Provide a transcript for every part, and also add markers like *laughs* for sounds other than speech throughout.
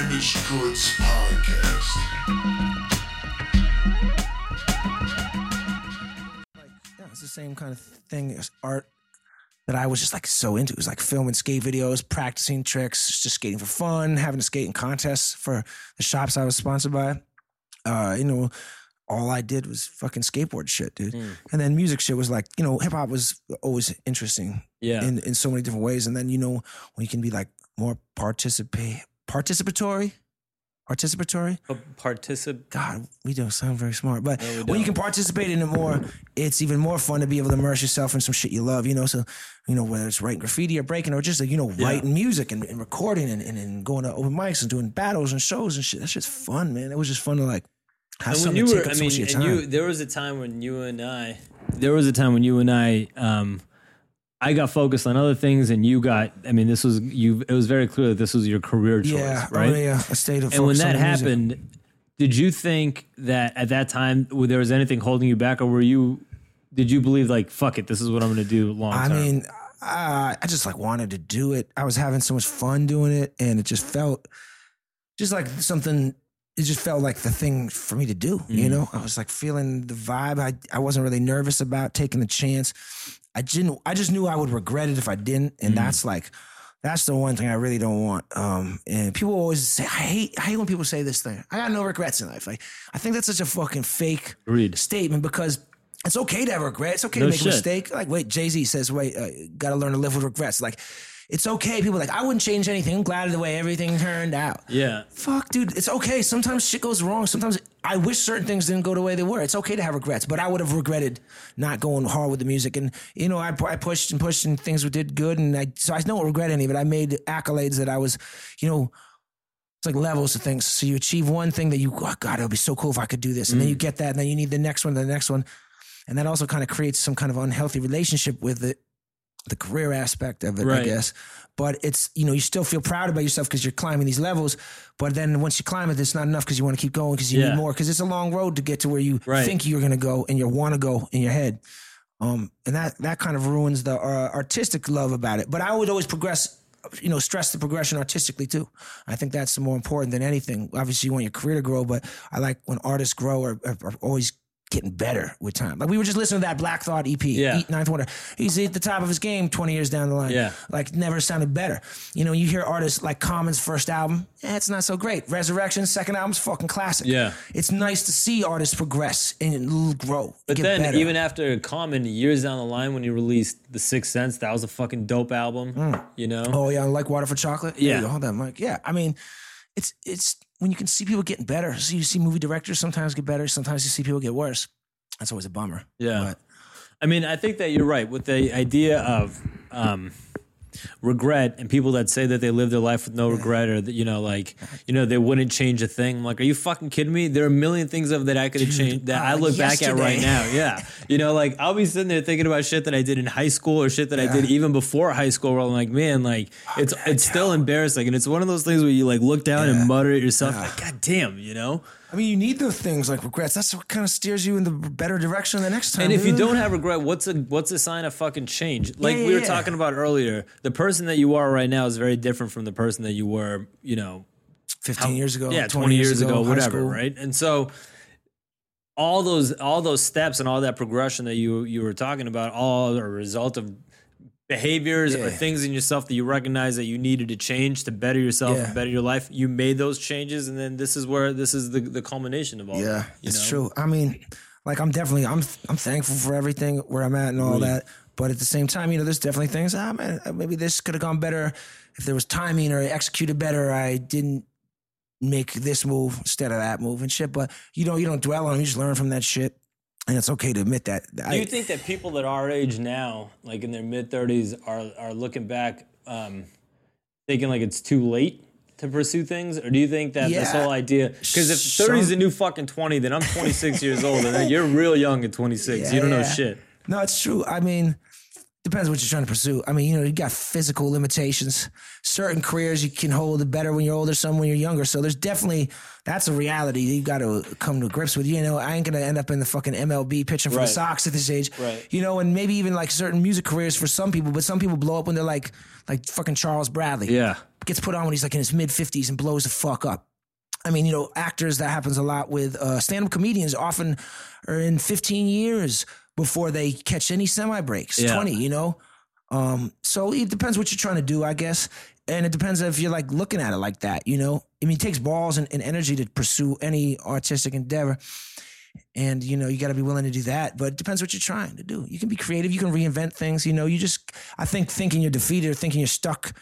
Damaged Goods Podcast. Yeah, it's the same kind of thing as art that I was just like so into. It was like filming skate videos, practicing tricks, just skating for fun, having a skating contests for the shops I was sponsored by. Uh, you know, all I did was fucking skateboard shit, dude. Mm. And then music shit was like, you know, hip hop was always interesting Yeah. in, in so many different ways. And then, you know, when you can be like more participate participatory, participatory. Participate. God, we don't sound very smart, but No, when you can participate in it more, it's even more fun to be able to immerse yourself in some shit you love, you know. So, you know, whether it's writing graffiti or breaking or just, like, you know, Yeah. writing music and, and recording and, and, and going to open mics and doing battles and shows and shit. That's just fun, man. It was just fun to like have And when you were, I mean, much of your and you, there was a time when you and I, there was a time when you and I, um, I got focused on other things, and you got. I mean, this was you. It was very clear that this was your career choice, yeah, oh, right? oh, yeah, a state of And when that the music. happened, did you think that at that time there was anything holding you back, or were you? Did you believe like, fuck it, this is what I'm going to do long term? I mean, I, I just like wanted to do it. I was having so much fun doing it, and it just felt just like something. It just felt like the thing for me to do. You Mhm. know, I was like feeling the vibe. I I wasn't really nervous about taking the chance. I didn't. I just knew I would regret it if I didn't, and Mhm. that's like. That's the one thing I really don't want. Um, and people always say, I hate, I hate when people say this thing. I got no regrets in life. Like, I think that's such a fucking fake statement because it's okay to have regret. It's okay No to make shit. a mistake. Like, wait, Jay Z says, wait, uh, got to learn to live with regrets. Like, it's okay. People are like, I wouldn't change anything. I'm glad of the way everything turned out. Yeah, Fuck, dude, it's okay. Sometimes shit goes wrong. Sometimes I wish certain things didn't go the way they were. It's okay to have regrets, but I would have regretted not going hard with the music. And you know, I, I pushed and pushed, and things did good. And I so I don't regret any of it. I made accolades that I was, you know. It's like levels of things. So you achieve one thing that you, oh God, it would be so cool if I could do this. And then Mm. you get that, and then you need the next one, the next one. And that also kind of creates some kind of unhealthy relationship with it, the career aspect of it, I guess. But it's, you know, you still feel proud about yourself because you're climbing these levels. But then once you climb it, it's not enough because you want to keep going because you Yeah. need more. Because it's a long road to get to where you Right. think you're going to go and you want to go in your head. Um, and that that kind of ruins the uh, artistic love about it. But I would always progress, you know, stress the progression artistically too. I think that's more important than anything. Obviously, you want your career to grow, but I like when artists grow or are, are always getting better with time. Like we were just listening to that Black Thought EP, Yeah. Ninth Wonder. He's at the top of his game 20 years down the line. Yeah. Like never sounded better. You know, you hear artists like Common's first album, eh, it's not so great. Resurrection, second album's fucking classic. Yeah. It's nice to see artists progress and grow. But then, better. even after Common, years down the line, when he released The Sixth Sense, that was a fucking dope album. You know? Oh yeah, like water for chocolate. Yeah. hold that mic. Yeah, I mean, it's it's when you can see people getting better. So you see movie directors sometimes get better, sometimes you see people get worse. That's always a bummer. Yeah. But I mean, I think that you're right with the idea of um, regret and people that say that they live their life with no regret or that, you know, like, you know, they wouldn't change a thing. I'm like, are you fucking kidding me? There are a million things of that I could have changed that I uh, look back at right now. Yeah. You know, like I'll be sitting there thinking about shit that I did in high school or shit that I did even before high school where I'm like, man, like it's it's still embarrassing. And it's one of those things where you like look down Yeah. and mutter at yourself, like, God damn, you know? I mean, you need those things like regrets. That's what kind of steers you in the better direction the next time. And if you don't have regret, what's a what's a sign of fucking change? Like yeah, we were yeah. talking about earlier, the person that you are right now is very different from the person that you were, you know, 15 years ago, yeah, 20, years ago, high whatever, school. right? And so all those all those steps and all that progression that you you were talking about all are a result of behaviors or things in yourself that you recognize that you needed to change to better yourself Yeah. and better your life. You made those changes and then this is where this is the the culmination of all Yeah, that. it's know? true. I mean, like I'm definitely I'm I'm thankful for everything where I'm at and all that. But at the same time, you know, there's definitely things. Ah, man, maybe this could have gone better if there was timing or executed better. I didn't make this move instead of that move and shit. But you know, you don't dwell on. it. You just learn from that shit, and it's okay to admit that. Do you think that people that are our age now, like in their mid thirties, are are looking back, um, thinking like it's too late to pursue things, or do you think that this Yeah. whole idea? Because if thirty is the new fucking twenty, then I'm 26 years old, and then you're real young at 26. Yeah, you don't know shit. No, it's true. I mean, depends what you're trying to pursue. I mean, you know, you got physical limitations. Certain careers you can hold it better when you're older, some when you're younger. So there's definitely that's a reality you got to come to grips with. You know, I ain't gonna end up in the fucking MLB pitching for Right. the Sox at this age. Right. You know, and maybe even like certain music careers for some people, but some people blow up when they're like like fucking Charles Bradley Yeah. gets put on when he's like in his mid 50s and blows the fuck up. I mean, you know, actors, that happens a lot with uh, stand up comedians, often are in 15 years before they catch any semi breaks, Yeah. 20, you know? Um, so it depends what you're trying to do, I guess. And it depends if you're like looking at it like that, you know? I mean, it takes balls and, and energy to pursue any artistic endeavor. And, you know, you got to be willing to do that. But it depends what you're trying to do. You can be creative, you can reinvent things, you know? You just, I think thinking you're defeated or thinking you're stuck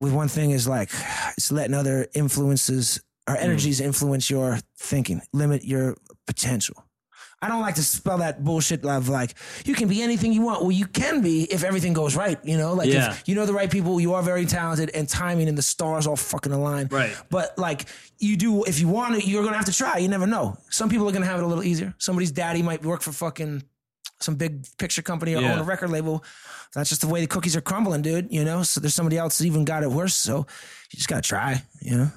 with one thing is like it's letting other influences or energies influence your thinking, limit your potential. I don't like to spell that bullshit of like you can be anything you want. Well, you can be if everything goes right, you know. Like Yeah. if you know the right people, you are very talented, and timing and the stars all fucking align. Right. But like you do, if you want it, you're gonna have to try. You never know. Some people are gonna have it a little easier. Somebody's daddy might work for fucking some big picture company or Yeah. own a record label. That's just the way the cookies are crumbling, dude. You know, so there's somebody else that even got it worse. So you just gotta try. You know.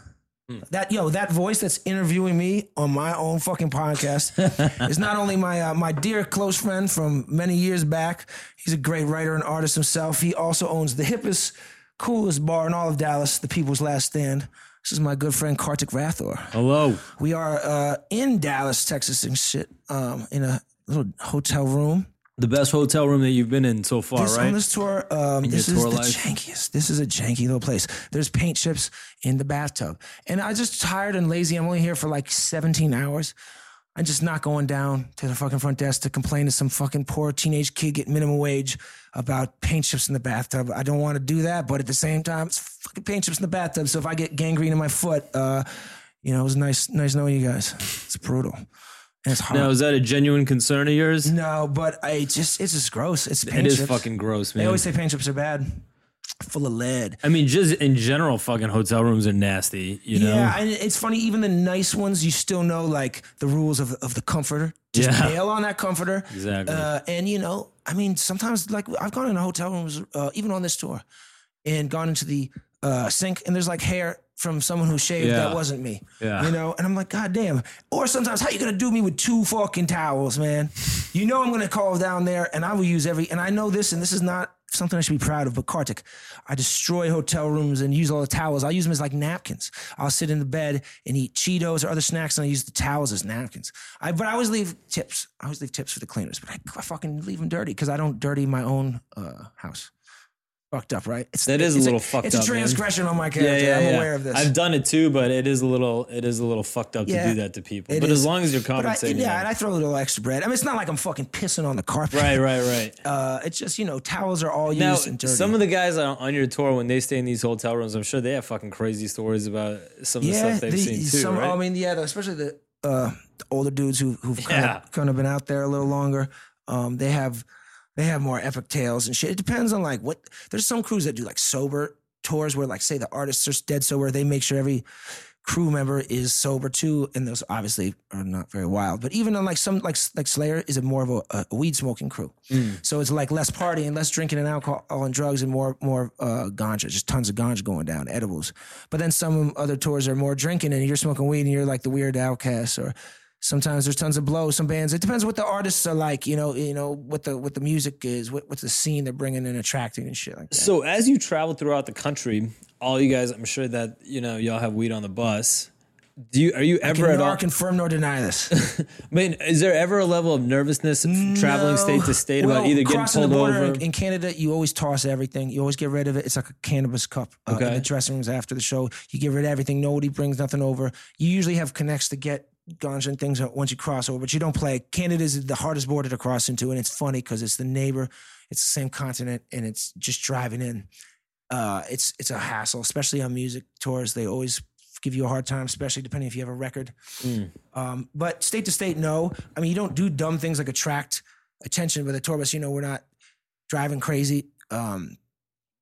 Hmm. That yo, that voice that's interviewing me on my own fucking podcast *laughs* is not only my uh, my dear close friend from many years back. He's a great writer and artist himself. He also owns the hippest, coolest bar in all of Dallas, the People's Last Stand. This is my good friend Kartik Rathor. Hello. We are uh, in Dallas, Texas, and shit, um, in a little hotel room. The best hotel room that you've been in so far, This, right? On this tour, um, this is tour the life? jankiest. This is a janky little place. There's paint chips in the bathtub, and I'm just tired and lazy. I'm only here for like 17 hours. I'm just not going down to the fucking front desk to complain to some fucking poor teenage kid getting minimum wage about paint chips in the bathtub. I don't want to do that, but at the same time, it's fucking paint chips in the bathtub. So if I get gangrene in my foot, uh, you know, it was nice, nice knowing you guys. It's brutal. It's hard. now, is that a genuine concern of yours? no, but I just it's just gross. It's paint It is chips. fucking gross, man. They always say paint chips are bad, full of lead. I mean, just in general, fucking hotel rooms are nasty. You know? Yeah, and it's funny. Even the nice ones, you still know like the rules of of the comforter. Just Yeah. bail on that comforter. Exactly. Uh, and you know, I mean, sometimes like I've gone into hotel rooms, uh, even on this tour, and gone into the uh, sink, and there's like hair from someone who shaved Yeah. that wasn't me. Yeah. You know, and I'm like, God damn. Or sometimes, how you gonna do me with two fucking towels, man? You know, I'm gonna call down there, and I will use every. And I know this, and this is not something I should be proud of. But Kartik, I destroy hotel rooms and use all the towels. I use them as like napkins. I'll sit in the bed and eat Cheetos or other snacks, and I use the towels as napkins. I, but I always leave tips. I always leave tips for the cleaners, but I, I fucking leave them dirty because I don't dirty my own uh, house. Fucked up, right? It's, That is a it's little fucked It's up, a man. transgression on my character. I'm aware of this. I've done it too, but it is a little, it is a little fucked up Yeah, to do that to people. But is. as long as you're But I, yeah, and I throw a little extra bread. I mean, it's not like I'm fucking pissing on the carpet. right, right, right. *laughs* Uh, it's just you know, towels are all Now, used and dirty. some of the guys on, on your tour when they stay in these hotel rooms, I'm sure they have fucking crazy stories about some of the stuff they've the- seen too, some, right? I mean, yeah, especially the, uh, the older dudes who, who've kind, Yeah. of, kind of been out there a little longer. Um, they have they have more epic tales and shit. It depends on like what. There's some crews that do like sober tours where like say the artists are dead sober. They make sure every crew member is sober too, and those obviously are not very wild. But even on like some like like Slayer is a more of a, a weed smoking crew, so it's like less partying, less drinking and alcohol and drugs, and more more uh, ganja, just tons of ganja going down, edibles. But then some other tours are more drinking, and you're smoking weed, and you're like the weird outcast, or sometimes there's tons of blow. Some bands, it depends what the artists are like, you know, you know what the what the music is, what what's the scene they're bringing and attracting and shit like that. So as you travel throughout the country, all you guys, I'm sure that you know y'all have weed on the bus. Do you are you ever Can at all? confirm nor deny this. *laughs* I mean, is there ever a level of nervousness f- traveling state to state about either getting pulled over? in, in Canada, you always toss everything. You always get rid of it. It's like a cannabis cup uh, in the dressing rooms after the show. You get rid of everything. Nobody brings nothing over. You usually have connects to get ganja and things once you cross over, but you don't play. Canada is the hardest border to cross into, and it's funny because it's the neighbor, it's the same continent, and it's just driving in. Uh, it's it's a hassle, especially on music tours. They always give you a hard time, especially depending if you have a record. Um, but state to state, no. I mean, you don't do dumb things like attract attention with a tour bus. You know, we're not driving crazy. Um,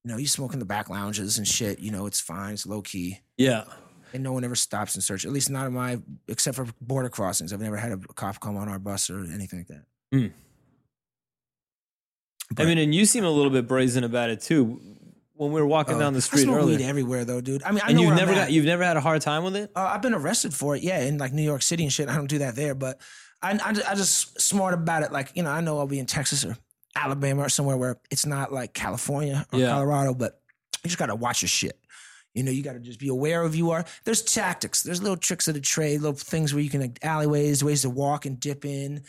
you know, you smoke in the back lounges and shit. You know, it's fine. It's low key. yeah. And no one ever stops and search. At least not in my, except for border crossings. I've never had a cop come on our bus or anything like that. I mean, and you seem a little bit brazen about it too. When we were walking down the I street smoke earlier, weed everywhere though, dude. I mean, I and know you've never got you've never had a hard time with it. Uh, I've been arrested for it, yeah, in like New York City and shit. I don't do that there, but I, I, I just smart about it. Like, you know, I know I'll be in Texas or Alabama or somewhere where it's not like California or Yeah. Colorado, but you just got to watch your shit. You know, you got to just be aware of you are. There's tactics. There's little tricks of the trade, little things where you can like, alleyways, ways to walk and dip in,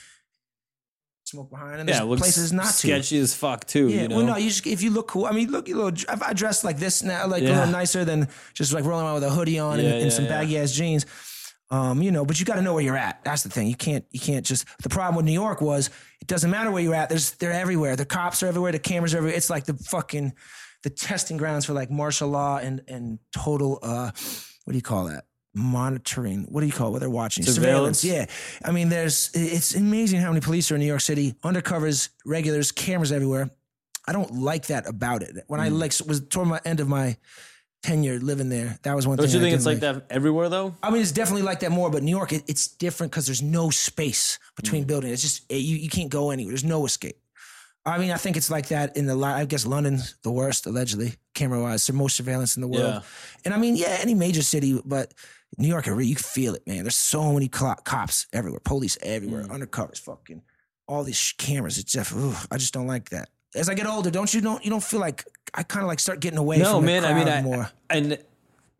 smoke behind, and Yeah, there's it looks places not to. sketchy as fuck too. Yeah, you know, well, no, you just if you look cool. I mean, look, you look. If I dress like this now, like a little nicer than just like rolling around with a hoodie on Yeah, and, and yeah, some yeah. baggy ass jeans. Um, you know, but you got to know where you're at. That's the thing. You can't, you can't just. The problem with New York was it doesn't matter where you're at. There's, they're everywhere. The cops are everywhere. The cameras are everywhere. It's like the fucking, the testing grounds for like martial law and and total. uh What do you call that? Monitoring. What do you call it? What they're watching? Surveillance. Yeah. I mean, there's. It's amazing how many police are in New York City. Undercovers, regulars, cameras everywhere. I don't like that about it. When Mm. I like was toward my end of my tenure living there, that was one don't thing. you I think it's didn't like that everywhere though? I mean, it's definitely like that more, but New York, it, it's different because there's no space between Mm. buildings. It's just it, you, you can't go anywhere. There's no escape. I mean, I think it's like that in the. I guess London's the worst, allegedly, camera wise. So most surveillance in the world. Yeah. And I mean, yeah, any major city, but New York, you can feel it, man. There's so many clo- cops everywhere, police everywhere, Mm. undercovers, fucking all these sh- cameras. It's just, I just don't like that. As I get older, don't you don't you don't feel like I kind of like start getting away No, from the man. I mean, I, more. and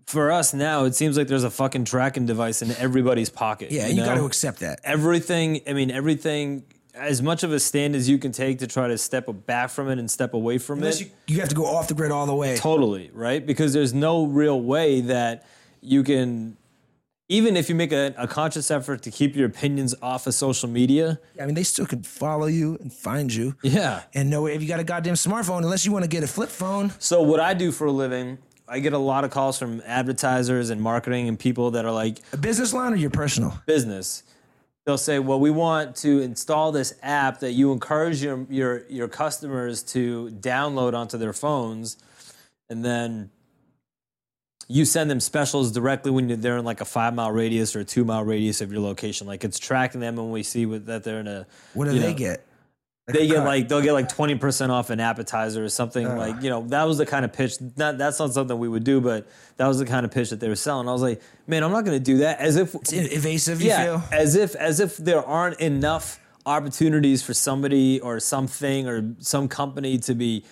for us now, it seems like there's a fucking tracking device in everybody's pocket. Yeah, you, you, got to accept that. everything. I mean, everything. As much of a stand as you can take to try to step back from it and step away from Unless it. you, you have to go off the grid all the way. Totally, right? Because there's no real way that you can, even if you make a, a conscious effort to keep your opinions off of social media. I mean, they still can follow you and find you. Yeah. And know if you got a goddamn smartphone, unless you want to get a flip phone. So, what I do for a living, I get a lot of calls from advertisers and marketing and people that are like, A business line or your personal? business. They'll say, "Well, we want to install this app that you encourage your your your customers to download onto their phones, and then you send them specials directly when you're- they're in like a five mile radius or a two mile radius of your location. Like it's tracking them, and we see what, that they're in a. What do they know, get? *laughs* They get cut. like they'll get like twenty percent off an appetizer or something like you know that was the kind of pitch. Not that's not something we would do, but that was the kind of pitch that they were selling. I was like, man, I'm not going to do that. As if It's evasive, you yeah, feel? as if as if there aren't enough opportunities for somebody or something or some company to be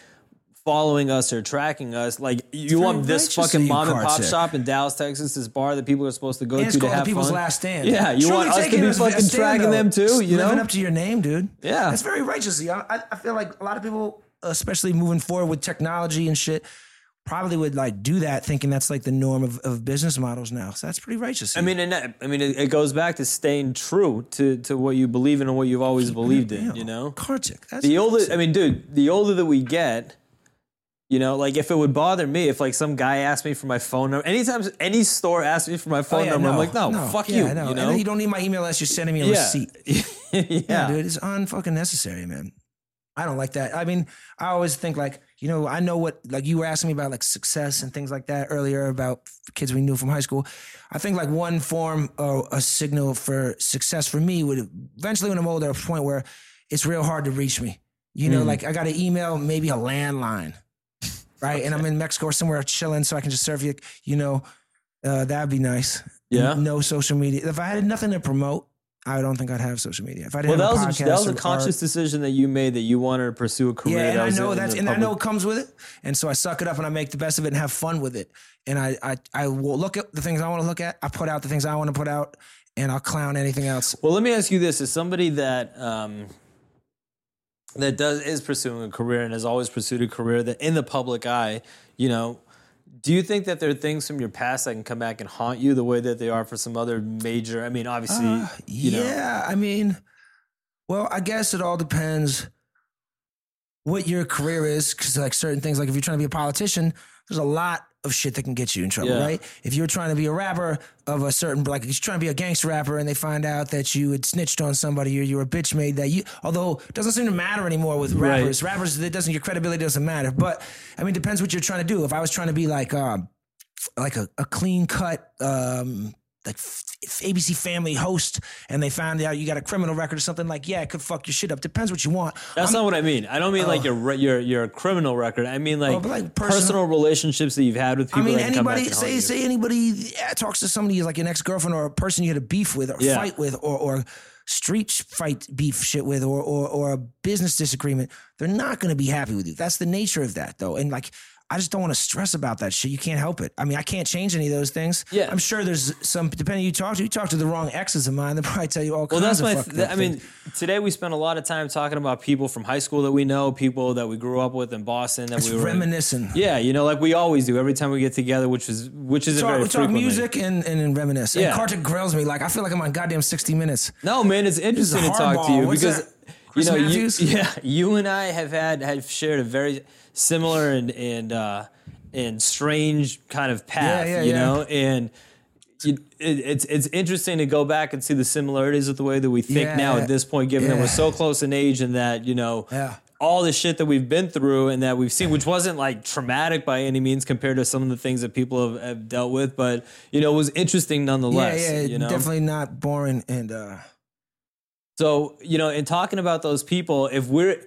following us or tracking us. Like you want this fucking mom and pop shop in Dallas, Texas, this bar that people are supposed to go And to to have People's fun. Last Stand. Yeah, you Truly want us to be fucking stand, tracking though. them too. You Living know, up to your name, dude. Yeah. That's very righteous. I, I feel like a lot of people, especially moving forward with technology and shit, probably would like do that thinking that's like the norm of, of business models now. So that's pretty righteous. I mean, and that, I mean, it, it goes back to staying true to to what you believe in and what you've always believed in. You know, Kartik. That's the older. I mean, dude, the older that we get, you know, like if it would bother me if like some guy asked me for my phone number, anytime any store asks me for my Oh, phone yeah, number, I'm like, no, fuck Yeah, you. You know, you don't need my email unless you're sending me a yeah. receipt. *laughs* yeah, dude, it's unfucking necessary, man. I don't like that. I mean, I always think like, you know, I know what like you were asking me about like success and things like that earlier about kids we knew from high school. I think like one form or a signal for success for me would eventually when I'm older, a point where it's real hard to reach me. You know, hmm. like I got an email, maybe a landline, right? And I'm in Mexico or somewhere chilling, so I can just serve you. You know, uh, that'd be nice. Yeah. No social media. If I had nothing to promote, I don't think I'd have social media. If I didn't Well, that was a that was a conscious art- decision that you made that you wanted to pursue a career. yeah, and I know that's and I know public- it comes with it, and so I suck it up and I make the best of it and have fun with it. And I I I will look at the things I want to look at. I put out the things I want to put out, and I'll clown anything else. Well, let me ask you this: as somebody that um, that does is pursuing a career and has always pursued a career that in the public eye, you know, do you think that there are things from your past that can come back and haunt you the way that they are for some other major? I mean, obviously, uh, you know, yeah, I mean, well, I guess it all depends what your career is, because like certain things, like if you're trying to be a politician, there's a lot of shit that can get you in trouble, Yeah. right? If you're trying to be a rapper of a certain, like you're trying to be a gangster rapper and they find out that you had snitched on somebody or you were a bitch made that you, although it doesn't seem to matter anymore with Right. rappers. Rappers, it doesn't, your credibility doesn't matter. But I mean, it depends what you're trying to do. If I was trying to be like, um, like a, a clean cut, um, like ABC Family host, and they found out you got a criminal record or something. Like, yeah, it could fuck your shit up. Depends what you want. That's not what I mean. I don't mean like oh. your re- your your criminal record. I mean like, Oh, like personal, personal- relationships that you've had with people. I mean, that can come back anybody say say anybody talks to somebody like an ex girlfriend or a person you had a beef with or Yeah. fight with or or street fight beef shit with or or or a business disagreement. They're not going to be happy with you. That's the nature of that, though. And like. I just don't want to stress about that shit. You can't help it. I mean, I can't change any of those things. Yeah. I'm sure there's some. Depending who you talk to, you talk to the wrong exes of mine. They'll probably tell you all Well, kinds that's my. of Th- fucked up I mean, today we spent a lot of time talking about people from high school that we know, people that we grew up with in Boston that it's we were. reminiscing. yeah, you know, like we always do every time we get together, which is which is a Talk, very we talk frequently. music and, and, and reminisce. Yeah. And Kartik grills me like I feel like I'm on goddamn 60 Minutes. No, man, it's interesting to talk to you What's because that? Chris you know, you, *laughs* yeah, you and I have had have shared a very similar and and uh, and strange kind of path, yeah, you yeah. know, and. It, it's it's interesting to go back and see the similarities with the way that we think Yeah, now yeah. at this point, given that we're so close in age and that you know Yeah. all the shit that we've been through and that we've seen, which wasn't like traumatic by any means compared to some of the things that people have, have dealt with, but you know, it was interesting nonetheless. yeah, yeah, you know? definitely not boring and uh So, you know, in talking about those people, if we're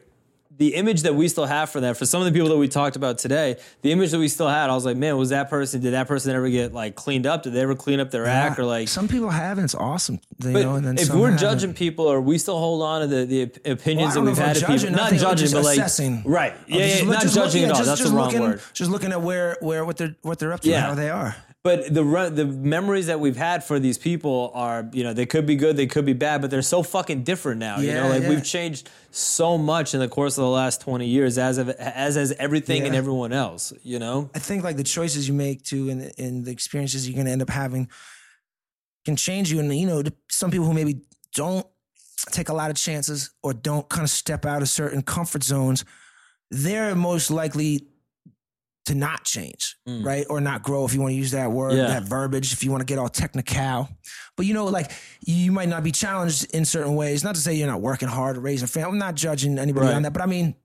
the image that we still have for them, for some of the people that we talked about today, the image that we still had, I was like, man, was that person, did that person ever get like cleaned up? Did they ever clean up their act or like some people have and it's awesome. You but know, and then if we're haven't. judging people, or we still hold on to the, the opinions Well, that we've had of people, not judging, but like assessing. right, yeah, just yeah, look- not judging yeah, at all. just- That's just the wrong looking, word. Just looking at where where what they're what they're up to, Yeah. how they are. But the the memories that we've had for these people are, you know, they could be good, they could be bad, but they're so fucking different now. you know, like yeah. we've changed so much in the course of the last twenty years, as of as has everything and everyone else. You know, I think like the choices you make too and and the experiences you're gonna end up having can change you. And you know, some people who maybe don't take a lot of chances or don't kind of step out of certain comfort zones, they're most likely to not change, right? Or not grow, if you want to use that word, Mm. Yeah. that verbiage, if you want to get all technical. But you know, like you might not be challenged in certain ways. Not to say you're not working hard or raising a family. I'm not judging anybody Right. on that, but I mean,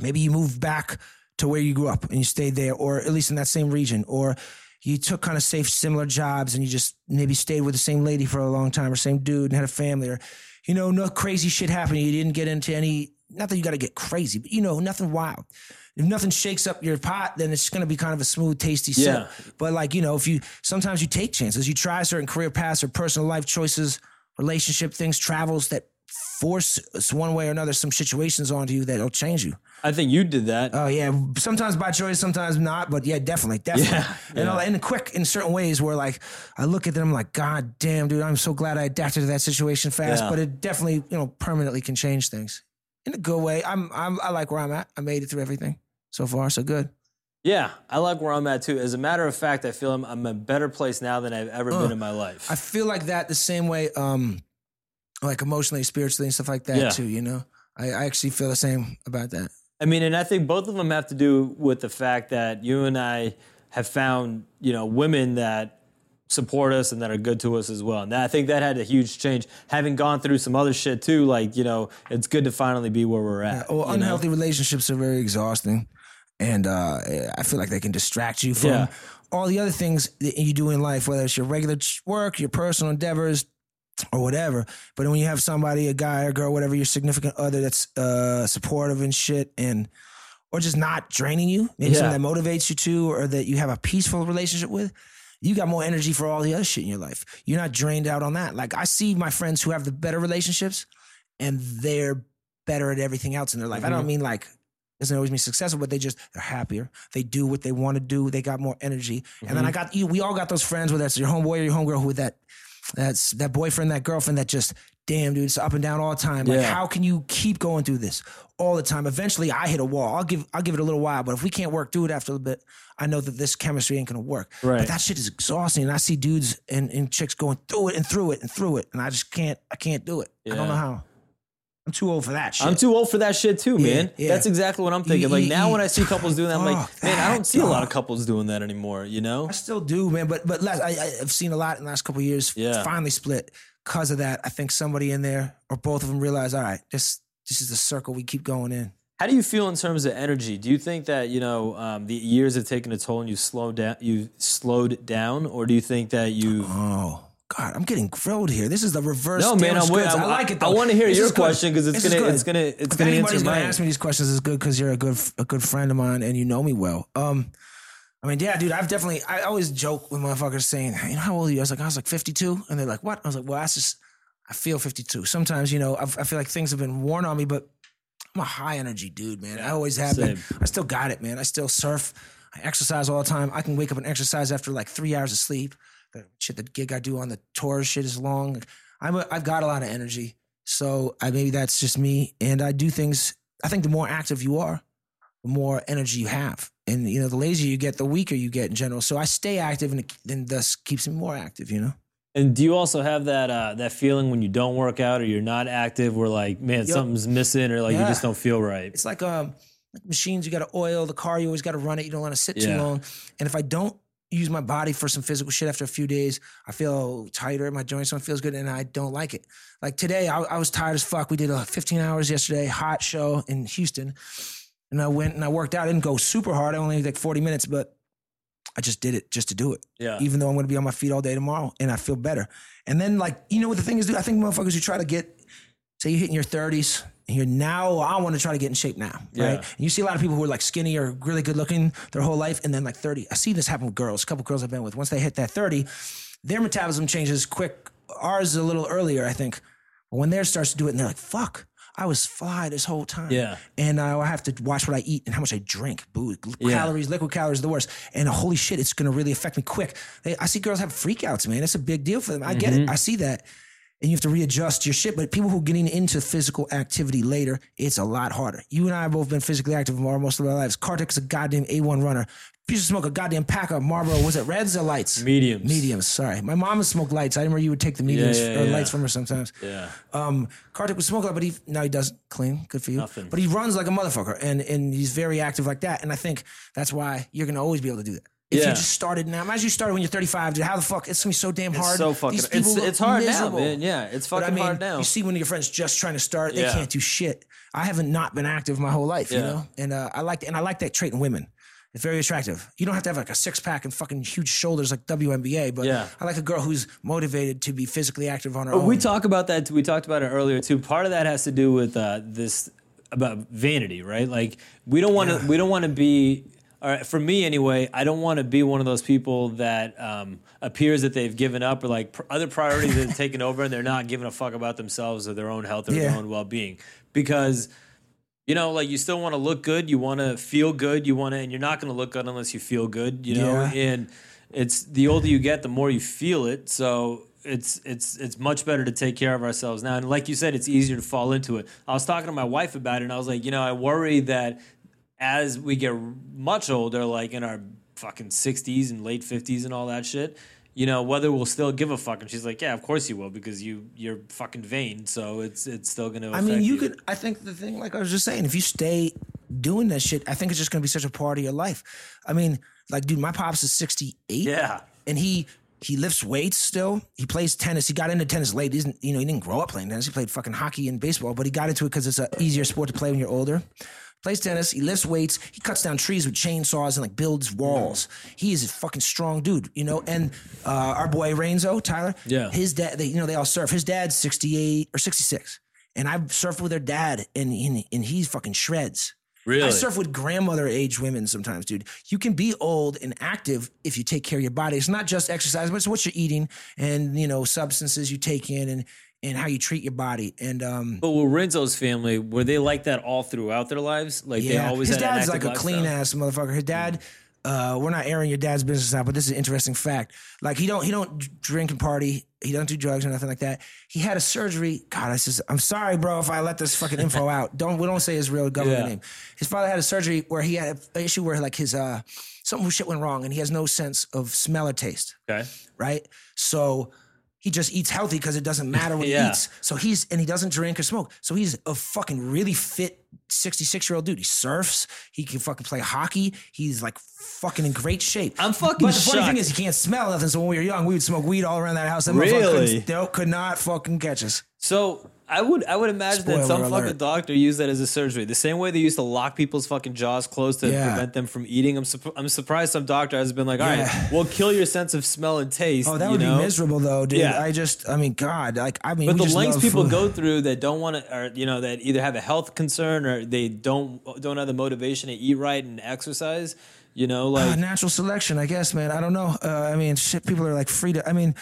maybe you moved back to where you grew up and you stayed there, or at least in that same region, or you took kind of safe, similar jobs and you just maybe stayed with the same lady for a long time or same dude and had a family, or you know, no crazy shit happened. You didn't get into any. Not that you got to get crazy, but you know, nothing wild. If nothing shakes up your pot, then it's going to be kind of a smooth, tasty Yeah. sip. But like you know, if you sometimes you take chances, you try certain career paths or personal life choices, relationship things, travels that force us one way or another some situations onto you that'll change you. I think you did that. Oh yeah, sometimes by choice, sometimes not, but yeah, definitely, definitely. Yeah, And, all, and quick in certain ways where like I look at them I'm like, God damn, dude, I'm so glad I adapted to that situation fast. Yeah. But it definitely, you know, permanently can change things in a good way. I'm, I'm I like where I'm at. I made it through everything so far, so good. yeah, I like where I'm at too. As a matter of fact, I feel I'm, I'm a better place now than I've ever been in my life. I feel like that the same way, um, like emotionally, spiritually, and stuff like that Yeah. too. You know, I, I actually feel the same about that. I mean, and I think both of them have to do with the fact that you and I have found, you know, women that support us and that are good to us as well. And I think that had a huge change. Having gone through some other shit too, like, you know, it's good to finally be where we're at. Well, you know? unhealthy relationships are very exhausting, and uh, I feel like they can distract you from Yeah. all the other things that you do in life, whether it's your regular work, your personal endeavors, or whatever. But when you have somebody, a guy or girl, whatever, your significant other that's uh, supportive and shit, and or just not draining you, maybe Yeah. something that motivates you to, or that you have a peaceful relationship with. You got more energy for all the other shit in your life. You're not drained out on that. Like I see my friends who have the better relationships, and they're better at everything else in their life. I Mm-hmm. don't mean like doesn't always mean successful, but they just they're happier. They do what they want to do. They got more energy. And Mm-hmm. then I got you. We all got those friends, whether it's your homeboy or your homegirl, who with that that's that boyfriend, that girlfriend that just damn dude, it's up and down all the time. Like Yeah. how can you keep going through this all the time? Eventually, I hit a wall. I'll give I'll give it a little while, but if we can't work through it after a little bit, I know that this chemistry ain't gonna work. Right. But that shit is exhausting. And I see dudes and, and chicks going through it and through it and through it, and I just can't. I can't do it. I don't know how. I'm too old for that shit. I'm too old for that shit too, man. yeah. That's exactly what I'm thinking. Like now when I see couples doing that, I'm like, man, I don't see a lot of couples doing that anymore, you know? I still do, man. But but less, I, I've seen a lot in the last couple of years. Yeah. finally split because of that. I think somebody in there or both of them realize, all right, this this is the circle we keep going in. How do you feel in terms of energy? Do you think that you know um, the years have taken a toll and you slowed down? You slowed down, or do you think that you? Oh God, I'm getting grilled here. This is the reverse. No, man, I'm with- I I'm- like it. Though. I wanna hear This your is because question 'cause it's gonna- it's gonna- it's If gonna answer anybody's gonna mine. ask me these questions, it's good because you're a good a good friend of mine and you know me well. Um, I mean, yeah, dude, I've definitely. I always joke with motherfuckers saying, "You know how old are you?" I was like, "I was like 52," and they're like, "What?" I was like, "Well, that's just." I feel 52. Sometimes, you know, I, I feel like things have been worn on me, but I'm a high energy dude, man. I always have been. I still got it, man. I still surf. I exercise all the time. I can wake up and exercise after like three hours of sleep. The shit, the gig I do on the tour shit is long. I'm a, I've got a lot of energy. So I maybe that's just me. And I do things. I think the more active you are, the more energy you have. And you know, the lazier you get, the weaker you get in general. So I stay active, and it and thus keeps me more active. You know. And do you also have that uh, that feeling when you don't work out or you're not active, where like, man, something's missing, or like you just don't feel right? It's like um like machines. You got to oil the car. You always got to run it. You don't want to sit too long. And if I don't use my body for some physical shit after a few days, I feel tighter. My joints don't feel good, and I don't like it. Like today, I, I was tired as fuck. We did a 15 hours yesterday, hot show in Houston, and I went and I worked out. I didn't go super hard. I only did like 40 minutes, but I just did it just to do it. Yeah. Even though I'm going to be on my feet all day tomorrow, and I feel better. And then like you know what the thing is, dude. I think motherfuckers who try to get say you're hitting your 30s and you're now I want to try to get in shape now, Yeah. right? And you see a lot of people who are like skinny or really good looking their whole life and then like 30. I see this happen with girls, a couple girls I've been with. Once they hit that 30, their metabolism changes quick. Ours is a little earlier, I think. But when theirs starts to do it and they're like, fuck, I was fly this whole time. Yeah. And uh, I have to watch what I eat and how much I drink. Boo, Yeah. calories, liquid calories the worst. And uh, holy shit, it's going to really affect me quick. They, I see girls have freakouts, man. It's a big deal for them. I get it. I see that. And you have to readjust your shit. But people who are getting into physical activity later, it's a lot harder. You and I have both been physically active for most of our lives. Kartik is a goddamn A1 runner. He used to smoke a goddamn pack of Marlboro. Was it reds or lights? Mediums. Mediums. Sorry, my mom would smoke lights. I remember you would take the mediums yeah, or yeah. lights from her sometimes. Yeah. Um, Kartik would smoke a lot, but he now he does clean. Good for you. Nothing. But he runs like a motherfucker, and and he's very active like that. And I think that's why you're gonna always be able to do that. If Yeah. you just started now, imagine you started when you're 35. Dude, how the fuck? It's gonna be so damn hard. It's so fucking- These it's- people look it's hard now, miserable. man. Yeah, it's fucking hard now. You see, when your friends just trying to start, they Yeah. can't do shit. I haven't not been active my whole life, you know, and uh, I like and I like that trait in women. It's very attractive. You don't have to have like a six pack and fucking huge shoulders like WNBA, but Yeah. I like a girl who's motivated to be physically active on her own. We talk about that. We talked about it earlier too. Part of that has to do with uh, this about vanity, right? Like we don't want to. Yeah. We don't want to be. Right, for me anyway, I don't want to be one of those people that um, appears that they've given up or like pr- other priorities have taken over and they're not giving a fuck about themselves or their own health or Yeah. their own well being. Because you know, like you still want to look good, you want to feel good, you want to, and you're not going to look good unless you feel good, you know. Yeah. And it's the older you get, the more you feel it. So it's it's it's much better to take care of ourselves now. And like you said, it's easier to fall into it. I was talking to my wife about it, and I was like, you know, I worry that as we get much older, like in our fucking 60s and late 50s and all that shit. You know whether we'll still give a fuck, and she's like, "Yeah, of course you will, because you you're fucking vain, so it's it's still gonna." I mean, you could. I think the thing, like I was just saying, if you stay doing that shit, I think it's just gonna be such a part of your life. I mean, like, dude, my pops is sixty eight. Yeah. and he he lifts weights still. He plays tennis. He got into tennis late. He isn't you know he didn't grow up playing tennis. He played fucking hockey and baseball, but he got into it because it's an easier sport to play when you're older. Plays tennis. He lifts weights. He cuts down trees with chainsaws and like builds walls. He is a fucking strong dude, you know. And uh, our boy Renzo Tyler, Yeah. his dad. They, you know, they all surf. His dad's sixty eight or sixty six, and I've surfed with their dad, and and, and he's fucking shreds. Really? I surf with grandmother age women sometimes, dude. You can be old and active if you take care of your body. It's not just exercise, but it's what you're eating and you know substances you take in and and how you treat your body. And um, But with Renzo's family, were they like that all throughout their lives? Like they always his had dad's like a clean ass motherfucker. His dad. Uh, we're not airing your dad's business out, but this is an interesting fact. Like he don't he don't drink and party. He don't do drugs or nothing like that. He had a surgery. God, I just I'm sorry, bro, if I let this fucking info *laughs* out. Don't we don't say his real government Yeah. name. His father had a surgery where he had an issue where like his uh something shit went wrong and he has no sense of smell or taste Okay. right? So he just eats healthy because it doesn't *laughs* matter what Yeah. he eats. So he's and he doesn't drink or smoke. So he's a fucking really fit 66 year old dude. He surfs. He can fucking play hockey. He's like fucking in great shape. I'm fucking But the funny shocked. thing is, he can't smell nothing. So when we were young, we would smoke weed all around that house. That motherfucker Really? couldn't- could not fucking catch us. So I would I would imagine that some alert. fucking doctor used that as a surgery. The same way they used to lock people's fucking jaws closed to Yeah. prevent them from eating. I'm surp- I'm surprised some doctor has been like, all right, Yeah. we'll kill your sense of smell and taste. Oh, that would know? be miserable though, dude. Yeah. I just, I mean, God, like, I mean, But the lengths people food. go through that don't want to, or you know, that either have a health concern or they don't don't have the motivation to eat right and exercise. You know, Uh, like natural selection, I guess, man. I don't know. Uh, I mean, shit, people are like free to. I mean,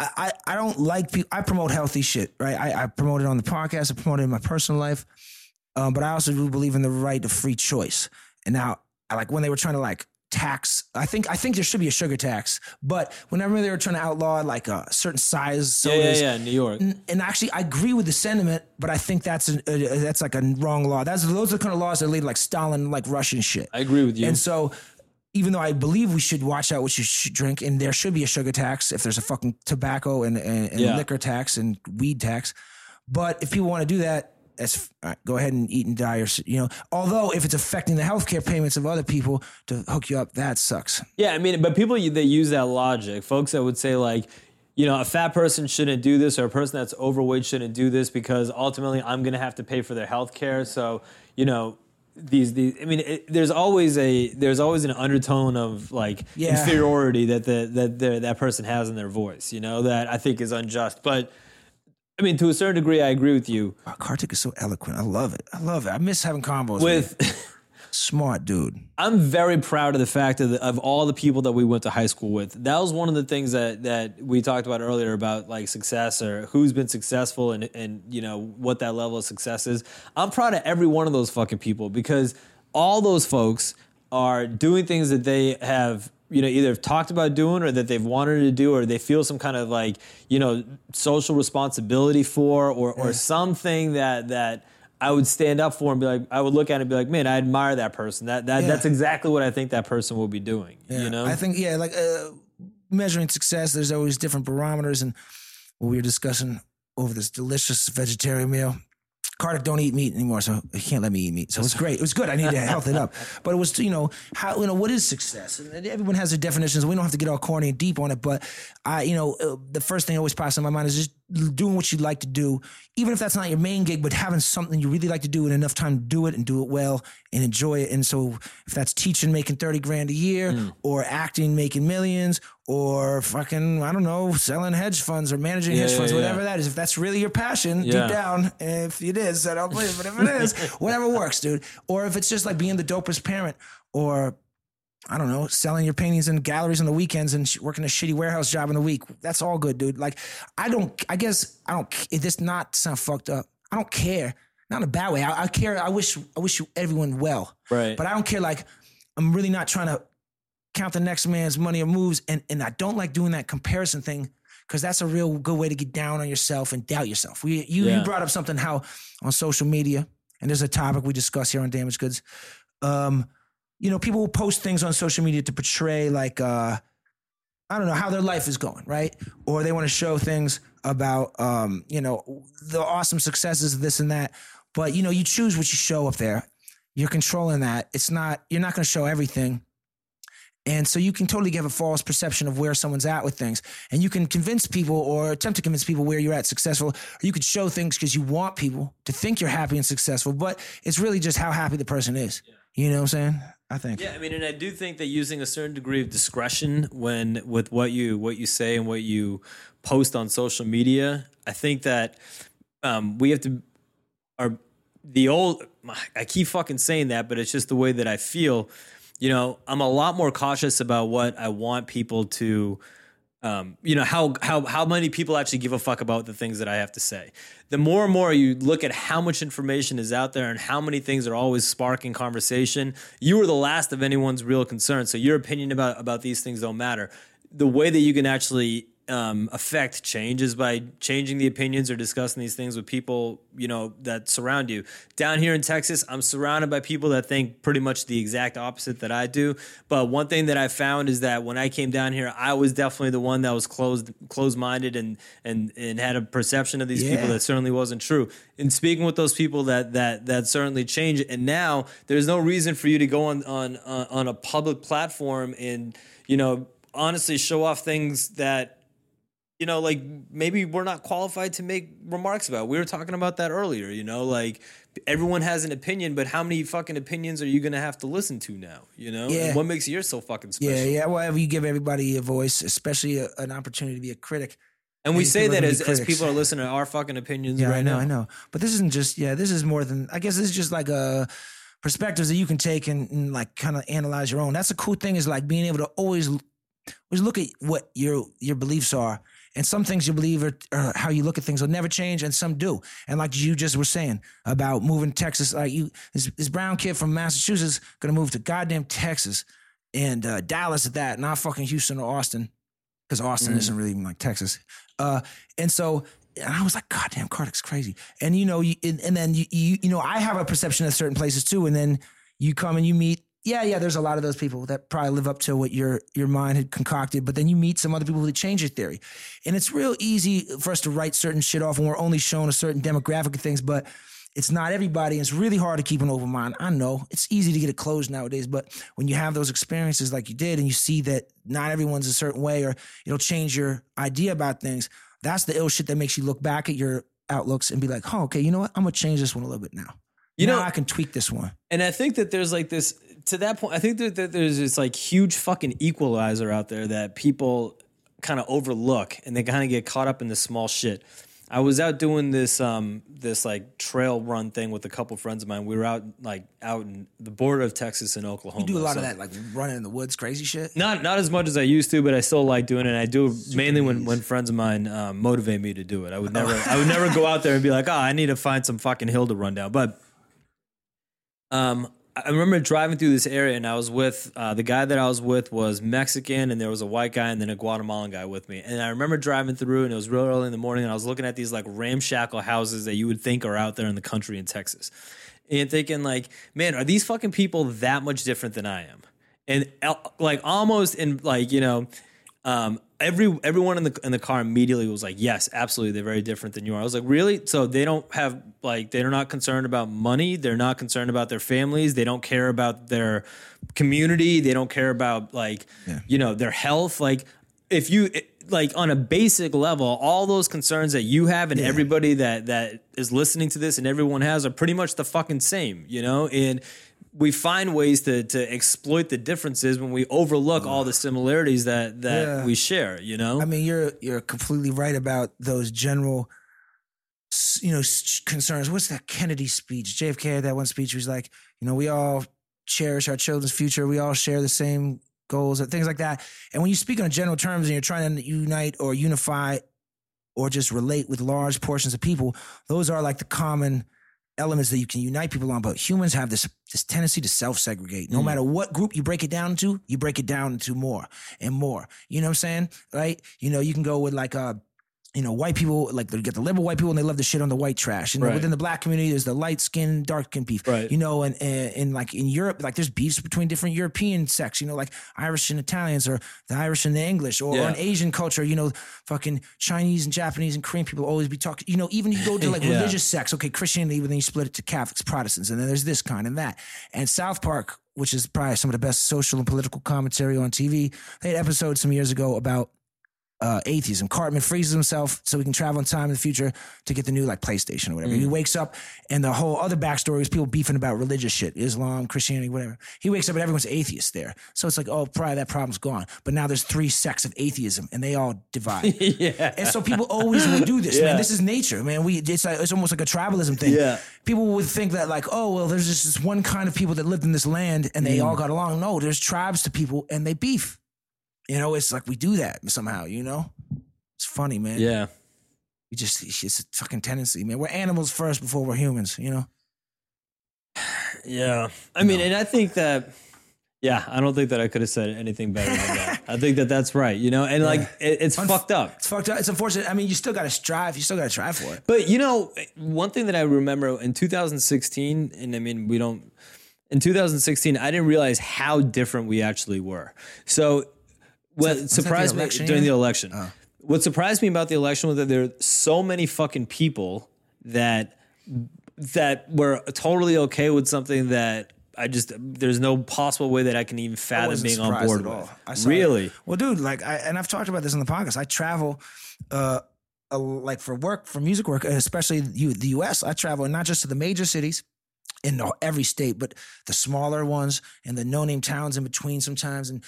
I, I, don't like people. I promote healthy shit, right? I, I promote it on the podcast. I promote it in my personal life. Um, but I also do believe in the right of free choice. And now, I like when they were trying to like tax. I think I think there should be a sugar tax. But whenever they were trying to outlaw like a certain size yeah, yeah, yeah, in New York. and, and actually, I agree with the sentiment, but I think that's a, a, that's like a wrong law. That's those are the kind of laws that lead like Stalin, like Russian shit. I agree with you. And so, even though I believe we should watch out what you should drink, and there should be a sugar tax if there's a fucking tobacco and, and, and Yeah. liquor tax and weed tax. But if people want to do that, that's right, go ahead and eat and die, or you know. Although if it's affecting the healthcare payments of other people to hook you up, that sucks. Yeah, I mean, but people that use that logic, folks that would say like, you know, a fat person shouldn't do this, or a person that's overweight shouldn't do this because ultimately I'm going to have to pay for their healthcare. So, you know, these these. I mean, it, there's always a there's always an undertone of like Yeah. inferiority that the that the, that person has in their voice. You know, that I think is unjust, but. I mean, to a certain degree, I agree with you. Wow, Kartik is so eloquent. I love it. I love it. I miss having combos With *laughs* smart dude. I'm very proud of the fact of, the, of all the people that we went to high school with. That was one of the things that that we talked about earlier about like success or who's been successful and and you know what that level of success is. I'm proud of every one of those fucking people because all those folks are doing things that they have you know either talked about doing or that they've wanted to do or they feel some kind of like you know social responsibility for or or something that that I would stand up for and be like, I would look at it and be like, man, I admire that person. That that Yeah. that's exactly what I think that person will be doing. Yeah, You know, I think yeah, like uh, measuring success. There's always different barometers, and what we were discussing over this delicious vegetarian meal. Kartik don't eat meat anymore, so he can't let me eat meat. So it's great. It was good. I need to health it up. *laughs* But it was, you know, how you know what is success? And everyone has their definitions. We don't have to get all corny and deep on it. But I, you know, uh, the first thing that always pops in my mind is just doing what you like to do, even if that's not your main gig, but having something you really like to do and enough time to do it and do it well and enjoy it. And so if that's teaching, making thirty grand a year, Mm. or acting, making millions, or fucking I don't know, selling hedge funds or managing Yeah, hedge yeah, funds, yeah. whatever that is. If that's really your passion, deep down, if it is, I don't believe, but if it is, *laughs* whatever works, dude. Or if it's just like being the dopest parent, or I don't know, selling your paintings in galleries on the weekends and sh- working a shitty warehouse job in the week. That's all good, dude. Like, I don't, I guess I don't, it does not sound fucked up. I don't care. Not in a bad way. I, I care. I wish, I wish you everyone well. Right. But I don't care. Like, I'm really not trying to count the next man's money or moves. And, and I don't like doing that comparison thing because that's a real good way to get down on yourself and doubt yourself. We, you, Yeah. you brought up something how on social media, and there's a topic we discuss here on Damaged Goods. Um, you know, people will post things on social media to portray like uh I don't know how their life is going, right? Or they want to show things about um, you know, the awesome successes of this and that. But you know, you choose what you show up there. You're controlling that. It's not you're not going to show everything. And so you can totally give a false perception of where someone's at with things. And you can convince people or attempt to convince people where you're at successful. Or you could show things because you want people to think you're happy and successful, but it's really just how happy the person is. You know what I'm saying? I think. Yeah, I mean, and I do think that using a certain degree of discretion when with what you what you say and what you post on social media, I think that um, we have to are the old. I keep fucking saying that, but it's just the way that I feel. You know, I'm a lot more cautious about what I want people to um, you know how how how many people actually give a fuck about the things that I have to say. The more and more you look at how much information is out there and how many things are always sparking conversation, you are the last of anyone's real concern. So your opinion about about these things don't matter. The way that you can actually um, affect change is by changing the opinions or discussing these things with people you know that surround you. Down here in Texas, I'm surrounded by people that think pretty much the exact opposite that I do. But one thing that I found is that when I came down here, I was definitely the one that was closed closed minded and and and had a perception of these Yeah. people that certainly wasn't true. In speaking with those people, that that that certainly changed. And now there's no reason for you to go on on on on a public platform and you know honestly show off things that you know, like maybe we're not qualified to make remarks about. We were talking about that earlier, you know, like everyone has an opinion, but how many fucking opinions are you going to have to listen to now, you know? Yeah. And what makes yours so fucking special? Yeah, yeah. Whatever you give everybody a voice, especially a, an opportunity to be a critic. And we say that as, as people are listening to our fucking opinions Yeah, right I know, now. I know. But this isn't just yeah. This is more than I guess. This is just like a perspectives that you can take and, and like kind of analyze your own. That's a cool thing is like being able to always always look at what your your beliefs are. And some things you believe are, are how you look at things will never change, and some do. And like you just were saying about moving to Texas, like you, this, this brown kid from Massachusetts gonna move to goddamn Texas and uh, Dallas at that, not fucking Houston or Austin, because Austin isn't really even like Texas. Uh, and so and I was like, God damn, Kartik's crazy. And you know, you, and, and then you, you you know, I have a perception of certain places too. And then you come and you meet, yeah, yeah, there's a lot of those people that probably live up to what your your mind had concocted. But then you meet some other people that change your theory. And it's real easy for us to write certain shit off when we're only shown a certain demographic of things, but it's not everybody. And it's really hard to keep an open mind. I know it's easy to get it closed nowadays, but when you have those experiences like you did and you see that not everyone's a certain way or it'll change your idea about things, that's the ill shit that makes you look back at your outlooks and be like, oh, okay, you know what? I'm gonna change this one a little bit now. You now know- I can tweak this one. And I think that there's like this to that point. I think that, that there's this like huge fucking equalizer out there that people kind of overlook, and they kind of get caught up in the small shit. I was out doing this um this like trail run thing with a couple friends of mine. We were out like out in the border of Texas and Oklahoma. You do a lot So- of that, like running in the woods, crazy shit. Not not as much as I used to, but I still like doing it. And I do mainly when, when friends of mine um, motivate me to do it. I would never I would never go out there and be like, oh, I need to find some fucking hill to run down. But um, I remember driving through this area, and I was with uh, the guy that I was with was Mexican, and there was a white guy, and then a Guatemalan guy with me. And I remember driving through, and it was real early in the morning, and I was looking at these like ramshackle houses that you would think are out there in the country in Texas, and thinking like, man, are these fucking people that much different than I am? And uh, like almost in like you know. Um, every everyone in the in the car immediately was like, "Yes, absolutely, they're very different than you are." I was like, "Really?" So they don't have like they're not concerned about money. They're not concerned about their families. They don't care about their community. They don't care about like you know their health. Like if you like on a basic level, all those concerns that you have and everybody that that is listening to this and everyone has are pretty much the fucking same. You know, and we find ways to to exploit the differences when we overlook all the similarities that that Yeah. we share. You know, I mean, you're you're completely right about those general, you know, concerns. What's that Kennedy speech? JFK had that one speech. Where he's like, you know, we all cherish our children's future. We all share the same goals and things like that. And when you speak on general terms and you're trying to unite or unify or just relate with large portions of people, those are like the common elements that you can unite people on. But humans have this this tendency to self segregate. No matter what group you break it down into, you break it down into more and more. You know what I'm saying? Right? You know, you can go with like uh you know, white people like they get the liberal white people and they love to shit on the white trash. And Right. within the black community, there's the light skin, dark skin beef. Right. You know, and, and and like in Europe, like there's beefs between different European sects. You know, like Irish and Italians, or the Irish and the English, or, or Yeah. in Asian culture. You know, fucking Chinese and Japanese and Korean people always be talking. You know, even you go to like *laughs* Yeah. religious sects. Okay, Christianity, but then you split it to Catholics, Protestants, and then there's this kind and that. And South Park, which is probably some of the best social and political commentary on TV, they had episodes some years ago about uh, atheism. Cartman freezes himself so he can travel in time in the future to get the new like PlayStation or whatever. He wakes up and the whole other backstory is people beefing about religious shit, Islam, Christianity, whatever. He wakes up and everyone's atheist there. So it's like, oh, probably that problem's gone. But now there's three sects of atheism and they all divide. *laughs* yeah, And so people always will do this, Yeah. man. This is nature, man. We it's like it's almost like a tribalism thing. Yeah. People would think that like, oh well, there's just this one kind of people that lived in this land and they Mm. all got along. No, there's tribes to people and they beef. You know, it's like we do that somehow. You know, it's funny, man. yeah. we just it's a fucking tendency, man. We're animals first before we're humans. You know. *sighs* Yeah. I mean, and I think that, yeah, I don't think that I could have said anything better than that. I think that that's right, you know, and like it, it's Unf- fucked up. It's fucked up. It's unfortunate. I mean, you still got to strive. You still got to try for it. But you know, one thing that I remember in 2016, and I mean, we don't, in 2016, I didn't realize how different we actually were. So, what that surprised me during the election, what surprised me about the election was that there are so many fucking people that that were totally okay with something that I just there's no possible way that I can even fathom being on board at all. with. I saw it. Really? Well, dude, like, I and I've talked about this in the podcast. I travel, uh, uh, like for work, for music work, especially the, the U.S. I travel not just to the major cities in every state, but the smaller ones and the no-name towns in between sometimes. And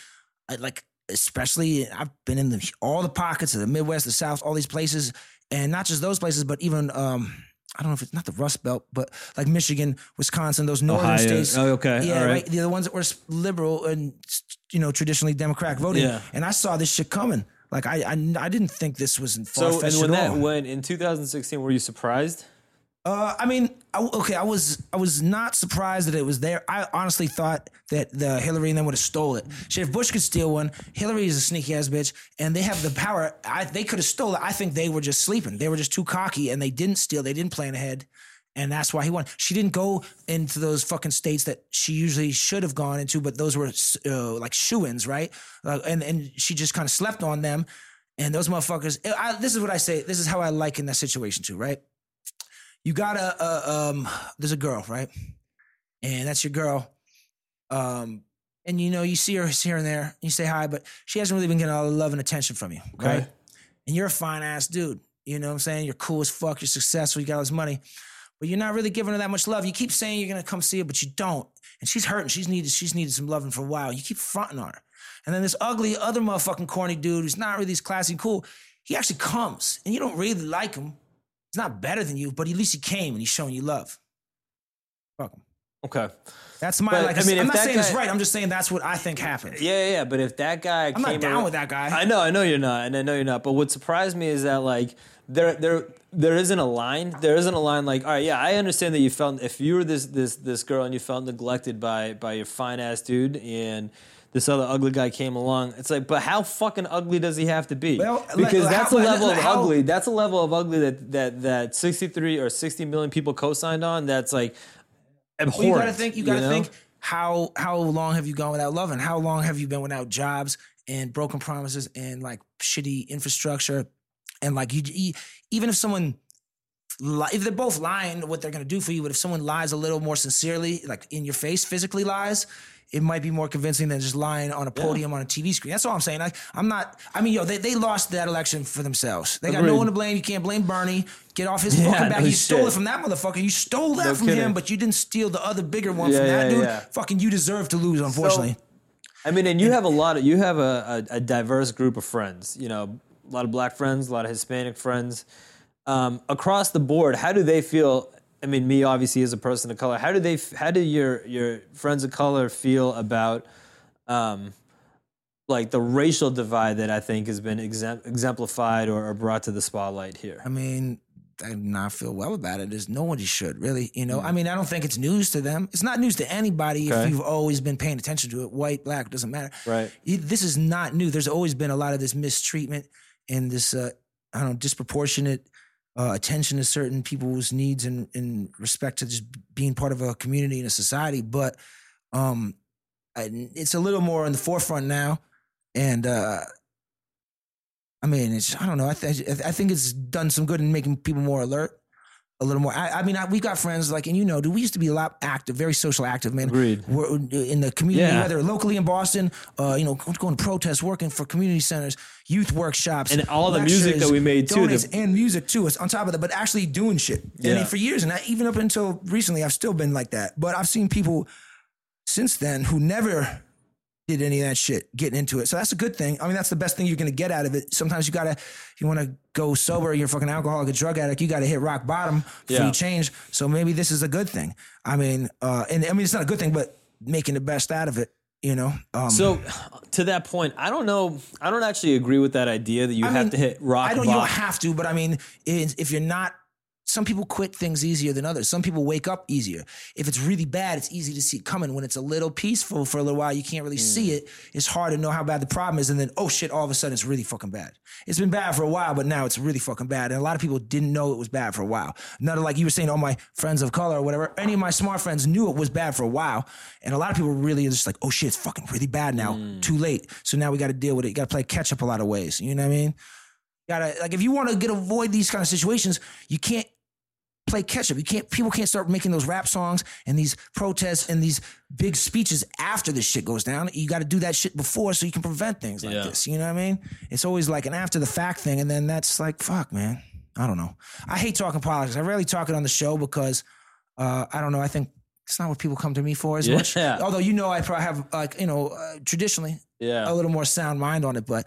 I like, especially, I've been in the all the pockets of the Midwest, the South, all these places, and not just those places, but even. um I don't know if it's not the Rust Belt, but like Michigan, Wisconsin, those northern Ohio. states. Oh, okay. Yeah, right. right. The ones that were liberal and you know traditionally Democratic voting. Yeah. And I saw this shit coming. Like I, I, I didn't think this was far So fetched when at that all. when in 2016, were you surprised? Uh, I mean, I, okay, I was I was not surprised that it was there. I honestly thought that the Hillary and them would have stole it. Shit, if Bush could steal one, Hillary is a sneaky ass bitch, and they have the power. I, they could have stole it. I think they were just sleeping. They were just too cocky, and they didn't steal. They didn't plan ahead, and that's why he won. She didn't go into those fucking states that she usually should have gone into, but those were uh, like shoe-ins, right? Uh, and and she just kind of slept on them. And those motherfuckers. I, this is what I say. This is how I like in that situation too, right? You got a, uh, um there's a girl right? And that's your girl. Um and you know you see her here and there you say hi but she hasn't really been getting all the love and attention from you right. And you're a fine ass dude you know what i'm saying? You're cool as fuck you're successful you got all this money but you're not really giving her that much love. You keep saying you're gonna come see her but you don't. And she's hurting she's needed she's needed some loving for a while. You keep fronting on her. And then this ugly other motherfucking corny dude who's not really as classy and cool he actually comes and you don't really like him He's not better than you, but at least he came and he's showing you love. Fuck him. Okay. That's my But, like. I mean, I'm not saying it's right. I'm just saying that's what I think happened. Yeah, yeah, yeah. But if that guy, I'm not came down around- with that guy. I know, I know you're not, and I know you're not. But what surprised me is that like there, there, there isn't a line. There isn't a line like, all right, yeah, I understand that you felt if you were this, this, this girl and you felt neglected by, by your fine ass dude, and this other ugly guy came along. It's like, but how fucking ugly does he have to be? Well, like, because that's how- a level of how- ugly. That's a level of ugly that that that 63 or 60 million people co-signed on. That's like abhorrent. Well, you gotta think. You gotta know? think. How how long have you gone without love, and how long have you been without jobs and broken promises and like shitty infrastructure, and like you, you even if someone. If they're both lying, what they're gonna do for you, but if someone lies a little more sincerely, like in your face, physically lies, it might be more convincing than just lying on a podium on a TV screen. That's all I'm saying. Like, I'm not. I mean, yo, they, they lost that election for themselves. They got no one to blame. You can't blame Bernie. Get off his Yeah, fucking back. no you stole it from that motherfucker. You stole that No from kidding. him, but you didn't steal the other bigger one Yeah, from that yeah, dude. yeah. Fucking, you deserve to lose. Unfortunately, I mean, and you have a lot of you have a, a, a diverse group of friends. You know, a lot of black friends, a lot of Hispanic friends. Um, across the board, how do they feel? I mean, me obviously as a person of color, how do they? How do your your friends of color feel about? Um, like the racial divide that I think has been exemp- exemplified or, or brought to the spotlight here. I mean, I do not feel well about it. There's nobody should really, you know. Mm. I mean, I don't think it's news to them. It's not news to anybody Okay. if you've always been paying attention to it. White, black, doesn't matter. Right. This is not new. There's always been a lot of this mistreatment and this, uh, I don't know, disproportionate uh, attention to certain people's needs and in respect to just being part of a community and a society. But um, I, it's a little more in the forefront now, and uh, I mean, it's I don't know. I, th- I think it's done some good in making people more alert, a little more. I, I mean, I, we've got friends like, and you know, do we used to be a lot active, very social active, man. Agreed. We're in the community, Yeah. whether locally in Boston, uh, you know, going to protests, working for community centers, youth workshops, And all the music that we made, too, the- and music too. It's on top of that, but actually doing shit. I Yeah. mean, for years, and I, even up until recently, I've still been like that. But I've seen people since then who never did any of that shit getting into it. So that's a good thing. I mean, that's the best thing you're gonna get out of it. Sometimes you gotta, if you wanna go sober, you're a fucking alcoholic, a drug addict, you gotta hit rock bottom before Yeah. you change. So maybe this is a good thing. I mean, uh, and I mean, it's not a good thing, but making the best out of it, you know? Um, So, to that point, I don't know. I don't actually agree with that idea that you I have mean, to hit rock bottom. I don't. bottom. You don't have to, but I mean, if you're not, some people quit things easier than others. Some people wake up easier. If it's really bad, it's easy to see it coming. When it's a little peaceful for a little while, you can't really see Mm. it. It's hard to know how bad the problem is, and then oh shit, all of a sudden it's really fucking bad. It's been bad for a while, but now it's really fucking bad, and a lot of people didn't know it was bad for a while. None of like you were saying, all my friends of color or whatever. Any of my smart friends knew it was bad for a while, and a lot of people really are just like, oh shit, it's fucking really bad now. Mm. Too late. So now we got to deal with it. You got to play catch up a lot of ways. You know what I mean? gotta like if you want to get avoid these kind of situations, you can't play catch up. You can't. People can't start making those rap songs and these protests and these big speeches after this shit goes down. You got to do that shit before so you can prevent things like Yeah. this. You know what I mean? It's always like an after the fact thing, and then that's like fuck, man. I don't know. I hate talking politics. I rarely talk it on the show because uh, I don't know. I think it's not what people come to me for as Yeah. much. *laughs* Although you know, I probably have like you know uh, traditionally Yeah. a little more sound mind on it, but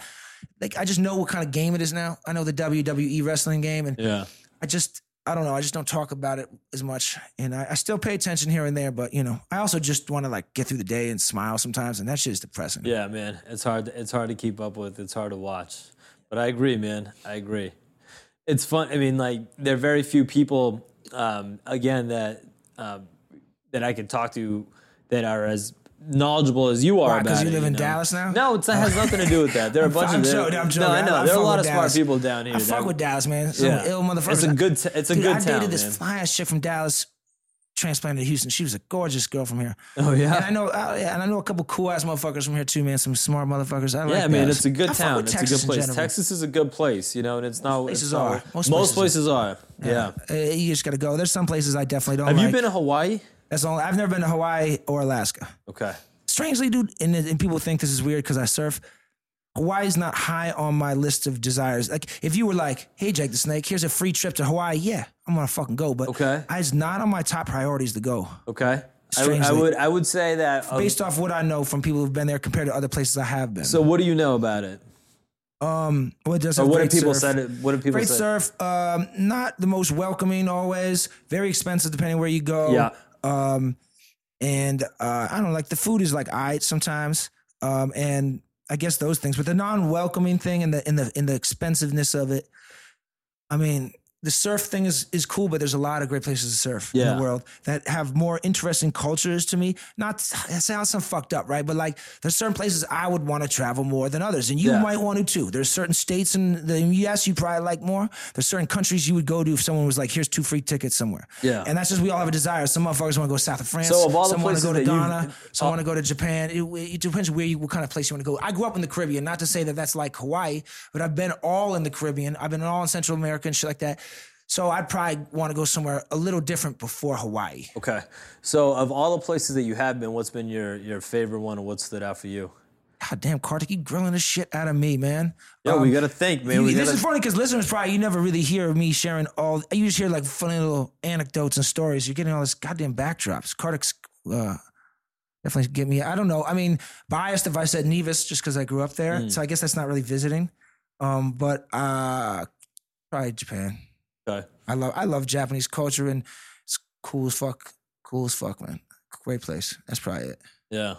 like I just know what kind of game it is now. I know the WWE wrestling game, and Yeah. I just I don't know. I just don't talk about it as much, and I, I still pay attention here and there. But you know, I also just want to like get through the day and smile sometimes, and that shit is depressing. Yeah, man. It's hard. It's hard to keep up with. It's hard to watch. But I agree, man. I agree. It's fun. I mean, like there are very few people, um, again, that um, that I can talk to that are as knowledgeable as you are. Why, about you it, live in know? Dallas now? No, it's, that has oh. nothing to do with that. There are *laughs* a bunch I'm of joking, I'm no. I know. I there are a lot of smart people down here. I fuck that- with Dallas, man. Some Yeah. ill motherfuckers. It's a good. T- it's a Dude, good I town, dated this fly ass chick from Dallas, transplanted to Houston. She was a gorgeous girl from here. Oh yeah. And I know, yeah, and I know a couple cool ass motherfuckers from here too, man. Some smart motherfuckers. I like Yeah, man, it's a good I town. It's a Texas good place. Texas is a good place, you know, and it's not. Places it's not- are. Most Most, places places are. Yeah. You just got to go. There's some places I definitely don't. Have you been to Hawaii? That's all. I've never been to Hawaii or Alaska. Okay. Strangely, dude, and, and people think this is weird because I surf. Hawaii is not high on my list of desires. Like, if you were like, "Hey, Jake the Snake, here's a free trip to Hawaii," yeah, I'm gonna fucking go. But Okay. it's not on my top priorities to go. Okay. I, would- I would. I would say that. um, Based off what I know from people who've been there compared to other places I have been. so, what do you know about it? um, what does what have people surf. said? It, what have people Great said? surf, um, not the most welcoming always. Very expensive depending where you go. Yeah. Um, and uh, I don't like the food is like I sometimes. Um, and I guess those things, but the non-welcoming thing and the in the in the expensiveness of it. I mean, the surf thing is is cool, but there's a lot of great places to surf in the world that have more interesting cultures to me. Not that sounds some fucked up, right? But like, there's certain places I would want to travel more than others, and you Yeah. might want to too. There's certain states in the U.S. you probably like more. There's certain countries you would go to if someone was like, "Here's two free tickets somewhere." Yeah. and that's just we all have a desire. Some motherfuckers want to go south of France. So of all the some want to go to Ghana. Some want to uh go to Japan. It, it depends where you, what kind of place you want to go. I grew up in the Caribbean. Not to say that that's like Hawaii, but I've been all in the Caribbean. I've been all in Central America and shit like that. So I'd probably want to go somewhere a little different before Hawaii. Okay. So, of all the places that you have been, what's been your your favorite one, and what stood out for you? God damn, Kartik, you grilling the shit out of me, man. Yo, Um, we gotta think, man. you- this gotta, is funny because listeners probably you never really hear me sharing all. You just hear like funny little anecdotes and stories. You're getting all this goddamn backdrops. Kartik's uh, definitely get me. I don't know. I mean, biased if I said Nevis just because I grew up there. Mm. So I guess that's not really visiting. Um, but uh, probably Japan. Okay. I love I love Japanese culture and it's cool as fuck. Cool as fuck, man. Great place. That's probably it. Yeah.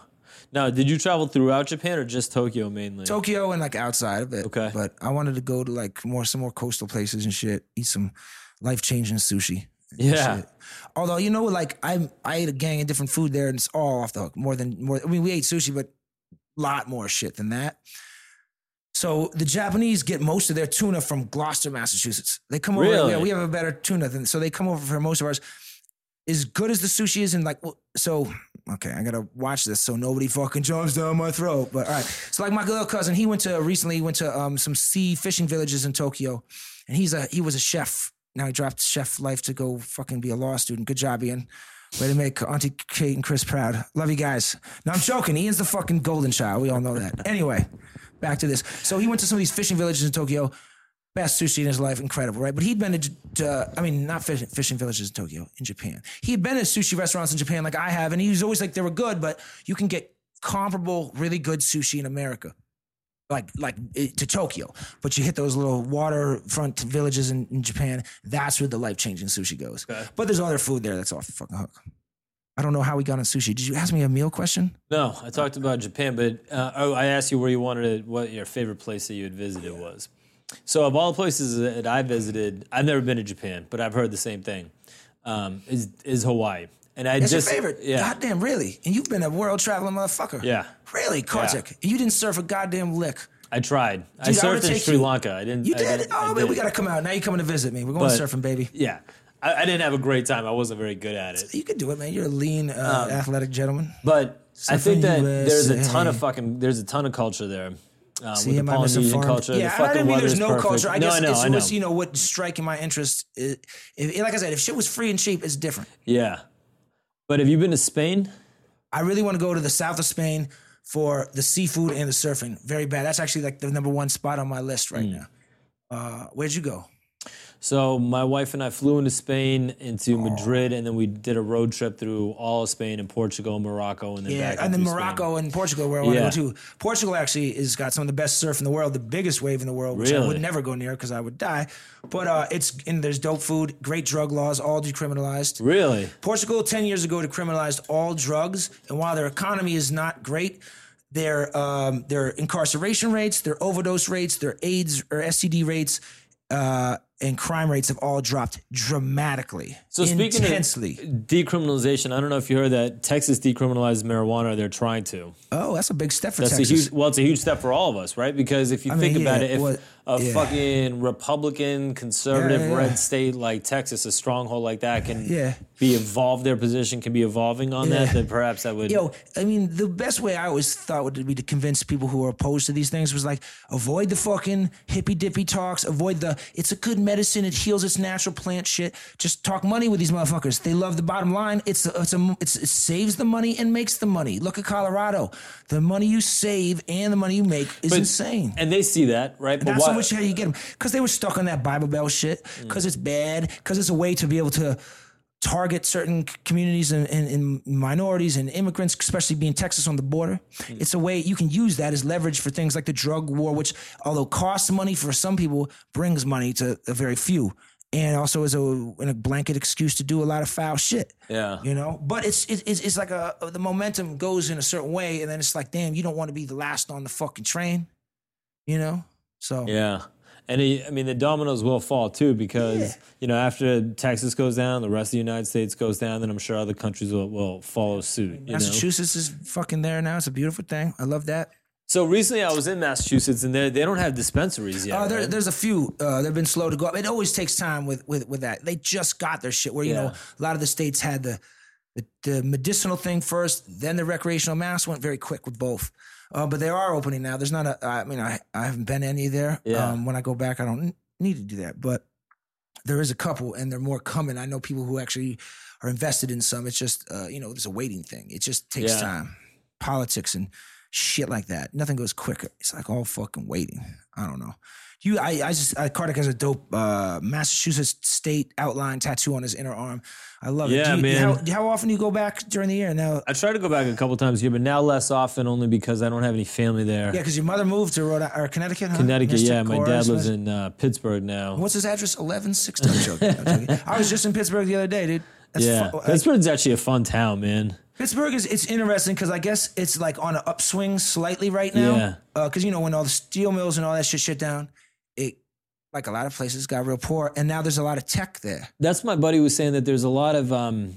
Now, did you travel throughout Japan or just Tokyo mainly? Tokyo and like outside of it. Okay. But I wanted to go to like more some more coastal places and shit. Eat some life changing sushi. Yeah. shit. Although you know, like I I ate a gang of different food there and it's all off the hook. More than more. I mean, we ate sushi, but a lot more shit than that. So the Japanese get most of their tuna from Gloucester, Massachusetts. They come over. Really? Yeah, we have a better tuna than so they come over for most of ours. As good as the sushi is, and like so. Okay, I gotta watch this so nobody fucking jumps down my throat. But all right, so like my little cousin, he went to recently he went to um, some sea fishing villages in Tokyo, and he's a he was a chef. Now he dropped chef life to go fucking be a law student. Good job, Ian. Way to make Auntie Kate and Chris proud. Love you guys. No, I'm joking. Ian's the fucking golden child. We all know that. Anyway, back to this. So he went to some of these fishing villages in Tokyo. Best sushi in his life, incredible, right? But he'd been to, to I mean, not fishing, fishing villages in Tokyo, in Japan. He had been to sushi restaurants in Japan like I have, and he was always like, they were good, but you can get comparable, really good sushi in America like like eh, to Tokyo, but you hit those little waterfront villages in, in Japan. That's where the life changing sushi goes. But there's other food there that's off the fucking hook. I don't know how we got on sushi. Did you ask me a meal question? No, I talked about Japan, but uh, oh, I asked you where you wanted to, what your favorite place that you had visited was. So, of all the places that I visited, I've never been to Japan, but I've heard the same thing. Um, is is Hawaii, and I That's just your favorite. yeah, Goddamn, really? And you've been a world traveling motherfucker. yeah. Really, Kartik. And you didn't surf a goddamn lick. I tried. I Dude, I surfed in Sri you- Lanka. I didn't. You I did? didn't- oh I man, we gotta come out. Now you're coming to visit me. We're going But- surfing, baby. Yeah, I, I didn't have a great time. I wasn't very good at it. You could do it, man. You're a lean, uh, Um, athletic gentleman. But I think that Surfing there's a ton of fucking there's a ton of culture there. uh, See, with am the I Polynesian misinformed? culture. the Yeah, fucking I didn't mean weather there's is no perfect. culture. I no, guess I know, it's I know. what's, you know what striking my interest. Is, if, like I said, if shit was free and cheap, it's different. yeah, but have you been to Spain? I really want to go to the south of Spain for the seafood and the surfing. Very bad. That's actually like the number one spot on my list right Hmm. now. Uh, where'd you go? So my wife and I flew into Spain, into Madrid, and then we did a road trip through all of Spain and Portugal, Morocco, and then Yeah, back and then into Spain. Morocco and Portugal, where I want Yeah. to go too. Portugal actually has got some of the best surf in the world, the biggest wave in the world, which I would never go near because I would die. But uh, it's and there's dope food, great drug laws, all decriminalized. Really? Portugal, 10 years ago, decriminalized all drugs. And while their economy is not great, their, um, their incarceration rates, their overdose rates, their AIDS or STD rates, uh, and crime rates have all dropped dramatically. So speaking intensely. of decriminalization, I don't know if you heard that Texas decriminalized marijuana. They're trying to. oh, that's a big step for That's Texas. a huge. Well, it's a huge step for all of us, right? Because if you mean, think about yeah, it, if what- a yeah. fucking Republican, conservative, yeah. red state like Texas, a stronghold like that, can Yeah. Be evolved. Their position can be evolving on that. Then perhaps that would. Yo, I mean, the best way I always thought would be to convince people who are opposed to these things was like avoid the fucking hippy dippy talks, avoid the it's a good medicine, it heals its natural plant shit. Just talk money with these motherfuckers. They love the bottom line. It's a, it's a it's, it saves the money and makes the money. Look at Colorado. The money you save and the money you make is insane. and they see that, right? But Not why- so much how you get them because they were stuck on that Bible Belt shit mm. because it's bad because it's a way to be able to target certain communities and, and, and minorities and immigrants, especially being Texas on the border. Mm. It's a way you can use that as leverage for things like the drug war, which although costs money for some people, brings money to a very few. And also is a, in a blanket excuse to do a lot of foul shit. Yeah. You know, but it's it- it's it's like a the momentum goes in a certain way, and then it's like, damn, you don't want to be the last on the fucking train. You know, so Yeah. And I mean, the dominoes will fall too because, Yeah. you know, after Texas goes down, the rest of the United States goes down, then I'm sure other countries will, will follow suit. You know? Massachusetts is fucking there now. It's a beautiful thing. I love that. So recently I was in Massachusetts and they they don't have dispensaries yet. Uh, there, right? there's a few. Uh, they've been slow to go up. It always takes time with with with that. They just got their shit. Where you know a lot of the states had the, the the medicinal thing first, then the recreational mass went very quick with both. Uh, but they are opening now. There's not a. I mean, I I haven't been any there. Yeah. Um, when I go back, I don't need to do that. But there is a couple, and there are more coming. I know people who actually are invested in some. It's just uh, you know, there's a waiting thing. It just takes Yeah. time. Politics and shit like that. Nothing goes quicker. It's like all fucking waiting. I don't know. You, I, I just, I, Kartik has a dope uh, Massachusetts state outline tattoo on his inner arm. I love it. Yeah, man. How, how often do you go back during the year? Now, I try to go back a couple times a year, but now less often only because I don't have any family there. yeah, because your mother moved to Rhode Island, or Connecticut, huh? Connecticut, Mystic yeah. My dad lives in uh, Pittsburgh now. What's his address? Eleven six. I'm joking. I'm *laughs* joking. I was just in Pittsburgh the other day, dude. That's Yeah, fu- I- Pittsburgh's actually a fun town, man. Pittsburgh is it's interesting because I guess it's like on an upswing slightly right now. Yeah. Because you know when all the steel mills and all that shit shut down, like a lot of places got real poor, and now there's a lot of tech there. That's my buddy was saying that there's a lot of um,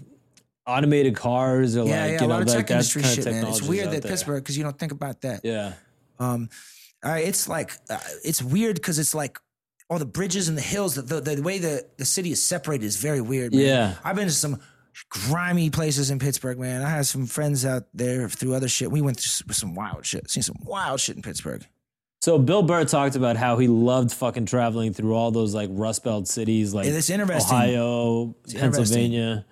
automated cars or Yeah, like yeah, you a know lot of like tech industry kind of shit, man. It's weird that there. Pittsburgh because you don't think about that. Yeah, Um, all right, it's like uh, it's weird because it's like all the bridges and the hills. The, the, the way the the city is separated is very weird. Man. Yeah. I've been to some grimy places in Pittsburgh, man. I had some friends out there through other shit. We went through some wild shit. Seen some wild shit in Pittsburgh. So Bill Burr talked about how he loved fucking traveling through all those like Rust Belt cities, like Yeah, that's interesting. Ohio, Pennsylvania.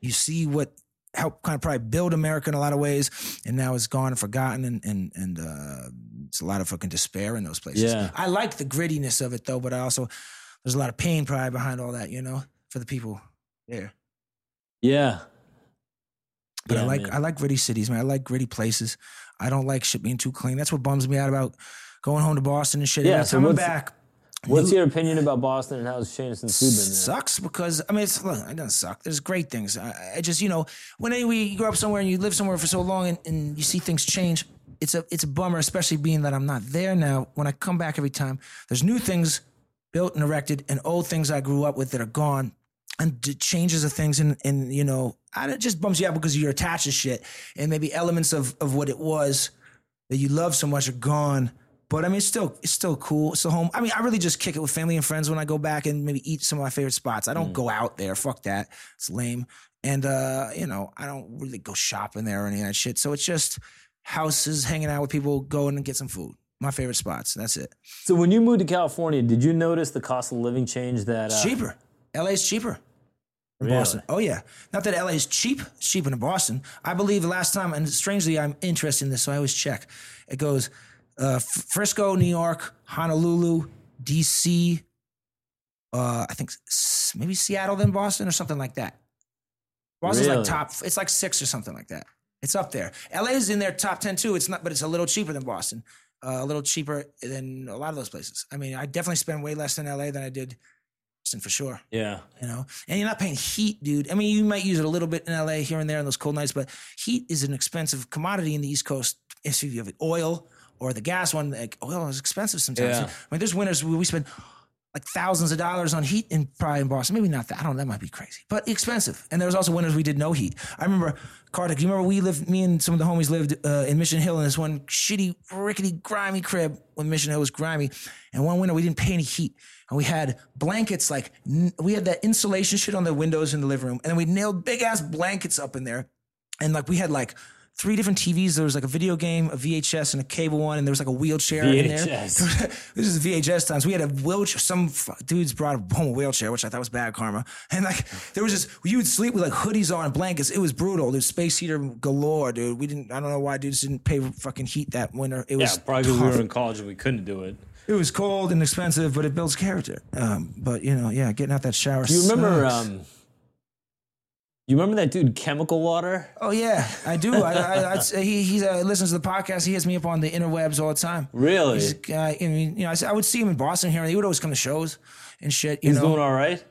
You see what helped kind of probably build America in a lot of ways, and now it's gone and forgotten, and and and uh, it's a lot of fucking despair in those places. Yeah. I like the grittiness of it though, but I also there's a lot of pain probably behind all that, you know, for the people there. Yeah, But I like man. I like gritty cities, man. I like gritty places. I don't like shit being too clean. That's what bums me out about going home to Boston and shit. Yeah, so what's- back. What's new- your opinion about Boston and how it's changed since you've been there? sucks because I mean it's look, it doesn't suck. There's great things. I, I just you know when anyway you grow up somewhere and you live somewhere for so long and, and you see things change, it's a it's a bummer, especially being that I'm not there now. When I come back every time, there's new things built and erected, and old things I grew up with that are gone, and changes of things, and and you know it just bums you out because you're attached to shit, and maybe elements of of what it was that you love so much are gone. But I mean, it's still it's still cool. It's still home. I mean, I really just kick it with family and friends when I go back and maybe eat some of my favorite spots. I don't go out there. Fuck that. It's lame. And uh, you know, I don't really go shopping there or any of that shit. So it's just houses, hanging out with people, going and get some food. my favorite spots. That's it. So when you moved to California, did you notice the cost of living change that uh, cheaper. LA's cheaper. Really? Boston. Oh yeah. Not that LA is cheap. It's cheaper than Boston. I believe the last time, and strangely, I'm interested in this, so I always check. It goes uh, Frisco, New York, Honolulu, DC. Uh, I think maybe Seattle, then Boston, or something like that. Boston's Really? like top. It's like six or something like that. It's up there. LA is in their top ten too. It's not, but it's a little cheaper than Boston. Uh, a little cheaper than a lot of those places. I mean, I definitely spend way less in LA than I did Boston for sure Yeah. you know and you're not paying heat dude i mean you might use it a little bit in la here and there on those cold nights but heat is an expensive commodity in the east coast if you have oil or the gas one like oil is expensive sometimes Yeah. i mean there's winters where we spend like thousands of dollars on heat in probably in Boston. Maybe not that. I don't know. That might be crazy, but expensive. And there was also winters we did no heat. I remember, Kartik, you remember we lived, me and some of the homies lived uh, in Mission Hill in this one shitty, rickety, grimy crib when Mission Hill was grimy. And one winter we didn't pay any heat. And we had blankets like, n- we had that insulation shit on the windows in the living room. And then we nailed big ass blankets up in there. And like we had like, Three different TVs. There was like a video game, a VHS, and a cable one, and there was like a wheelchair in there. *laughs* This is VHS times. We had a wheelchair. Some f- dudes brought home a wheelchair, which I thought was bad karma. And like, there was just you would sleep with like hoodies on and blankets. It was brutal. There's space heater galore, dude. We didn't. I don't know why dudes didn't pay fucking heat that winter. It was Yeah, probably because we were in college and we couldn't do it. It was cold and expensive, but it builds character. Um, but you know, yeah, getting out that shower. Do you remember? Um, you remember that dude, Chemical Water? Oh yeah, I do. I, I, I'd *laughs* he he uh, listens to the podcast. He hits me up on the interwebs all the time. Really? He's guy. I mean, you know, I, would see him in Boston here, and he would always come to shows and shit. You He's know, doing all right.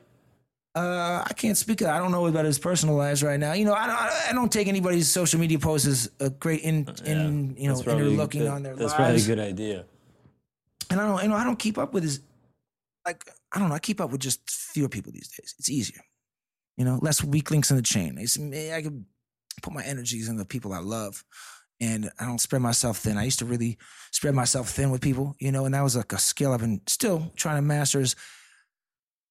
Uh, I can't speak. I don't know about his personal lives right now. You know, I don't. I don't take anybody's social media posts as a great in, in you know, interlooking good- on their lives. That's probably a good idea. And I don't. You know, I don't keep up with his. Like, I don't know. I keep up with just fewer people these days. It's easier. You know, less weak links in the chain. It's, I could put my energies in the people I love, and I don't spread myself thin. I used to really spread myself thin with people. You know, and that was like a skill I've been still trying to master. Is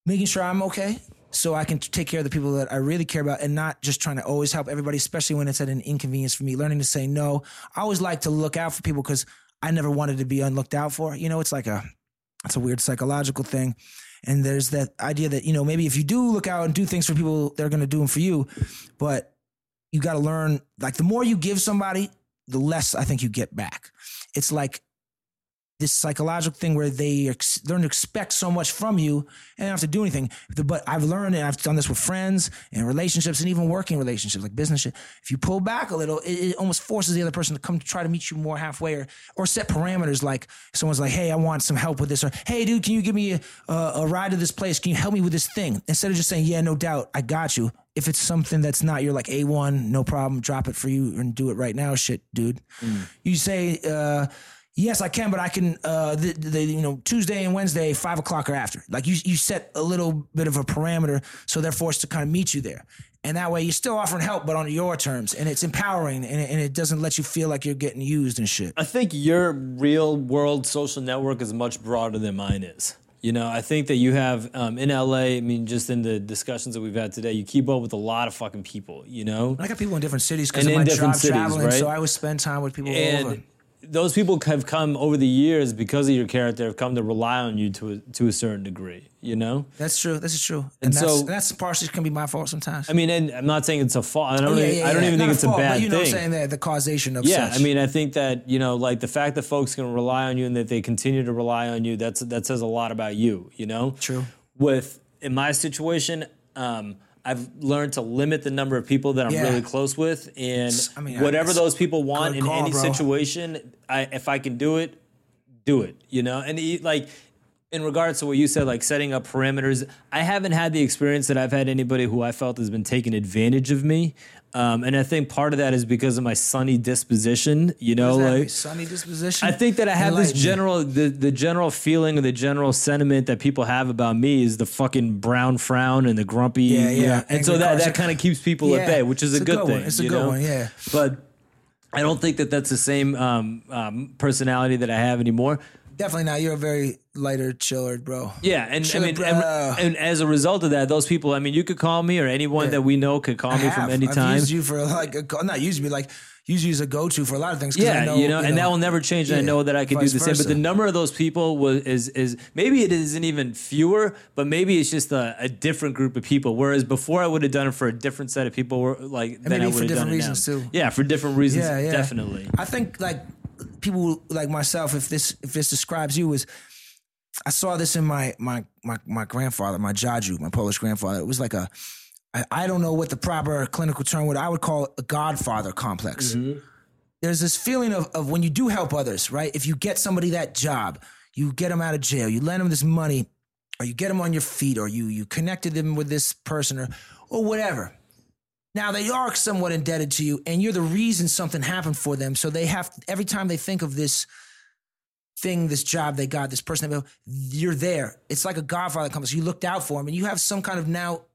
making sure I'm okay so I can take care of the people that I really care about and not just trying to always help everybody, especially when it's at an inconvenience for me. Learning to say no. I always like to look out for people because I never wanted to be unlooked out for. You know, it's like a it's a weird psychological thing. And there's that idea that, you know, maybe if you do look out and do things for people, they're gonna do them for you. But you gotta learn, like the more you give somebody, the less I think you get back. It's like this psychological thing where they ex- learn to expect so much from you and they don't have to do anything. But I've learned, and I've done this with friends and relationships and even working relationships, like business shit. If you pull back a little, it, it almost forces the other person to come to try to meet you more halfway or, or set parameters. Like someone's like, hey, I want some help with this. Or, hey, dude, can you give me a, a, a ride to this place? Can you help me with this thing? Instead of just saying, yeah, no doubt, I got you. If it's something that's not, you're like, A1, no problem, drop it for you and do it right now, shit, dude. You say, uh, Yes, I can, but I can. Uh, the, the you know Tuesday and Wednesday, five o'clock or after. Like you, you set a little bit of a parameter, so they're forced to kind of meet you there, and that way you're still offering help, but on your terms, and it's empowering, and it, and it doesn't let you feel like you're getting used and shit. I think your real world social network is much broader than mine is. You know, I think that you have um, in LA. I mean, just in the discussions that we've had today, you keep up with a lot of fucking people. You know, I got people in different cities because of my job cities, traveling, right? so I would spend time with people all over. and those people have come over the years because of your character. Have come to rely on you to a, to a certain degree. You know, That's true. This is true, and, And that's, so- that's partially can be my fault sometimes. I mean, and I'm not saying it's a fault. I don't. Oh, yeah, even, yeah, I don't yeah. even Not think it's fault, a bad but you know thing. I'm saying? that the causation of Yeah, such. I mean, I think that you know, like the fact that folks can rely on you and that they continue to rely on you. That's that says a lot about you. You know, True. With in my situation, um, I've learned to limit the number of people that I'm Yeah. really close with, and I mean, whatever those people want in call, any bro. situation, I if I can do it, do it. You know, and e- like. In regards to what you said, like setting up parameters, I haven't had the experience that I've had anybody who I felt has been taking advantage of me, um, and I think part of that is because of my sunny disposition. You know, that like sunny disposition. I think that I have this general the, the general feeling or the general sentiment that people have about me is the fucking brown frown and the grumpy. Yeah, you yeah. know, and so that that kind of keeps people Yeah, at bay, which is a good good thing. It's a you good know? one, yeah. But I don't think that that's the same um, um, personality that I have anymore. Definitely not. You're a very lighter, chiller, bro. Yeah, and Chill, I mean, and, and as a result of that, those people. I mean, you could call me or anyone Yeah. that we know could call I me from have. any I've time. used you for like a, not used be like use you as a go to for a lot of things. Yeah, I know, you know, and that will never change. And I know that I can do the same. But the number of those people was is is maybe it isn't even fewer, but maybe it's just a, a different group of people. Whereas before, I would have done it for a different set of people. Were like than maybe I would have different done it reasons, now. too. Yeah, for different reasons. Yeah, yeah. definitely. I think like people like myself, if this if this describes you, is I saw this in my my my my grandfather, my Jaju, my Polish grandfather. It was like a I, I don't know what the proper clinical term would I would call a godfather complex. Mm-hmm. There's this feeling of, of when you do help others, right? If you get somebody that job, you get them out of jail, you lend them this money, or you get them on your feet, or you you connected them with this person, or or whatever. Now they are somewhat indebted to you, and you're the reason something happened for them. So they have every time they think of this thing, this job they got, this person, they you're there. It's like a Godfather comes. You looked out for them, and you have some kind of now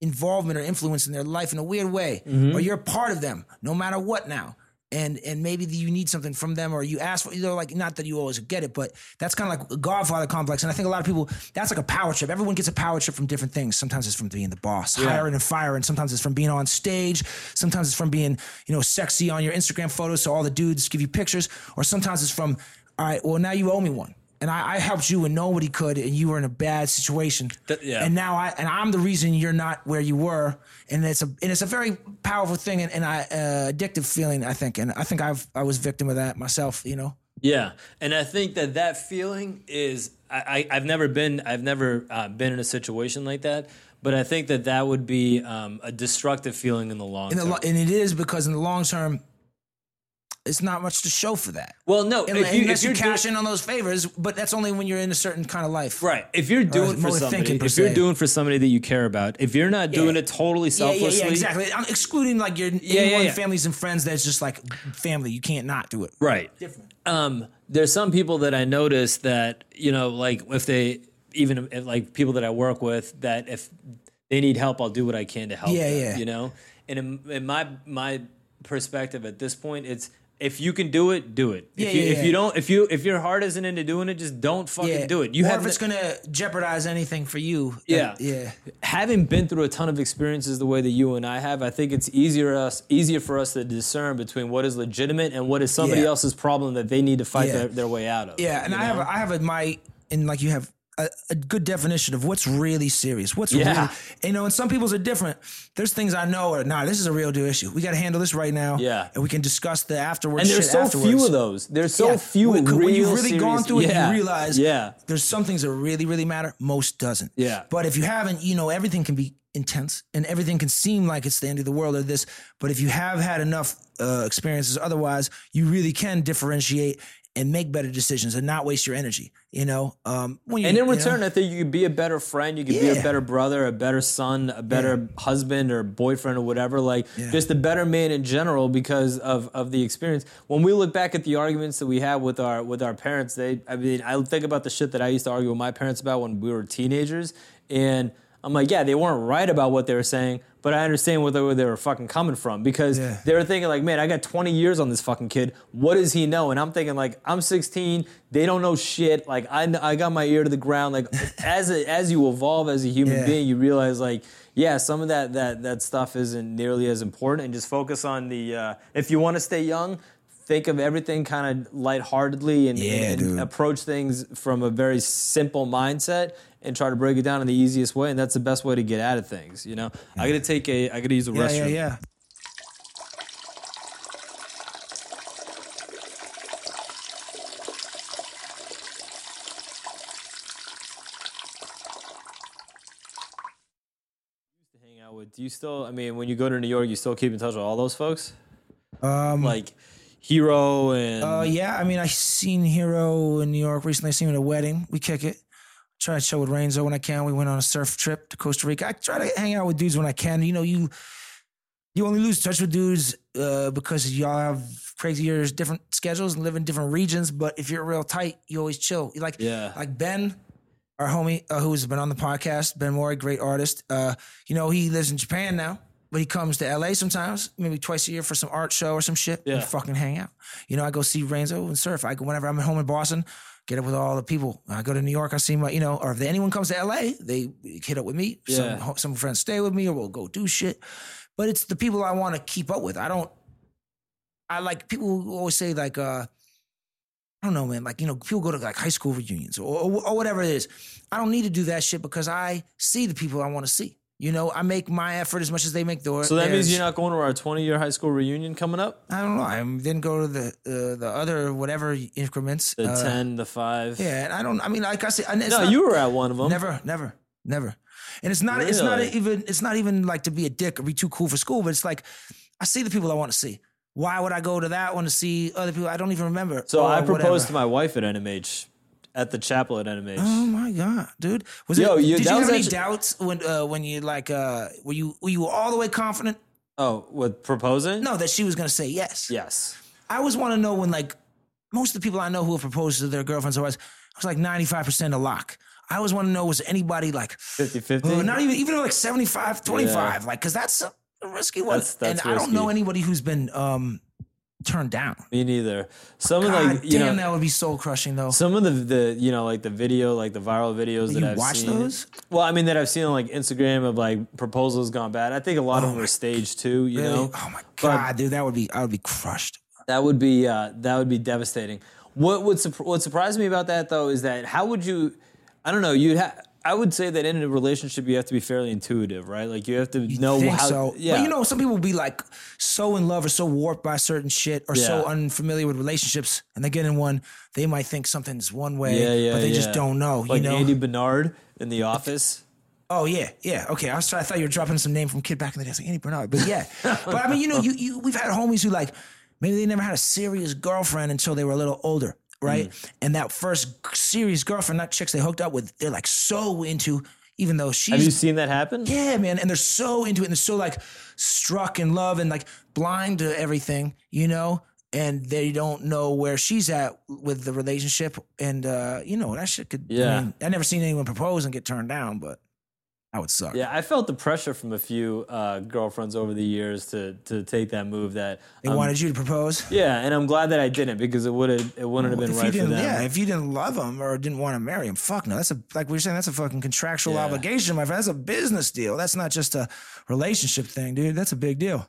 involvement or influence in their life in a weird way, mm-hmm. or you're a part of them, no matter what. Now. And, and maybe you need something from them or you ask for you know like not that you always get it but that's kind of like a godfather complex and i think a lot of people that's like a power trip. Everyone gets a power trip from different things. Sometimes it's from being the boss hiring and firing. Sometimes it's from being on stage. Sometimes it's from being you know sexy on your instagram photos so all the dudes give you pictures. Or sometimes it's from all right well now you owe me one and I, I helped you and nobody could, and you were in a bad situation. That- yeah. And now I and I'm the reason you're not where you were, and it's a and it's a very powerful thing and, and I uh, addictive feeling. I think, and I think I've I was victim of that myself. You know. Yeah, and I think that that feeling is I, I I've never been I've never uh, been in a situation like that, but I think that that would be um, a destructive feeling in the long In the term. and it is because in the long term, it's not much to show for that. well, no, Unless, if you, unless if you you're cash doing, in on those favors, but that's only when you're in a certain kind of life. right, if you're doing for somebody, if you're doing for somebody that you care about, if you're not doing Yeah. it totally Yeah, yeah, selflessly, yeah, exactly. I'm excluding like your yeah, anyone, yeah. families and friends that's just like family. You can't not do it. right? Different. um, there's some people that I notice that you know, like if they even if, like people that I work with that if they need help, I'll do what I can to help. Yeah, them, yeah. You know, and in, in my my perspective at this point, it's if you can do it, do it. Yeah, if you yeah, if yeah. you don't, if you if your heart isn't into doing it, just don't fucking do it. You or have if it's gonna jeopardize anything for you. Uh, yeah. yeah. having been through a ton of experiences the way that you and I have, I think it's easier us easier for us to discern between what is legitimate and what is somebody Yeah. else's problem that they need to fight Yeah. their, their way out of. Yeah, and you I have know? a, I have a my and like you have a, a good definition of what's really serious. What's Yeah. really you know, and some people's are different. There's things I know are nah, this is a real deal issue. We got to handle this right now. Yeah. and we can discuss the afterwards. and there's so afterwards. few of those. There's so Yeah. few when, when you've really gone serious- through it, yeah. you realize Yeah. there's some things that really, really matter. Most doesn't. Yeah. But if you haven't, you know, everything can be intense and everything can seem like it's the end of the world or this. But if you have had enough uh, experiences, otherwise, you really can differentiate and make better decisions and not waste your energy. You know, um, when you, And in you know? return, I think you could be a better friend. You could be a better brother, a better son, a better husband or boyfriend or whatever. Like just a better man in general because of, of the experience. When we look back at the arguments that we had with our with our parents, they I mean, I think about the shit that I used to argue with my parents about when we were teenagers, and I'm like, yeah, they weren't right about what they were saying, but I understand where they were, they were fucking coming from because Yeah. they were thinking like, man, I got 20 years on this fucking kid. What does he know? And I'm thinking like, I'm 16. They don't know shit. Like I, I got my ear to the ground. Like *laughs* as a, as you evolve as a human Yeah. being, you realize like, yeah, some of that that that stuff isn't nearly as important. And just focus on the. Uh, if you want to stay young. Think of everything kind of lightheartedly and, Yeah, and dude. approach things from a very simple mindset and try to break it down in the easiest way. And that's the best way to get out of things. You know, I got to take a, I got to use a Yeah, restroom. yeah, yeah. hang out with. Do you still? I mean, when you go to New York, you still keep in touch with all those folks, Um, like Hero and uh, yeah, I mean, I seen Hero in New York recently. I seen him at a wedding. We kick it. Try to chill with Renzo when I can. We went on a surf trip to Costa Rica. I try to hang out with dudes when I can. You know, you you only lose touch with dudes uh, because y'all have crazy years, different schedules, and live in different regions. But if you're real tight, you always chill. Like Yeah. like Ben, our homie uh, who's been on the podcast, Ben Mori, great artist. Uh, you know, he lives in Japan now. But he comes to LA sometimes, maybe twice a year for some art show or some shit. Yeah. And fucking hang out. You know, I go see Renzo and surf. I go whenever I'm at home in Boston, get up with all the people. I go to New York, I see my, you know, or if anyone comes to LA, they hit up with me. Yeah. Some some friends stay with me or we'll go do shit. But it's the people I want to keep up with. I don't I like people who always say like uh I don't know, man. Like, you know, people go to like high school reunions or, or, or whatever it is. I don't need to do that shit because I see the people I want to see. You know, I make my effort as much as they make theirs. So that means you're not going to our 20 year high school reunion coming up? I don't know. I didn't go to the uh, the other whatever increments. The Uh, 10, the 5. Yeah, and I don't. I mean, like I said, No, not- you were at one of them. never, never, never. And it's not. It's not even. It's not even like to be a dick or be too cool for school. But it's like I see the people I want to see. Why would I go to that one to see other people I don't even remember? So I proposed to my wife at NMH, at the chapel at NMH. Oh my god, dude! Was Yo, it? you- did you have any actu- doubts when uh, when you like uh, were you were you all the way confident? Oh, with proposing? No, that she was gonna say yes. Yes. I always want to know when like most of the people I know who have proposed to their girlfriends always it was like ninety five percent a lock. I always want to know was anybody like 50 50? uh, not even even like 75 25 like because that's a risky one. That's- that's and I don't know anybody who's been um turned down. Me neither. Some of like you damn, know, that would be soul crushing though. some of the the you know like the video like the viral videos that you I've watch seen. those? Well, I mean that I've seen on like Instagram of like proposals gone bad. I think a lot of them are staged too. You Really? know, oh my But- god, dude, that would be I would be crushed. That would be uh, that would be devastating. What would what surprised me about that though is that how would you? I don't know. You'd have. I would say that in a relationship you have to be fairly intuitive, right? Like you have to know think how. so. Yeah, But you know, some people be like so in love or so warped by certain shit or so unfamiliar with relationships, and they get in one, they might think something's one way, yeah, yeah. but they yeah. just don't know. Like you know? Andy Bernard in The Office. oh yeah, yeah. Okay, I was trying, I thought you were dropping some name from kid back in the day. I was like Andy Bernard, but yeah. *laughs* but I mean, you know, you, you we've had homies who like maybe they never had a serious girlfriend until they were a little older, right? Mm. And that first serious girlfriend, not chicks they hooked up with, they're like so into, even though she's Have you seen that happen? Yeah, man. And they're so into it and they're so like struck in love and like blind to everything, you know? And they don't know where she's at with the relationship. And, uh, you know, that shit could, Yeah. I mean, I never seen anyone propose and get turned down, but that would suck. Yeah, I felt the pressure from a few uh, girlfriends over the years to to take that move. That They um, wanted you to propose. yeah, and I'm glad that I didn't because it would have it wouldn't have been right for them. yeah, if you didn't love him or didn't want to marry him, fuck no. That's a like we were saying. That's a fucking contractual Yeah. obligation, my friend. That's a business deal. That's not just a relationship thing, dude. That's a big deal.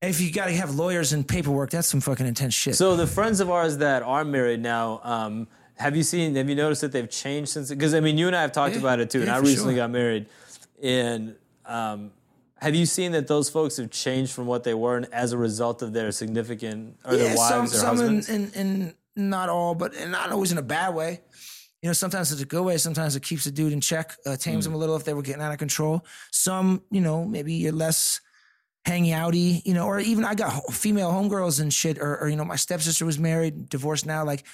If you got to have lawyers and paperwork, that's some fucking intense shit. So the friends of ours that are married now, um, have you seen? Have you noticed that they've changed since? Because I mean, you and I have talked Yeah, about it too, and I recently sure. got married. And um, have you seen that those folks have changed from what they were and as a result of their significant or their wives or some in, husbands? in, in not all, but and not always in a bad way. You know, sometimes it's a good way. Sometimes it keeps the dude in check, uh, tames Mm. him a little if they were getting out of control. Some, you know, maybe you're less hangy outy, you know, or even I got female homegirls and shit, or, or you know, my stepsister was married, divorced now, like,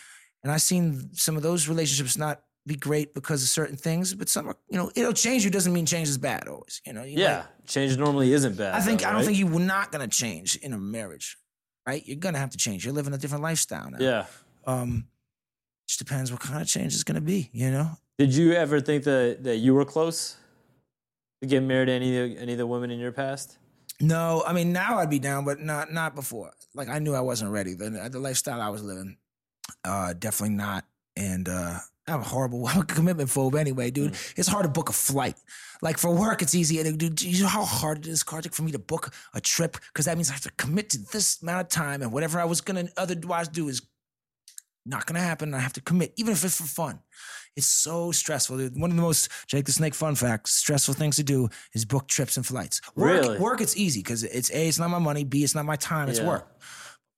and I've seen some of those relationships not be great because of certain things, but some, are, you know, it'll change you doesn't mean change is bad always. You know, you yeah, might- change normally isn't bad. I think though, I don't right? think you're not gonna change in a marriage, right? You're gonna have to change. You're living a different lifestyle now. Yeah. Um, just depends what kind of change it's gonna be. You know. Did you ever think that that you were close to get married to any any of the women in your past? No, I mean now I'd be down, but not not before. Like I knew I wasn't ready. The, the lifestyle I was living, uh, definitely not. And uh, I'm a horrible. *laughs* I'm a commitment phobe anyway, dude. It's hard to book a flight. Like for work, it's easy. And dude, you know how hard it is, Kartik, for me to book a trip because that means I have to commit to this amount of time, and whatever I was gonna otherwise do is not gonna happen. I have to commit, even if it's for fun. It's so stressful, dude. One of the most Jake the Snake fun facts, stressful things to do is book trips and flights. Work, Really? work, it's easy because it's a, it's not my money. B, it's not my time. It's Yeah. work.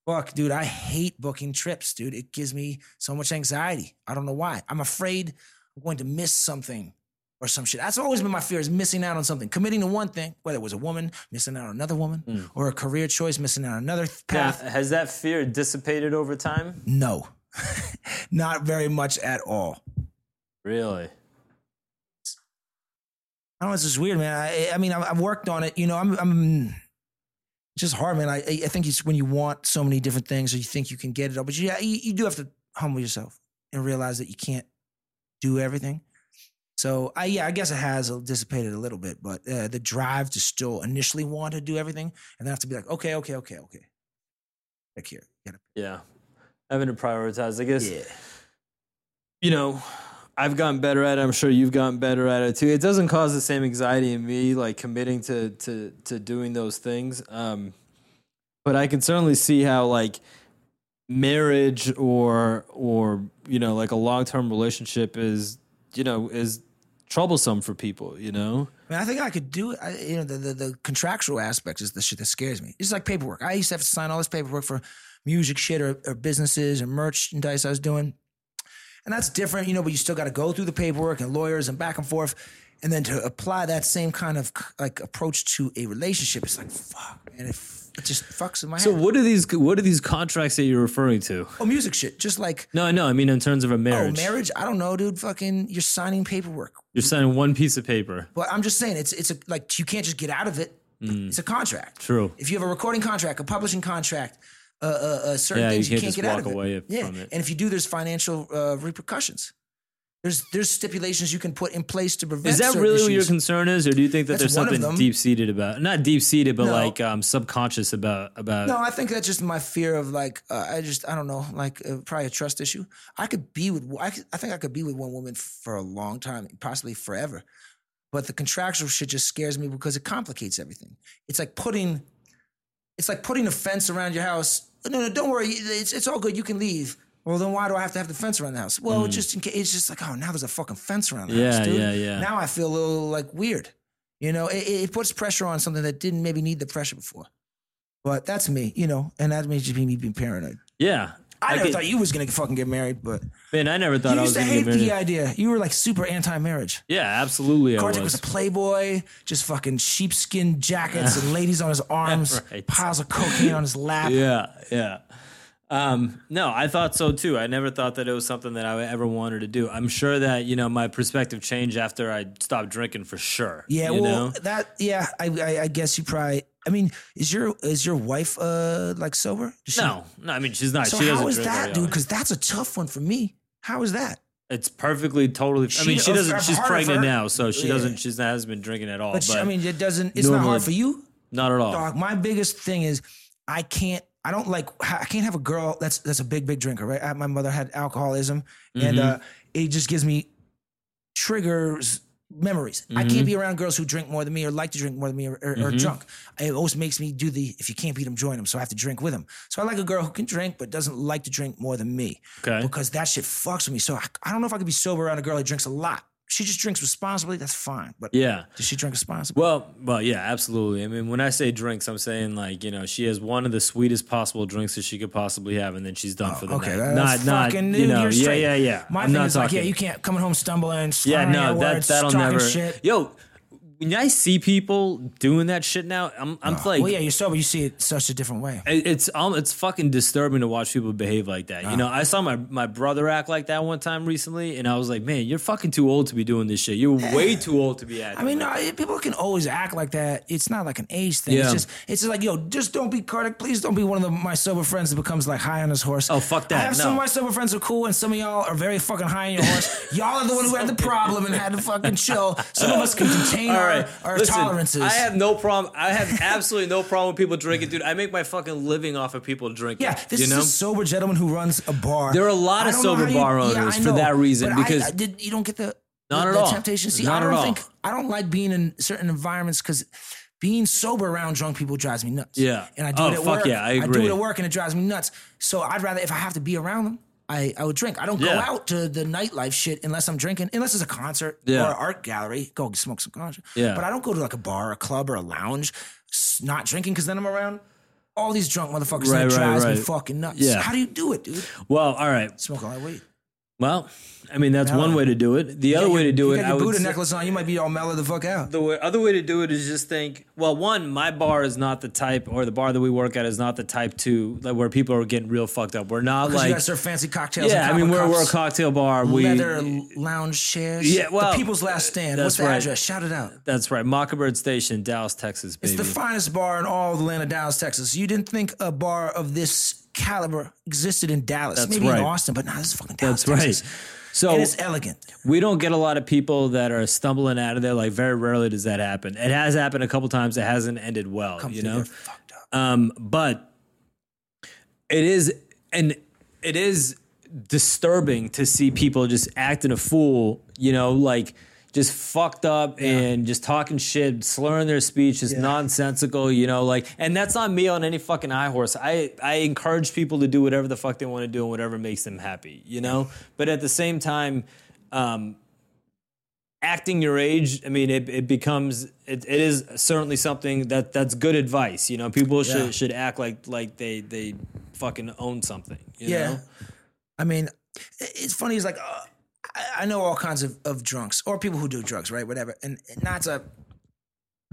Fuck, dude, I hate booking trips, dude. It gives me so much anxiety. I don't know why. I'm afraid I'm going to miss something or some shit. That's always been my fear is missing out on something. Committing to one thing, whether it was a woman, missing out on another woman, or a career choice, missing out on another th- Hmm. Now, path. has that fear dissipated over time? No, *laughs* not very much at all. Really? I don't know. It's just weird, man. I, I mean, I've, I've worked on it. You know, I'm, I'm just hard, man. I, I think it's when you want so many different things or you think you can get it all, but you, you, you do have to humble yourself and realize that you can't do everything. So I yeah, I guess it has dissipated a little bit, but uh, the drive to still initially want to do everything and then have to be like, okay, okay, okay, okay. Like here. Yeah. Having to prioritize. I guess, Yeah. you know, I've gotten better at it. I'm sure you've gotten better at it too. It doesn't cause the same anxiety in me, like committing to to to doing those things. Um, but I can certainly see how like marriage or or you know like a long term relationship is you know is troublesome for people. You know. I mean, I think I could do it. I, you know, the, the the contractual aspect is the shit that scares me. It's like paperwork. I used to have to sign all this paperwork for music shit or, or businesses and merchandise I was doing, and that's different, you know. But you still got to go through the paperwork and lawyers and back and forth, and then to apply that same kind of like approach to a relationship, it's like fuck, man. It, it just fucks with my So head. So what are these what are these contracts that you're referring to? oh, music shit, just like No, no, I mean in terms of a marriage. oh, marriage. I don't know, dude. Fucking, you're signing paperwork. You're signing one piece of paper. But I'm just saying, it's it's a, like you can't just get out of it. It's a contract. Mm. True. If you have a recording contract, a publishing contract, uh, uh, uh, certain Yeah, things you can't can't, get out of it. Yeah, it. and if you do, there's financial uh, repercussions. There's there's stipulations you can put in place to prevent. Is that really what your concern is, or do you think that That's there's something deep seated about? Not deep seated, but No. like um, subconscious about about. No, I think that's just my fear of like uh, I just I don't know like uh, probably a trust issue. I could be with I, could, I think I could be with one woman for a long time, possibly forever. But the contractual shit just scares me because it complicates everything. It's like putting it's like putting a fence around your house. No, no, don't worry. It's it's all good. You can leave. Well, then why do I have to have the fence around the house? Well, just in case, it's just like, oh, now there's a fucking fence around the Mm. Yeah, house, dude. yeah, yeah. Now I feel a little like weird. You know, it, it puts pressure on something that didn't maybe need the pressure before. But that's me, you know, and that may just be me being paranoid. yeah, I, never could- thought you was gonna fucking get married, but Man, I never thought you I was used to going to hate get married. the idea. You were like super anti-marriage. Yeah, absolutely. I Kartik was. was a playboy, just fucking sheepskin jackets and *laughs* ladies on his arms, Right. piles of cocaine on his lap. yeah, yeah. Um, no, I thought so too. I never thought that it was something that I ever wanted to do. I'm sure that you know my perspective changed after I stopped drinking for sure. Yeah, you well, know? that yeah, I, I I guess you probably. I mean, is your is your wife uh like sober? She- no, no. I mean, she's not. So she how is that, dude? Because that's a tough one for me. How is that? It's perfectly, totally. I mean, she doesn't. she's pregnant now, so she Yeah. doesn't. She's not hasn't been drinking at all. But, But, I mean, it doesn't. It's not hard for you. not at all. Dog, my biggest thing is I can't. I don't like. I can't have a girl that's that's a big big drinker. Right. I, my mother had alcoholism, and Mm-hmm. uh, it just gives me triggers memories. I Mm-hmm. can't be around girls who drink more than me or like to drink more than me or, or, Mm-hmm. or drunk. It always makes me do the if you can't beat them, join them. So I have to drink with them. So I like a girl who can drink but doesn't like to drink more than me. Okay. Because that shit fucks with me. So I, I don't know if I could be sober around a girl who drinks a lot. She just drinks responsibly. That's fine. But Yeah. does she drink responsibly? Well, well, yeah, absolutely. I mean, when I say drinks, I'm saying like you know she has one of the sweetest possible drinks that she could possibly have, and then she's done for the Oh, Okay, night. that's not, not, fucking you know, yeah, yeah, yeah. My I'm thing not is talking. like, yeah, you can't coming home stumbling. Yeah, no, that that'll never. Shit. Yo, when I see people doing that shit now, I'm I'm like, well, yeah, you're sober. You see it such a different way. it- it's um, it's fucking disturbing to watch people behave like that. You know, I saw my my brother act like that one time recently, and I was like, man, you're fucking too old to be doing this shit. You're way too old to be acting. I mean, like no, people can always act like that. It's not like an age thing. Yeah. It's just, it's just like, yo, just don't be Kartik. Please don't be one of the, my sober friends that becomes like high on his horse. Oh, fuck that, I have some of my sober friends are cool, and some of y'all are very fucking high on your horse. *laughs* y'all are the one who had the problem and had to fucking chill. Some of us can *laughs* contain our, right, our listen. tolerances. I have no problem. I have absolutely no problem with people drinking, dude. I make my fucking living off of people drinking. Yeah, this you is know. a sober gentleman who runs a bar. There are a lot of sober you- bar yeah, owners for that reason, but I- because- I, did you don't get the Not the, at the all. temptation. See, Not I don't think I don't like being in certain environments because being sober around drunk people drives me nuts. Yeah. and I do Oh, it at fuck work. yeah, I agree. I do it at work, and it drives me nuts. So I'd rather if I have to be around them. I, I would drink. I don't go out to the nightlife shit unless I'm drinking, unless it's a concert Yeah. or an art gallery. Go smoke some concert. Yeah. But I don't go to like a bar, a club, or a lounge, not drinking because then I'm around all these drunk motherfuckers Right, and it right, drives me fucking nuts. Yeah. How do you do it, dude? well, all right. Smoke all that weed. Well, I mean that's one way to do it. The other Yeah, way to do you it, got I your would Buddha say- necklace on, you might be all mellow the fuck out. the way, other way to do it is just think. Well, one, my bar is not the type, or the bar that we work at is not the type to like, where people are getting real fucked up. We're not oh, Because you guys serve fancy cocktails. yeah. and I mean, we're we're a cocktail bar. We leather l- lounge chairs. Yeah, well, the People's Last uh, Stand. that's What's the right. address? Shout it out. that's right, Mockingbird Station, Dallas, Texas, baby. It's the finest bar in all of the land of Dallas, Texas. You didn't think a bar of this caliber existed in Dallas. That's Maybe right. in Austin, but nah, this is fucking Dallas, That's right. Texas. So- and it's elegant. We don't get a lot of people that are stumbling out of there. Like very rarely does that happen. It has happened a couple times. It hasn't ended well. Come you know. Um, but it is, and it is disturbing to see people just acting a fool, you know, like just fucked up and just talking shit, slurring their speech, just nonsensical, you know, like, and that's not me on any fucking high horse. I, I encourage people to do whatever the fuck they want to do and whatever makes them happy, you know? But at the same time, um, acting your age, I mean, it, it becomes it, it is certainly something that that's good advice. You know, people should Yeah. should act like like they they fucking own something. You Yeah. know? I mean, it's funny. It's like uh, I, I know all kinds of, of drunks or people who do drugs, right? Whatever. And, not to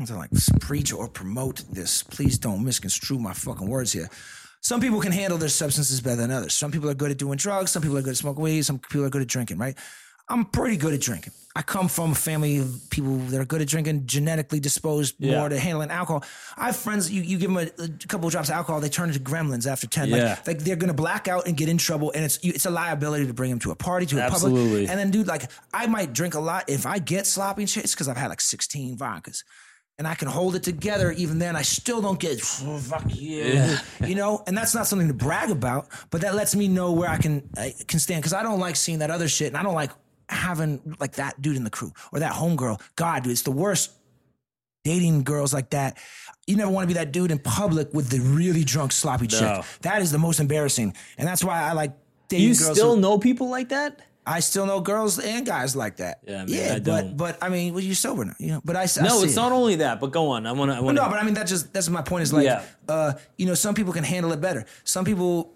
to like preach or promote this. Please don't misconstrue my fucking words here. Some people can handle their substances better than others. Some people are good at doing drugs. Some people are good at smoking weed. Some people are good at drinking, right? I'm pretty good at drinking. I come from a family of people that are good at drinking, genetically disposed Yeah. more to handling alcohol. I have friends, you, you give them a, a couple of drops of alcohol, they turn into gremlins after 10. Yeah. Like, like they're going to black out and get in trouble. And it's you, it's a liability to bring them to a party, to a Absolutely. public. And then, dude, like, I might drink a lot. If I get sloppy and shit, it's because I've had like 16 vodkas. And I can hold it together. Even then, I still don't get "Oh, fuck yeah, you know. And that's not something to brag about, but that lets me know where I can I can stand because I don't like seeing that other shit, and I don't like having like that dude in the crew or that homegirl. God, dude, it's the worst dating girls like that. You never want to be that dude in public with the really drunk, sloppy chick. That is the most embarrassing, and that's why I like dating You still who- know people like that? I still know girls and guys like that. Yeah, man, yeah, I but don't. but I mean, well, you're sober now, you know. But I, I No, it's it. not only that. But go on. I want to. I No, but I mean that just that's my point. Is like, Yeah. uh, you know, some people can handle it better. Some people,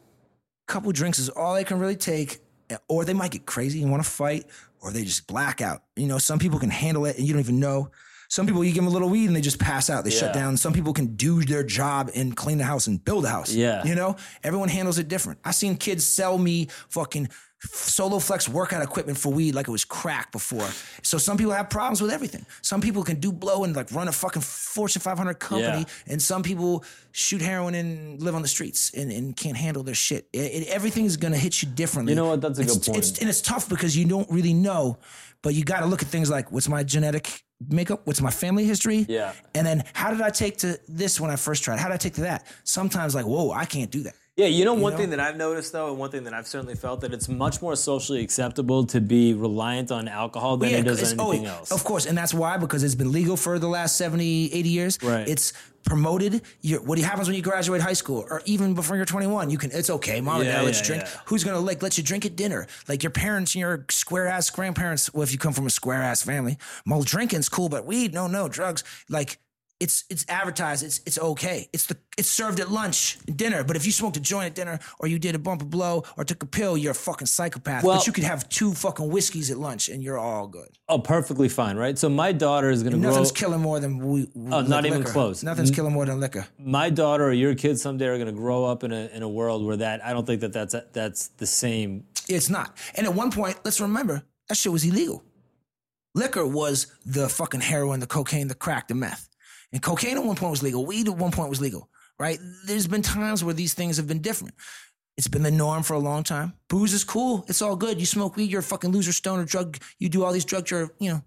couple drinks is all they can really take, or they might get crazy and want to fight, or they just black out. You know, some people can handle it and you don't even know. Some people you give them a little weed and they just pass out. They shut down. Some people can do their job and clean the house and build a house. Yeah. you know, everyone handles it different. I've seen kids sell me fucking. Soloflex workout equipment for weed like it was crack before. So some people have problems with everything. Some people can do blow and like run a fucking Fortune 500 company, Yeah. and some people shoot heroin and live on the streets and, and can't handle their shit. It, it, everything is going to hit you differently. You know what? That's a It's- good point. It's, and it's tough because you don't really know, but you got to look at things like what's my genetic makeup, what's my family history, Yeah. and then how did I take to this when I first tried? How did I take to that? Sometimes like, whoa, I can't do that. Yeah, you know one know? thing that I've noticed though, and one thing that I've certainly felt that it's much more socially acceptable to be reliant on alcohol than it does it's- on oh, anything else. Of course, and that's why because it's been legal for the last 70, 80 years. Right. It's promoted. You're, what happens when you graduate high school or even before you're 21? You can. It's okay, mom and Yeah, dad let yeah, you drink. yeah. Who's gonna like let you drink at dinner? Like your parents and your square ass grandparents. Well, if you come from a square ass family, well, drinking's cool, but weed, no, no, drugs. Like it's it's advertised. It's it's okay. It's the it's served at lunch, dinner. But if you smoked a joint at dinner, or you did a bump of blow, or took a pill, you're a fucking psychopath. Well- but you could have two fucking whiskeys at lunch, and you're all good. oh, perfectly fine, right? So my daughter is going to grow. Nothing's killing more than we. Oh, not even close. Nothing's killing more than liquor. my daughter or your kids someday are going to grow up in a in a world where that I don't think that that's that's the same. It's not. And at one point, let's remember that shit was illegal. Liquor was the fucking heroin, the cocaine, the crack, the meth. And cocaine at one point was legal. Weed at one point was legal. Right? There's been times where these things have been different. It's been the norm for a long time. Booze is cool. It's all good. You smoke weed, you're a fucking loser, stoner, drug. You do all these drugs. You're, you know.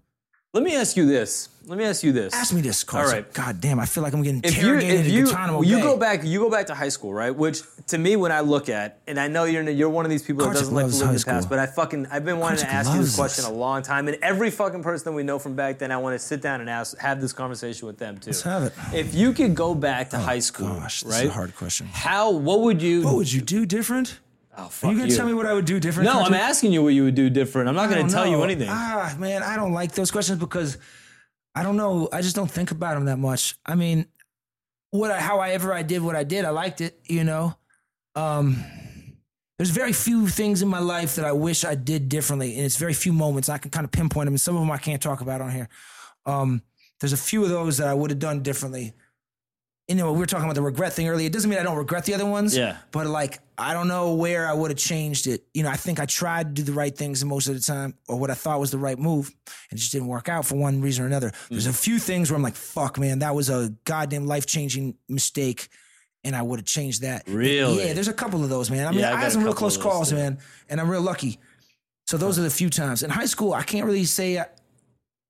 Let me ask you this. Let me ask you this. Ask me this, Carson. All right. God damn, I feel like I'm getting if you interrogated if in you you go back you go back to high school right which to me when I look at and I know you're you're one of these people that doesn't like to live in the past but I fucking I've been wanting to ask you this question us. a long time and every fucking person that we know from back then I want to sit down and ask have this conversation with them too Let's have it. if you could go back to oh high school Gosh, this right is a hard question. how what would you What would you do different? Oh, Are you gonna tell me what I would do different? no I'm asking you what you would do different I'm not I gonna tell you anything Ah, man, I don't like those questions because I don't know. I just don't think about them that much. I mean, what I, how I ever I did what I did, I liked it. You know, um, there's very few things in my life that I wish I did differently, and it's very few moments I can kind of pinpoint them, and some of them I can't talk about on here. Um, there's a few of those that I would have done differently. You know, we were talking about the regret thing earlier. It doesn't mean I don't regret the other ones. Yeah. But like, I don't know where I would have changed it. You know, I think I tried to do the right things most of the time, or what I thought was the right move, and it just didn't work out for one reason or another. Mm. There's a few things where I'm like, fuck, man, that was a goddamn life changing mistake. And I would have changed that. Really? Yeah, there's a couple of those, man. I mean, Yeah, I I, had some real close calls, too. man, and I'm real lucky. So those are the few times. In high school, I can't really say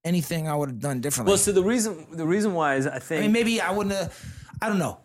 anything I would have done differently. Well, so the reason the reason why is I think I mean, maybe I wouldn't have. I don't know.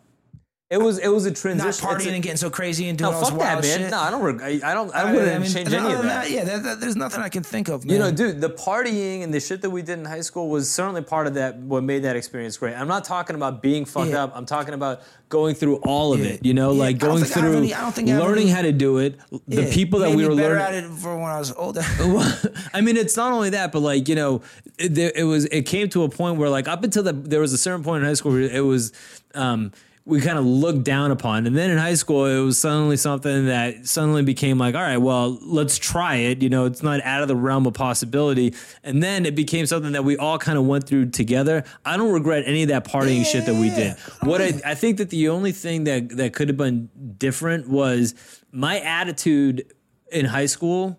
It was it was a transition. it's partying a- and getting so crazy and doing no, all this fuck that, man. shit. No, I don't. reg- I, I don't. I, I wouldn't mean, change other any of that. Yeah, there- there- there's nothing I can think of. Man. You know, dude, the partying and the shit that we did in high school was certainly part of that. What made that experience great. I'm not talking about being fucked Yeah. up. I'm talking about going through all of Yeah. it. You know, Yeah, like going I through any- I learning any- how to do it. The people that we were better learning. at it for when I was older. *laughs* I mean, it's not only that, but like you know, it, there, it was. It came to a point where, like, up until the, there was a certain point in high school where it was. Um, we kind of looked down upon, and then in high school, it was suddenly something that suddenly became like, all right, well, let's try it. You know, it's not out of the realm of possibility, and then it became something that we all kind of went through together. I don't regret any of that partying shit that we did. What I, I think that the only thing that that could have been different was my attitude in high school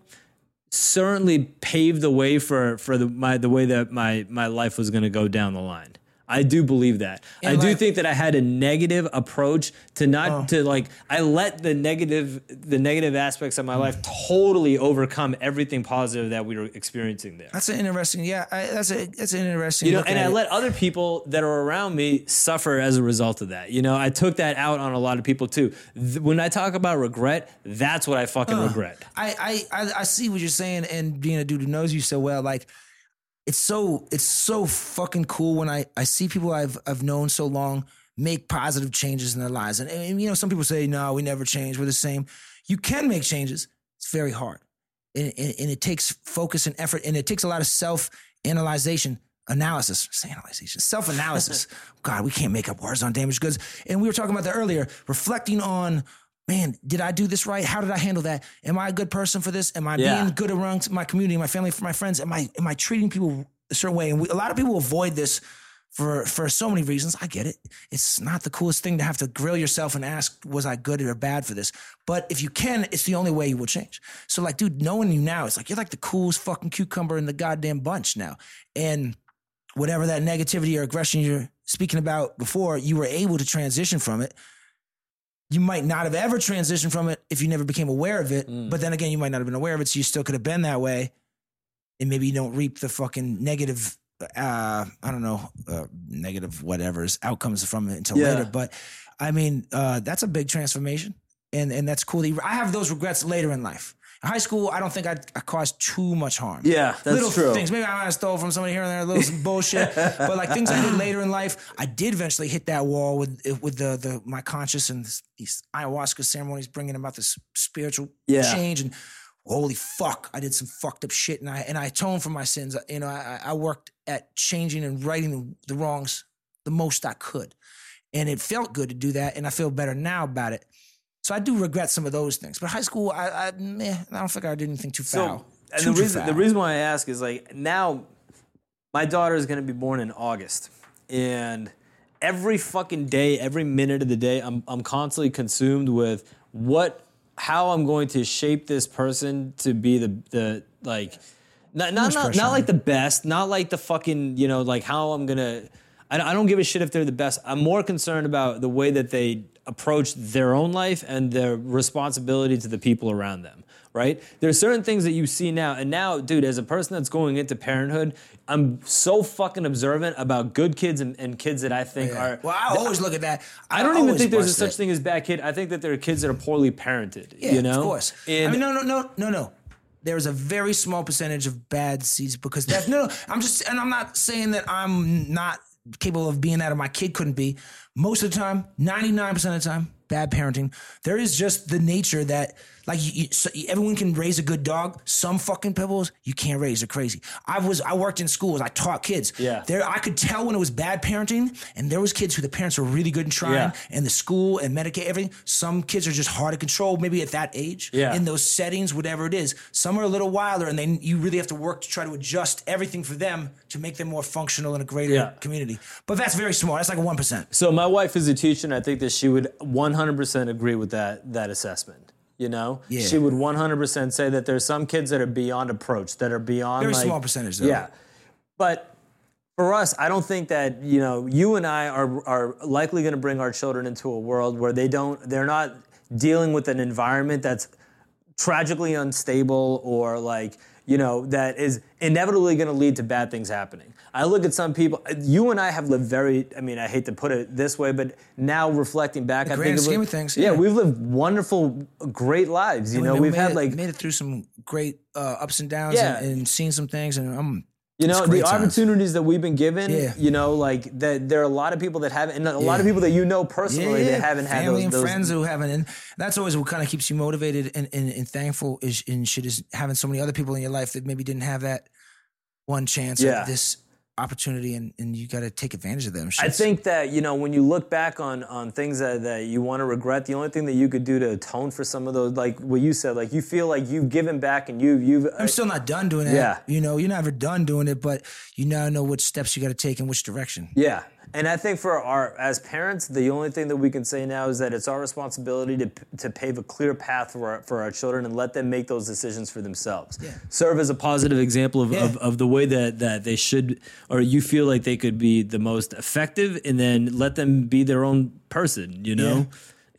certainly paved the way for for the my the way that my my life was going to go down the line. I do believe that. I do think that I had a negative approach to not oh. to like I let the negative the negative aspects of my life totally overcome everything positive that we were experiencing there. That's an interesting. Yeah, I, that's a that's an interesting. You know, and I it. let other people that are around me suffer as a result of that. You know, I took that out on a lot of people too. Th- when I talk about regret, that's what I fucking regret. I, I I I see what you're saying, and being a dude who knows you so well, like it's so it's so fucking cool when I I see people I've I've known so long make positive changes in their lives, and, and you know some people say no, we never change, we're the same. You can make changes. It's very hard, and, and, and it takes focus and effort, and it takes a lot of self analyzation. Analysis, say analyzation, self analysis. *laughs* God, we can't make up words on damaged goods. And we were talking about that earlier, reflecting on man, did I do this right? How did I handle that? Am I a good person for this? Am I Yeah. being good around my community, my family, for my friends? Am I am I treating people a certain way? And we, a lot of people avoid this for for so many reasons. I get it. It's not the coolest thing to have to grill yourself and ask, was I good or bad for this? But if you can, it's the only way you will change. So like, dude, knowing you now, it's like you're like the coolest fucking cucumber in the goddamn bunch now. And whatever that negativity or aggression you're speaking about before, you were able to transition from it you might not have ever transitioned from it if you never became aware of it. Mm. But then again, you might not have been aware of it, so you still could have been that way, and maybe you don't reap the fucking negative. Uh, I don't know, uh, negative whatever's outcomes from it until Yeah. later. But I mean, uh, that's a big transformation, and and that's cool. that you- I have those regrets later in life. In high school, I don't think I, I caused too much harm. Yeah, that's little true. things. Maybe I might have stole from somebody here and there, a little *laughs* bullshit. but like things I did later in life, I did eventually hit that wall with with the the my conscious and this, these ayahuasca ceremonies bringing about this spiritual Yeah. change and. Holy fuck! I did some fucked up shit, and I and I atoned for my sins. You know, I, I worked at changing and righting the wrongs the most I could, and it felt good to do that, and I feel better now about it. So I do regret some of those things. But high school, I I, meh, I don't think I did anything too foul. So, and Too, the reason the reason why I ask is like now, my daughter is going to be born in August, and every fucking day, every minute of the day, I'm I'm constantly consumed with what how I'm going to shape this person to be the the like. Not not, not, not like the best, not like the fucking, you know, like how I'm gonna. I, I don't give a shit if they're the best. I'm more concerned about the way that they approach their own life and their responsibility to the people around them. Right? There's certain things that you see now, and now, dude, as a person that's going into parenthood, I'm so fucking observant about good kids and, and kids that I think are. Well, I always look at that. I don't even think there's a such that. thing as bad kid. I think that there are kids that are poorly parented. Yeah, you know, of course. And I mean, no, no, no, no, no. There is a very small percentage of bad seeds because that. no, no. I'm just, and I'm not saying that I'm not capable of being that, or my kid couldn't be. Most of the time, 99% of the time, bad parenting. There is just the nature that, like, you, you, so everyone can raise a good dog. Some fucking pebbles you can't raise. They're crazy. I was, I worked in schools. I taught kids. Yeah. There, I could tell when it was bad parenting, and there was kids who the parents were really good in trying, Yeah. and the school and Medicaid everything. Some kids are just hard to control, maybe at that age. Yeah. In those settings, whatever it is. Some are a little wilder, and then you really have to work to try to adjust everything for them to make them more functional in a greater Yeah. community. But that's very small. That's like a one percent. So my wife is a teacher, and I think that she would 100% agree with that that assessment. You know, Yeah. she would 100% say that there's some kids that are beyond approach, that are beyond Very like- small percentage, though. Yeah, but for us, I don't think that you know you and I are are likely going to bring our children into a world where they don't they're not dealing with an environment that's tragically unstable or like you know that is inevitably going to lead to bad things happening. I look at some people. You and I have lived very. I mean, I hate to put it this way, but now reflecting back, I grand think scheme of things, yeah. yeah. we've lived wonderful, great lives. You We know, made- we've had it, like made it through some great uh, ups and downs Yeah. and, and seen some things, and I'm You know, the opportunities that we've been given, Yeah. you know, like that there are a lot of people that haven't, and a lot of people that you know personally that haven't had family those, and those friends who haven't, and that's always what kind of keeps you motivated and, and, and thankful is and shit is having so many other people in your life that maybe didn't have that one chance Yeah. this opportunity, and, and you got to take advantage of them. I think that you know when you look back on on things that, that you want to regret, the only thing that you could do to atone for some of those, like what you said, like you feel like you've given back and you've, you've I'm still not done doing it. Yeah. you know, you're never done doing it, but you now know which steps you got to take in which direction. Yeah. And I think for our as parents, the only thing that we can say now is that it's our responsibility to, to pave a clear path for our, for our children and let them make those decisions for themselves. Yeah. Serve as a positive example of, Yeah. of, of the way that, that they should, or you feel like they could be the most effective, and then let them be their own person, you know?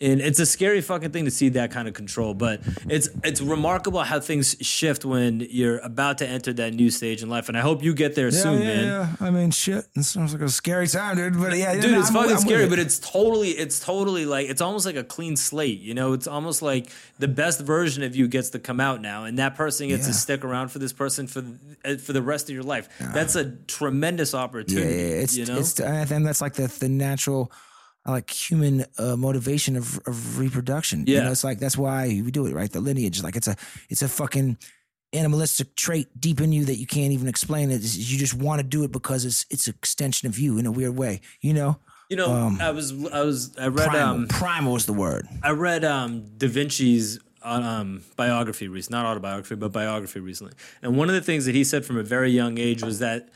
And it's a scary fucking thing to see that kind of control, but it's it's remarkable how things shift when you're about to enter that new stage in life. And I hope you get there soon, man. Yeah, I mean, shit. It sounds like a scary time, dude. But yeah, dude it's fucking scary but it's totally it's totally like it's almost like a clean slate you know it's almost like the best version of you gets to come out now and that person gets to stick around for this person for the, for the rest of your life that's a tremendous opportunity yeah, yeah. It's, you know it's, I think that's like the, the natural, like human uh, motivation of, of reproduction. You Yeah. know, it's like, that's why we do it, right? The lineage, like it's a, it's a fucking animalistic trait deep in you that you can't even explain it. It's- you just want to do it because it's, it's an extension of you in a weird way, you know? you know i was i was i read Primal, um primal was the word. I read um, Da Vinci's um, biography recently, not autobiography, but biography recently. And one of the things that he said from a very young age was that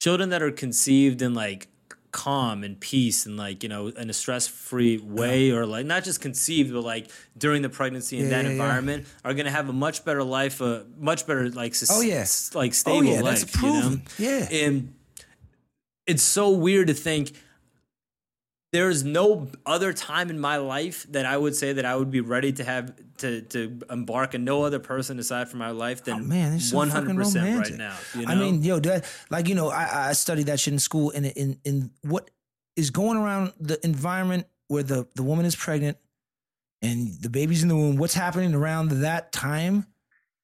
children that are conceived in like calm and peace and like you know in a stress-free way or like not just conceived but like during the pregnancy in Yeah, that yeah, yeah. environment are going to have a much better life a much better like sus- Oh, yeah. s- like stable Oh, yeah, life you know? Yeah. and it's so weird to think there is no other time in my life that I would say that I would be ready to have to to embark on no other person aside from my life than Oh, man, it's one fucking hundred percent right now. You know? I mean, yo, that, like you know, I, I studied that shit in school, and in in what is going around the environment where the the woman is pregnant and the baby's in the womb. What's happening around that time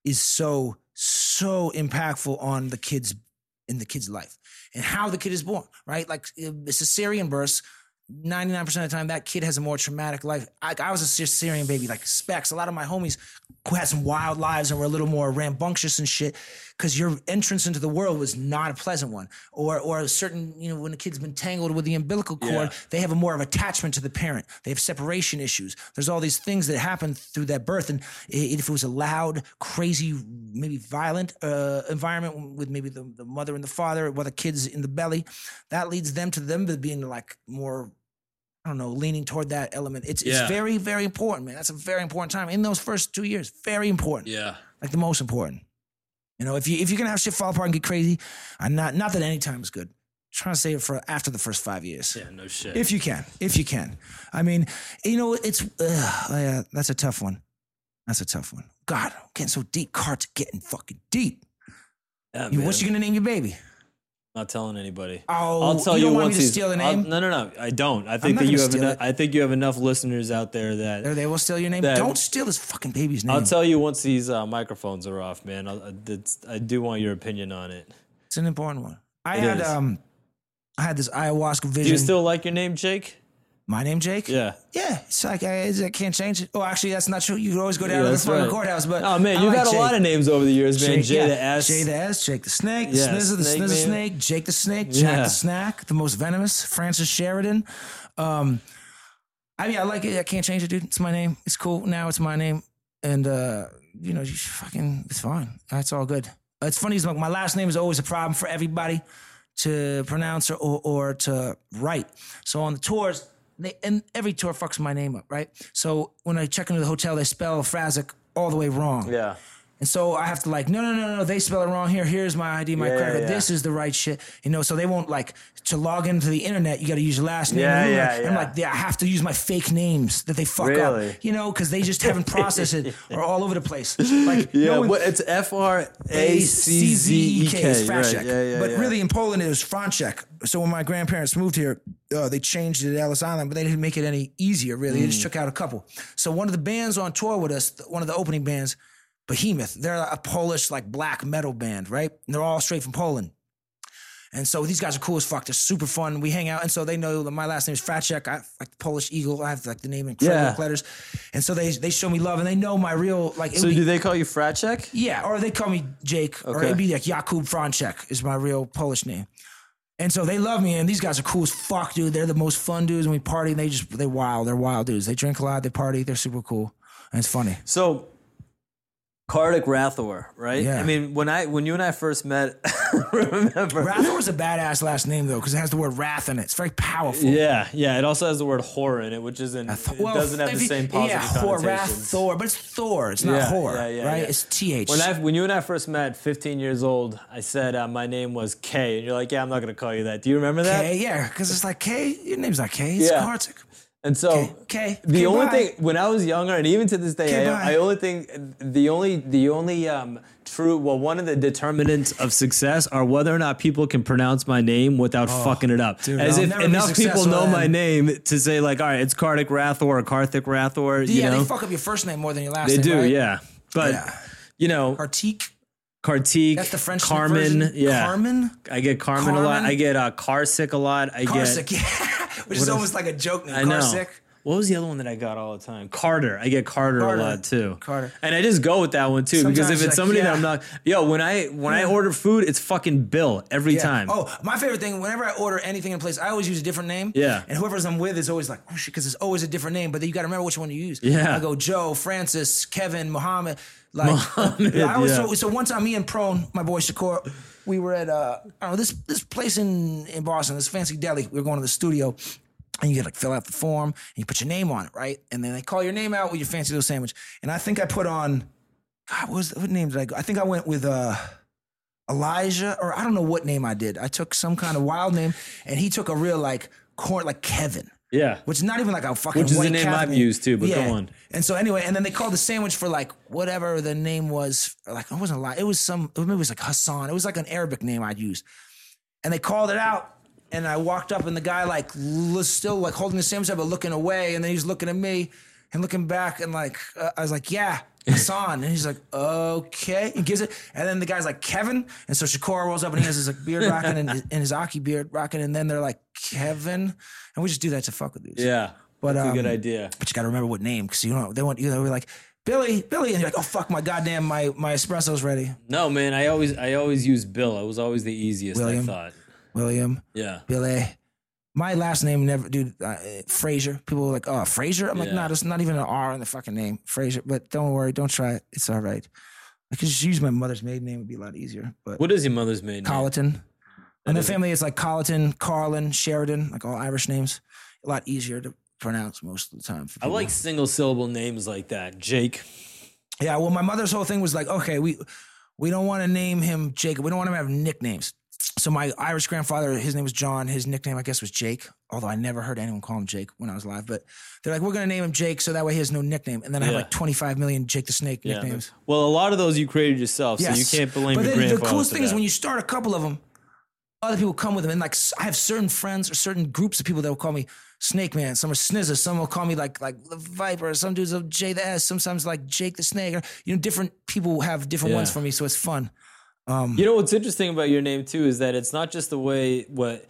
is so so impactful on the kids in the kid's life and how the kid is born. Right, like uh, cesarean births. 99% of the time, that kid has a more traumatic life. I, I was a cesarean baby, like specs. A lot of my homies who had some wild lives and were a little more rambunctious and shit, because your entrance into the world was not a pleasant one. Or, or a certain, you know, when the kid's been tangled with the umbilical cord, Yeah. they have a more of attachment to the parent. They have separation issues. There's all these things that happen through that birth. And if it was a loud, crazy, maybe violent uh, environment with maybe the, the mother and the father, while the kid's in the belly, that leads them to them being like more I don't know, leaning toward that element. It's Yeah. it's very, very important, man. That's a very important time in those first two years. Very important. yeah, Like the most important. You know, if you if you're gonna have shit fall apart and get crazy, I'm not not that any time is good. trying to save it for after the first five years. yeah, no shit. If you can. If you can. I mean, you know, it's uh, yeah, that's a tough one. That's a tough one. God, I'm getting so deep. Cards getting fucking deep. Yeah, You, what's you gonna name your baby? Not telling anybody. Oh, I'll tell you you, don't want me once to he's- steal the I'll- no, no, no. I don't. I think that you have enough. I think you have enough listeners out there that There, they will steal your name. That- Don't steal this fucking baby's name. I'll tell you once these uh, microphones are off, man. I'll, I, do want your opinion on it. It's an important one. I It had is. um, I had this ayahuasca vision. Do you still like your name, Jake? My name Jake. Yeah. Yeah, it's like I, I can't change it. Oh, actually, that's not true. You could always go down Yeah, to the fucking right. courthouse. But Oh man, I you've like had a lot of names over the years, man. Jake, Jay yeah. the S. Jay the S, Jake the Snake, Yeah, Snizzer, the Snizzer Snake, Jake the Snake, Jack Yeah. the Snack, the most venomous, Francis Sheridan. Um, I mean, I like it. I can't change it, dude. It's my name. It's cool. Now it's my name. And, uh, you know, you fucking, it's fine. That's all good. It's funny, is like my last name is always a problem for everybody to pronounce or, or, or to write. So on the tours, they, and every tour fucks my name up, right? So when I check into the hotel, they spell Fraczek all the way wrong. Yeah. And so I have to like, no, no, no, no, they spell it wrong here. Here's my ID, my Yeah, credit. card. yeah. This is the right shit. You know, so they won't like to log into the internet. You got to use your last name. Yeah, and yeah, And I'm like, yeah, I have to use my fake names that they fuck Really? up. You know, because they just haven't processed it *laughs* or all over the place. Like, Yeah, no one- what, it's F R A C Z E K. Right. Yeah, yeah, but really in Poland it was Franchek. So when my grandparents moved here, uh, they changed it to Ellis Island, but they didn't make it any easier really. They Mm. just took out a couple. So one of the bands on tour with us, one of the opening bands, Behemoth, they're a Polish like black metal band, right? And they're all straight from Poland. And so these guys are cool as fuck. They're super fun. We hang out, and so they know that my last name is Fatchek. I like the Polish eagle. I have like the name in Yeah. letters, and so they they show me love, and they know my real like. So be- do they call you Fratchek? yeah, or they call me Jake, or it'd be like Jakub Franchek is my real Polish name. And so they love me, and these guys are cool as fuck, dude. They're the most fun dudes, and we party. And they just they wild. They're wild dudes. They drink a lot. They party. They're super cool, and it's funny. So Kartik Rathor, right? Yeah. I mean, when I when you and I first met, *laughs* remember? Rathor's a badass last name though, because it has the word wrath in it. It's very powerful. Yeah, yeah. It also has the word whore in it, which isn't. it Well, doesn't have the you- same positive Yeah, whore, wrath. Thor, but it's Thor. It's not Yeah, whore, yeah, yeah, right? It's th. When I when you and I first met, 15 years old, I said uh, my name was K, and you're like, "Yeah, I'm not gonna call you that." Do you remember that? K, yeah, because it's like K. Your name's not K. It's Yeah. Kartik. And so K, the K, only bye. thing when I was younger, and even to this day, K, I. I only think the only the only um, true well one of the determinants of success are whether or not people can pronounce my name without fucking it up. Oh, dude, As I'll if enough people know then. my name to say like, all right, it's Kartik Rathor or Karthik Rathor. you Yeah, know, they fuck up your first name more than your last. They name. do, right? yeah. But Yeah. you know, Kartik. Kartik, That's the French Carmen, version. yeah. Carmen. I get Carmen, a lot. I get uh, Carsick a lot. I Karsik, get. yeah. Which is almost like a joke name. I know. What was the other one that I got all the time? Carter. I get Carter, Carter. a lot too. Carter. And I just go with that one too because if it's like, somebody that. I'm not, yo, when I when I order food, it's fucking Bill every Yeah. time. Oh, my favorite thing, whenever I order anything in place, I always use a different name. Yeah. And whoever's I'm with is always like, oh shit, because it's always a different name, but then you got to remember which one you use. Yeah. I go Joe, Francis, Kevin, Muhammad. Like, *laughs* Mohammed, yeah, I was yeah. so, so one time, me and Prone, my boy Shakur, we were at, uh, I don't know, this, this place in, in Boston, this fancy deli. We were going to the studio. And you get like fill out the form and you put your name on it, right? And then they call your name out with your fancy little sandwich. And I think I put on, God, what was what name did I go? I think I went with uh Elijah, or I don't know what name I did. I took some kind of wild name, and he took a real like corn like Kevin, yeah. which is not even like a fucking Which is the name Catholic I've used too, but go on. And so anyway, and then they called the sandwich for like whatever the name was. Like it wasn't a lot. It was some. Maybe it was like Hassan. It was like an Arabic name I'd used. And they called it out, and I walked up, and the guy like was still like holding the sandwich up, but looking away, and then he's looking at me and looking back, and like uh, I was like, yeah. Hassan, and he's like, okay, he gives it, and then the guy's like, Kevin, and so Shakur rolls up and he has his like beard rocking and, his- and his Aki beard rocking, and then they're like, Kevin, and we just do that to fuck with these. Yeah. But, That's a good um, idea. But you got to remember what name because you know they want you know we're like Billy, Billy, and you're like, oh fuck, my goddamn my my espresso's ready. No, man. I always I always use Bill. It was always the easiest. William. I thought. William, Yeah. Billy. My last name never, dude. Uh, Frazier. People were like, oh, Fraser." I'm like, Yeah. nah, there's not even an R in the fucking name, Fraser." But don't worry, don't try it. It's all right. I could just use my mother's maiden name; it'd be a lot easier. But What is your mother's maiden name? And the family is like Colleton, Carlin, Sheridan, like all Irish names. A lot easier to pronounce most of the time. for I like single syllable names like that. Jake. Yeah, well, my mother's whole thing was like, okay, we we don't want to name him Jacob. We don't want him to have nicknames. So my Irish grandfather, his name was John. His nickname, I guess, was Jake. Although I never heard anyone call him Jake when I was alive. But they're like, we're gonna name him Jake, so that way he has no nickname. And then I have like 25 million Jake the Snake Yeah. nicknames. Well, a lot of those you created yourself, Yes. so you can't blame But your then the coolest thing is that. when you start a couple of them, other people come with them. And like I have certain friends or certain groups of people that will call me Snake Man. Some are Snizzer. Some will call me like like the Viper. Some dudes will J the S. Sometimes like Jake the Snake. Or, you know, different people have different Yeah. ones for me, so it's fun. You know what's interesting about your name too is that it's not just the way what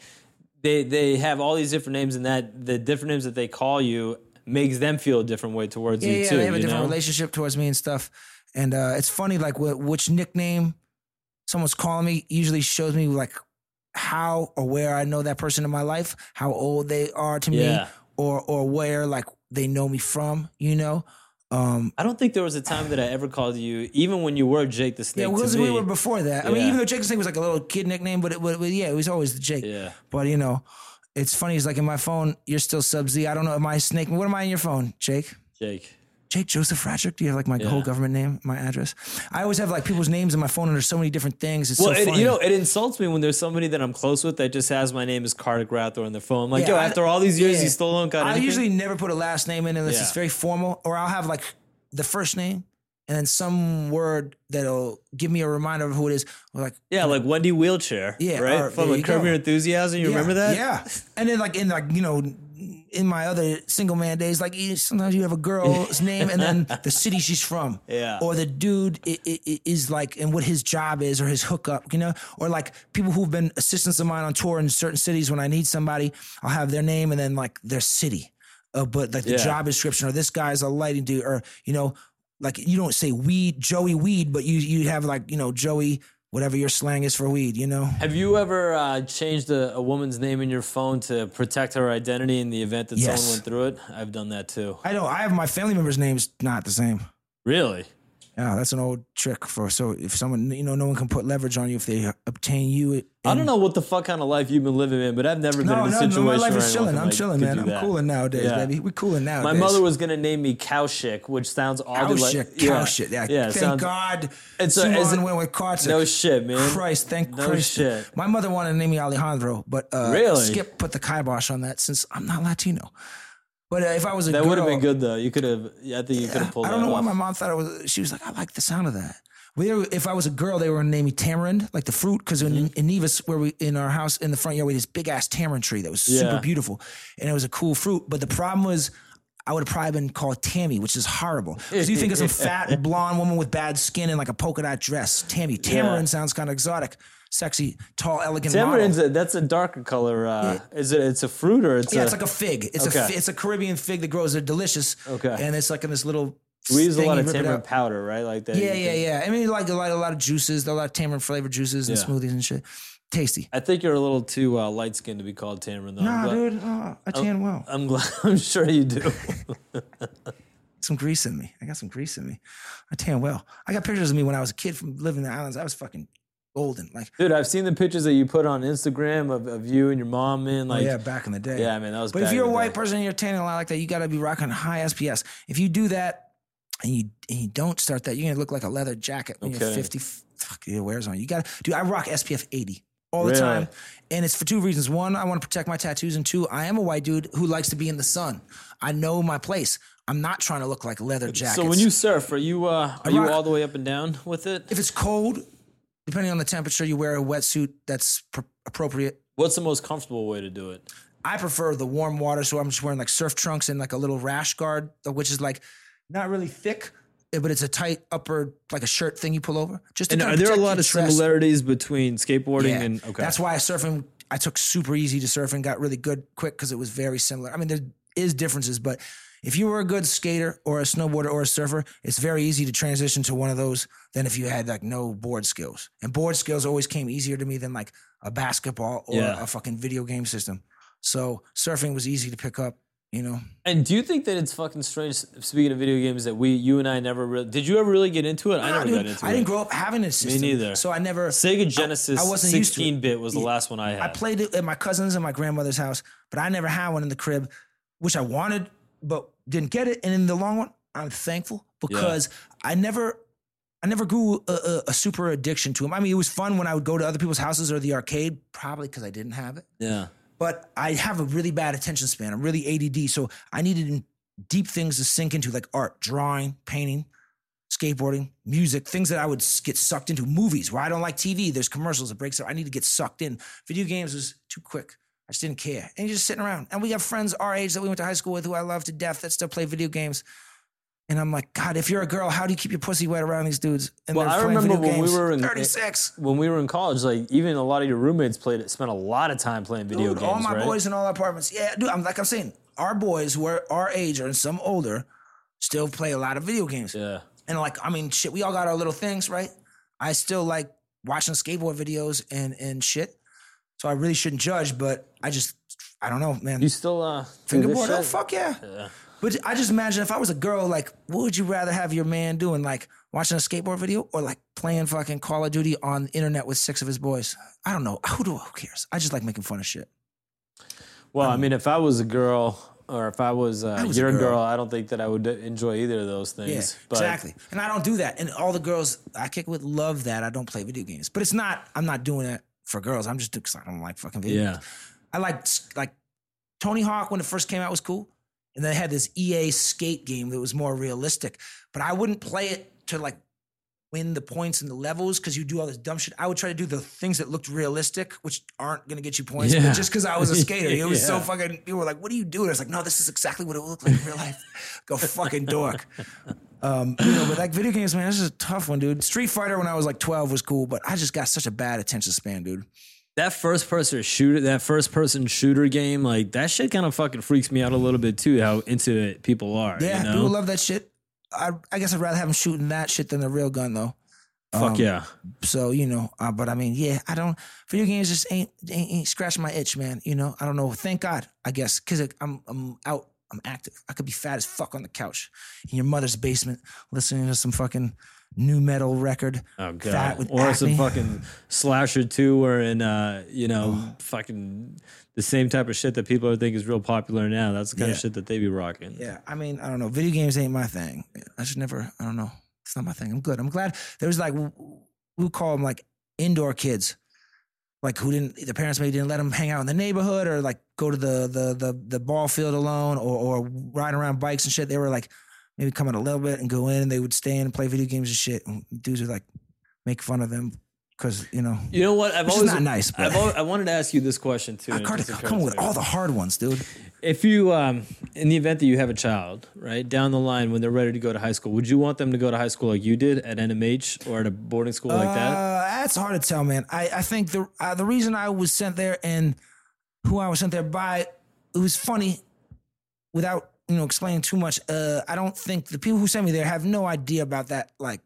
they they have all these different names and that the different names that they call you makes them feel a different way towards Yeah, you yeah, too. they have a different know? relationship towards me and stuff. And uh, it's funny, like wh- which nickname someone's calling me usually shows me like how or where I know that person in my life, how old they are to Yeah. me, or or where like they know me from. You know, um, I don't think there was a time that I ever called you, even when you were Jake the Snake. yeah, we were before that. I mean, even though Jake the Snake was like a little kid nickname, but it, but, but yeah, it was always Jake. Yeah. But you know, it's funny. It's like in my phone, you're still Sub Z. I don't know. Am I Snake? What am I in your phone, Jake? Jake. Jake Joseph Fratchick. Do you have like my Yeah. whole government name, my address? I always have like people's names in my phone, and there's so many different things. It's Well, so it, you know, it insults me when there's somebody that I'm close with that just has my name as Kartik Rathor on their phone. I'm like, Yeah, yo, I- after all these years, yeah. you still don't got it. I anything? usually never put a last name in unless Yeah. it's very formal, or I'll have like the first name and then some word that'll give me a reminder of who it is. Like yeah, like Wendy Wheelchair. Yeah, right. or- From like you Curb go. Your Enthusiasm. You yeah, remember that? Yeah. And then like in like you know. In my other single man days, like you- sometimes you have a girl's *laughs* name and then the city she's from, Yeah. or the dude is like, and what his job is or his hookup, you know, or like people who've been assistants of mine on tour in certain cities. When I need somebody, I'll have their name and then like their city, uh, but like the Yeah. job description, or this guy's a lighting dude, or you know, like you don't say weed, Joey Weed, but you you have like you know Joey, whatever your slang is for weed, you know. Have you ever uh, changed a, a woman's name in your phone to protect her identity in the event that Yes. someone went through it? I've done that too. I know I have my family members' names not the same. Really? Yeah, that's an old trick for so if someone you know no one can put leverage on you if they obtain you. I don't know what the fuck kind of life you've been living in, but I've never been No, in a no, situation no, my life is chilling. I'm like, chilling, man. I'm that. cooling nowadays, Yeah. baby. We cooling nowadays. My mother was gonna name me Cow which sounds cow oddly like cow shit. Yeah, yeah. thank sounds, God. It's a- Simon is went with Kartik. No shit, man. Christ, thank No Christ. shit. My mother wanted to name me Alejandro, but uh, Really? Skip put the kibosh on that since I'm not Latino. But uh, if I was a girl. That would have been good though. You could have. Yeah, I think you could have pulled I don't that know why my mom thought it was. She was like, I like the sound of that. We were, if I was a girl, they were gonna name me Tamarind, like the fruit, because in, Mm-hmm. in Nevis, where we in our house in the front yard, we had this big ass tamarind tree that was super Yeah. beautiful, and it was a cool fruit. But the problem was, I would have probably been called Tammy, which is horrible. Because you think of some *laughs* fat blonde woman with bad skin in like a polka dot dress, Tammy. Tamarind sounds kind of exotic, sexy, tall, elegant. Tamarind's a, that's a darker color. Uh, Is it? It's a fruit or it's Yeah, a? it's like a fig. It's a Okay. fi- it's a Caribbean fig that grows. They're delicious. Okay. and it's like in this little. We use a lot of tamarind powder, right? Like that. Yeah, yeah, yeah. I mean, like a lot, a lot of juices, a lot of tamarind flavored juices and Yeah. smoothies and shit. Tasty. I think you're a little too uh, light skinned to be called tamarind. Though. Nah, glad- dude, uh, I tan well. I'm glad. *laughs* I'm sure you do. *laughs* Some grease in me. I got some grease in me. I tan well. I got pictures of me when I was a kid from living in the islands. I was fucking golden. Like, Dude, I've seen the pictures that you put on Instagram of, of you and your mom, man. Like, oh yeah, back in the day. yeah, man, that was But if you're a in white day. person and you're tanning a lot like that, you got to be rocking high SPF. If you do that and you and you don't start that, you're gonna look like a leather jacket when you're Okay. 50. Fuck, it wears on. You got to, dude. I rock SPF 80 all the Really? time, and it's for two reasons. One, I want to protect my tattoos, and two, I am a white dude who likes to be in the sun. I know my place. I'm not trying to look like a leather jackets. So when you surf, are you uh, are you all the way up and down with it? if it's cold, depending on the temperature, you wear a wetsuit that's pr- appropriate. What's the most comfortable way to do it? I prefer the warm water, so I'm just wearing like surf trunks and like a little rash guard, which is like not really thick, eh, but it's a tight upper, like a shirt thing you pull over. Just And are there a lot of chest. similarities between skateboarding Yeah, and okay? that's why surfing. I took super easy to surfing, got really good quick because it was very similar. I mean, there is differences, but if you were a good skater or a snowboarder or a surfer, it's very easy to transition to one of those than if you had like no board skills. And board skills always came easier to me than like a basketball or Yeah. a fucking video game system. So surfing was easy to pick up. You know, And do you think that it's fucking strange? Speaking of video games, that we, you and I, never really did. You ever really get into it? I never dude, got into I it. didn't grow up having a system. Me neither. So I never. Sega Genesis I wasn't used to 16 bit was the last one I had. I played it at my cousin's and my grandmother's house, but I never had one in the crib, which I wanted, but didn't get it. And in the long run, I'm thankful because I never, I never grew a, a, a super addiction to them. I mean, it was fun when I would go to other people's houses or the arcade, probably because I didn't have it. yeah. But I have a really bad attention span. I'm really ADD, so I needed deep things to sink into, like art, drawing, painting, skateboarding, music, things that I would get sucked into. Movies where I don't like TV. There's commercials. It breaks up. I need to get sucked in. Video games was too quick. I just didn't care. And you're just sitting around. And we have friends our age that we went to high school with who I love to death that still play video games. And I'm like, God, if you're a girl, how do you keep your pussy wet around these dudes? And Well, I remember when we were in- 36. When we were in college, like even a lot of your roommates played it, spent a lot of time playing video Dude, games. all my right? boys in all our apartments. Yeah, dude, I'm like I'm saying, our boys who are our age or some older still play a lot of video games. Yeah. And like, I mean, shit, we all got our little things, right? I still like watching skateboard videos and and shit. So I really shouldn't judge, but I just I don't know, man. You still uh Fingerboard? Oh fuck yeah. But I just imagine if I was a girl, like, what would you rather have your man doing? Like watching a skateboard video or like playing fucking Call of Duty on the internet with six of his boys? I don't know. Who do who cares? I just like making fun of shit. Well, I mean, if I was a girl or if I was, uh, was a your girl. girl. I don't think that I would enjoy either of those Yeah, things. but exactly. And I don't do that. And all the girls I kick with love that. I don't play video games. But it's not. I'm not doing it for girls. I'm just because I don't like fucking video. Yeah. games. I like like Tony Hawk when it first came out was cool, and they had this EA skate game that was more realistic. But I wouldn't play it to like win the points and the levels because you do all this dumb shit. I would try to do the things that looked realistic, which aren't gonna get you points. Yeah. But just because I was a *laughs* skater, it was so fucking. People were like, "What are you doing?" I was like, "No, this is exactly what it would look like in real life." *laughs* Go fucking dork. Um, you know, but like video games, man, this is a tough one, dude. Street Fighter when I was like 12 was cool, but I just got such a bad attention span, dude. That first person shooter, that first person shooter game, like that shit kind of fucking freaks me out a little bit too. How into it people are. Yeah, you know? people love that shit. I, I guess I'd rather have them shooting that shit than a real gun, though. Fuck um, yeah. So you know, uh, but I mean, yeah, I don't. Video games just ain't ain't, ain't scratching my itch, man. You know, I don't know. Thank God, I guess, because I'm I'm out. I'm active. I could be fat as fuck on the couch in your mother's basement, listening to some fucking nu metal record. Oh god. with Or some acne. fucking slasher two, or in uh, you know, fucking the same type of shit that people think is real popular now. That's the kind of shit that they be rocking. Yeah, I mean, I don't know. Video games ain't my thing. I should never. I don't know. It's not my thing. I'm good. I'm glad there was like we call them like indoor kids, like who didn't. The parents maybe didn't let them hang out in the neighborhood or like go to the the the, the ball field alone or or ride around bikes and shit. They were like maybe come out a little bit and go in and they would stay in and play video games and shit. And dudes would like make fun of them because you know. You know what? I've always not nice, but- I've always, I wanted to ask you this question too. I come just come occurred with all the hard ones, dude. If you, um, in the event that you have a child, right down the line when they're ready to go to high school, would you want them to go to high school like you did at NMH or at a boarding school like that? Uh, that's hard to tell, man. I, I think the uh, the reason I was sent there and who I was sent there by, it was funny. Without you know explaining too much, uh, I don't think the people who sent me there have no idea about that like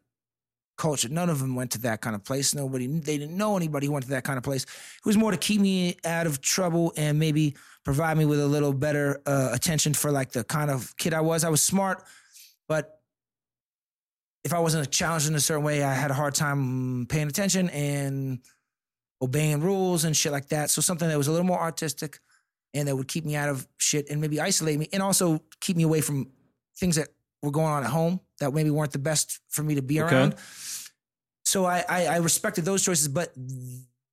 culture. None of them went to that kind of place. Nobody they didn't know anybody who went to that kind of place. It was more to keep me out of trouble and maybe provide me with a little better uh, attention for like the kind of kid I was. I was smart, but if I wasn't challenged in a certain way, I had a hard time paying attention and obeying rules and shit like that. So something that was a little more artistic and that would keep me out of shit and maybe isolate me and also keep me away from things that were going on at home that maybe weren't the best for me to be Okay. around. So I, I I respected those choices, but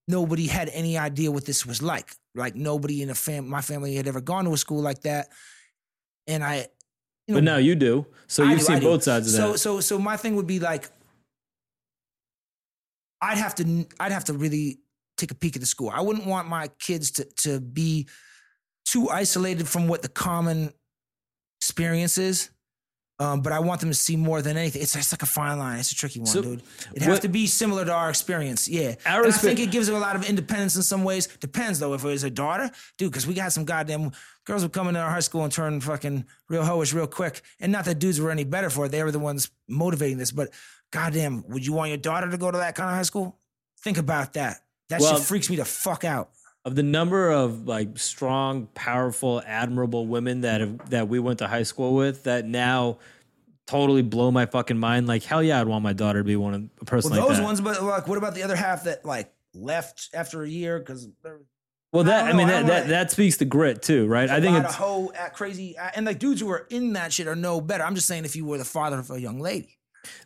nobody had any idea what this was like. Like nobody in the fam my family had ever gone to a school like that. And I you know, But now you do, so you've do, seen both sides of so, that. So, so my thing would be like, I'd have to, I'd have to really take a peek at the school. I wouldn't want my kids to to be too isolated from what the common experience is. Um, but I want them to see more than anything. It's just like a fine line. It's a tricky one, So, dude. It has to be similar to our experience. Yeah. Our I think it gives them a lot of independence in some ways. Depends though. If it was a daughter, dude, because we got some goddamn girls would come into our high school and turn fucking real hoish real quick. And not that dudes were any better for it. They were the ones motivating this. But goddamn, would you want your daughter to go to that kind of high school? Think about that. That Well- shit freaks me the fuck out. Of the number of like strong, powerful, admirable women that have that we went to high school with, that now totally blow my fucking mind. Like hell yeah, I'd want my daughter to be one of a person Well, like those that. ones, but like, what about the other half that like left after a year because well, that I I, mean know, I that, that that speaks to grit too, right? I think it's hoe crazy and like dudes who are in that shit are no better. I'm just saying if you were the father of a young lady.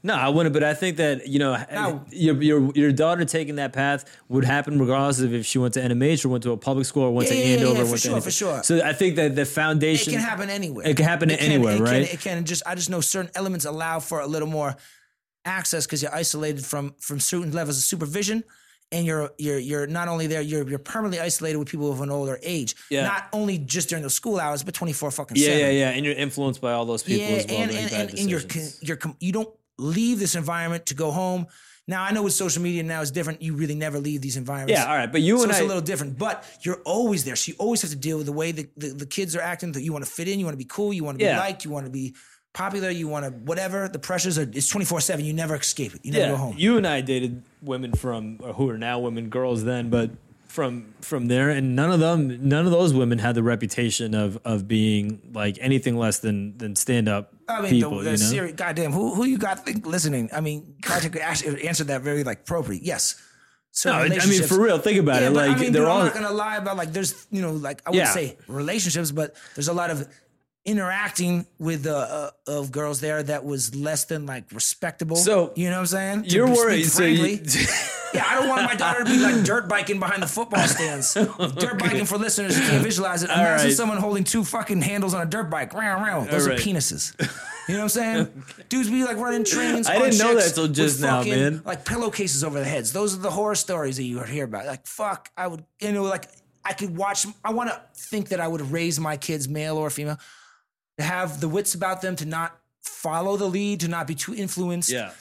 No, I wouldn't. But I think that you know Now- your your your daughter taking that path would happen regardless of if she went to NMH or went to a public school or went Yeah, to yeah, yeah, Andover. yeah, or for sure, for sure. So I think that the foundation It can happen anywhere. It can happen It anywhere, it right? Can, it can just. I just know certain elements allow for a little more access because you're isolated from from certain levels of supervision, and you're you're you're not only there, you're you're permanently isolated with people of an older age. Yeah. Not only just during the school hours, but twenty four fucking Yeah, seven. yeah, yeah. And you're influenced by all those people yeah, as well. and and, and, and you're you're you don't leave this environment to go home. Now I know with social media now is different. You really never leave these environments. Yeah, all right, but you so and it's I- a little different. But you're always there. So you always have to deal with the way the, the, the kids are acting. That you want to fit in, you want to be cool, you want to Yeah. be liked, you want to be popular, you want to whatever. The pressures are it's twenty four seven. You never escape it. You never yeah, go home. you and I dated women from or who are now women, girls then, but from from there, and none of them, none of those women had the reputation of of being like anything less than than stand up I mean, people. the, the you know? serious, goddamn, who who you got think listening? I mean, Kartik could actually *laughs* answer that very like appropriate. Yes. no, I mean for real. Think about Yeah, it. Like I mean, they're dude, all I'm not gonna lie about like there's you know like I wouldn't Yeah. say relationships, but there's a lot of interacting with uh, uh, of girls there that was less than like respectable. So, you know what I'm saying? You're worried. So you. *laughs* yeah, I don't want my daughter to be like dirt biking behind the football stands. *laughs* Dirt biking for listeners who can't visualize it. Imagine right. someone holding two fucking handles on a dirt bike. Round, round. Those All are right. penises. You know what I'm saying? *laughs* Dudes be like running trains. I didn't know that till just now, fucking, man. Like pillowcases over their heads. Those are the horror stories that you hear about. Like fuck, I would, you know, like I could watch. I want to think that I would raise my kids, male or female, to have the wits about them to not follow the lead, to not be too influenced. yeah.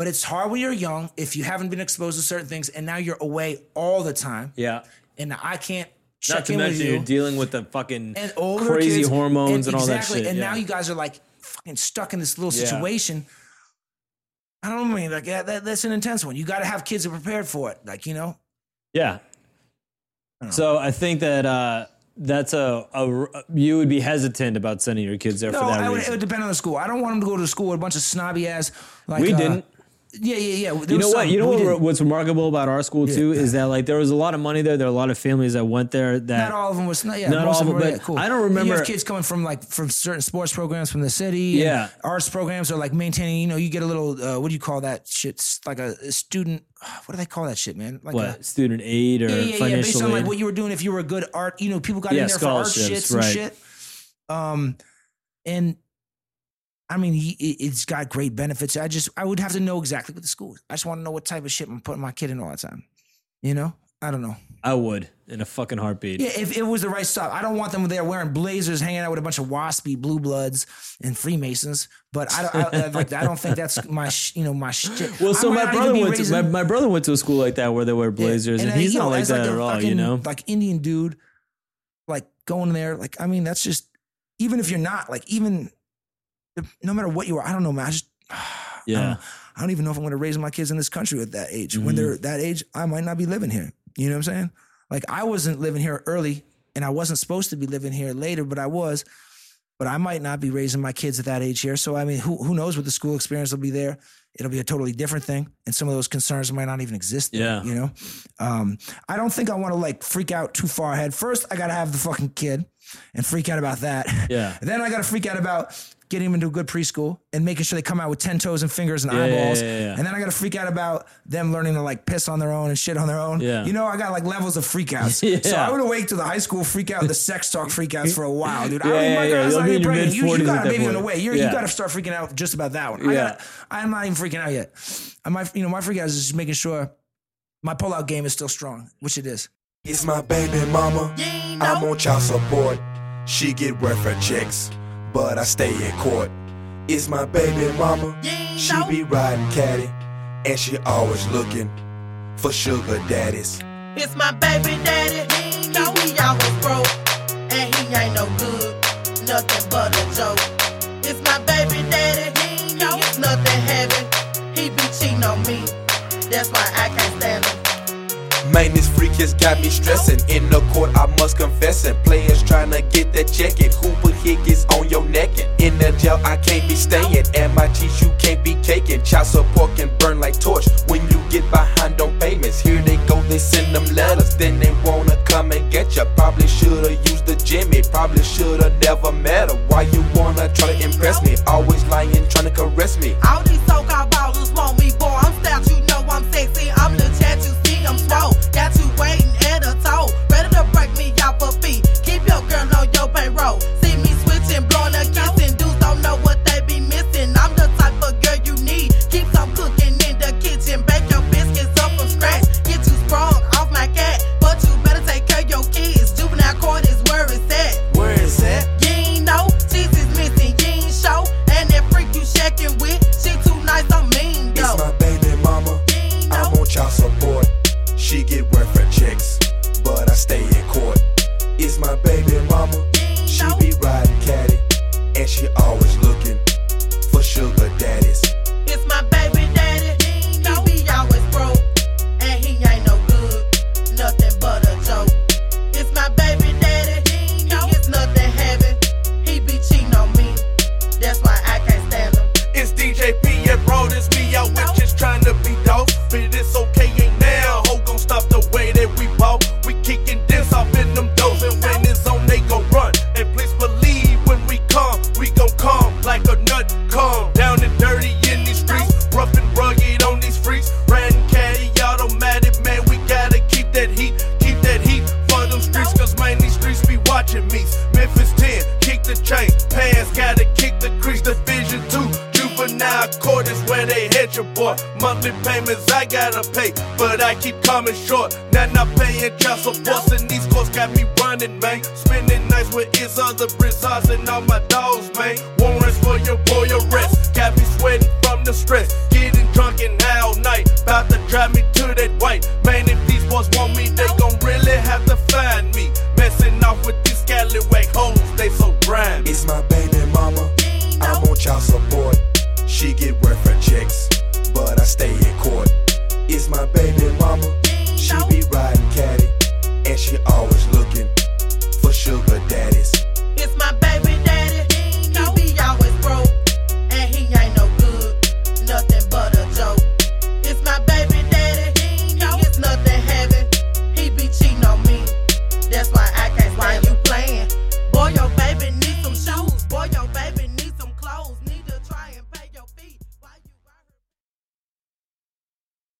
But it's hard when you're young if you haven't been exposed to certain things, and now you're away all the time, Yeah. and I can't check Not to in with mention you. you're dealing with the fucking and older crazy kids, hormones and, all that shit. And yeah. now you guys are like fucking stuck in this little Yeah. situation. I don't mean like that, that. That's an intense one. You got to have kids that are prepared for it. Like you know, Yeah. So I think that uh, that's a, a you would be hesitant about sending your kids there no, for that I would, it would depend on the school. I don't want them to go to a school with a bunch of snobby ass. Like we uh, didn't. Yeah, yeah, yeah. There You know what? You know what? didn't. What's remarkable about our school too is that like there was a lot of money there. There are a lot of families that went there. That Not all of them was not. Yeah, Not all of them, were, but yeah, cool. I don't remember. You have kids coming from like from certain sports programs from the city. and Yeah. arts programs are like maintaining. You know, you get a little. Uh, what do you call that shit? It's like a, a student. *sighs* What do they call that shit, man? Like what a, student aid or yeah, yeah, yeah. financial Based on aid. like what you were doing, if you were a good art, you know, people got Yeah, in there for art shits and shit. Um, and I mean, he, it- it's got great benefits. I just, I would have to know exactly what the school. is. I just want to know what type of shit I'm putting my kid in all the time. You know, I don't know. I would in a fucking heartbeat. Yeah, if it was the right stuff. I don't want them there wearing blazers, hanging out with a bunch of waspy blue bloods and Freemasons. But I, don't- I, like. I don't think that's my, sh- you know, my shit. *laughs* Well, so my brother went to my, my brother went to a school like that where they wear blazers, and, uh, he's not know, like that a at all. You know, like Indian dude, like going there. Like I mean, that's just even if you're not like even no matter what you are. I don't know, man. I just *sighs* I yeah. don't, I don't even know if I'm going to raise my kids in this country at that age. Mm-hmm. When they're that age, I might not be living here. You know what I'm saying? Like I wasn't living here early, and I wasn't supposed to be living here later, but I was. But I might not be raising my kids at that age here. So I mean, who who knows what the school experience will be there? It'll be a totally different thing, and some of those concerns might not even exist. there, Yeah. you know. Um, I don't think I want to like freak out too far ahead. First, I got to have the fucking kid and freak out about that. Yeah. *laughs* then I got to freak out about getting them into a good preschool and making sure they come out with 10 toes and fingers and Yeah, yeah, eyeballs. yeah, yeah. And then I got to freak out about them learning to like piss on their own and shit on their own. Yeah. You know, I got like levels of freak outs. *laughs* Yeah. So I would awake to the high school freak out, the sex talk freak outs for a while, dude. I Yeah, don't yeah, my yeah. girl's You'll not be even your pregnant. You, you got at a that baby on the way. You're, Yeah. You got to start freaking out just about that one. I Yeah. gotta, I'm not even freaking out yet. I might, you know, my freak out is just making sure my pullout game is still strong, which it is. It's my baby mama. I'm on child support. She get welfare checks, but I stay in court. It's my baby mama. She be riding caddy, and she always looking for sugar daddies. It's my baby daddy. He know he always broke. And he ain't no good. Nothing but a joke. It's my baby daddy. He it's nothing heavy. He be cheating on me. That's why I can't stand. Man, this freak has got me stressing. In the court, I must confess it. Players trying to get that check. Who put Higgins on your neck? And in the jail, I can't be staying. And my cheese, you can't be caking. Child support can burn like torch when you get behind on payments. Here they go, they send them letters. Then they wanna come and get ya. Probably should've used the Jimmy. Probably should've never met her. Why you wanna try to impress me? Always lying, trying to caress me. All these so-called ballers want I keep coming short. Now not paying child support, and these costs got me running, man. Spending nights with his other results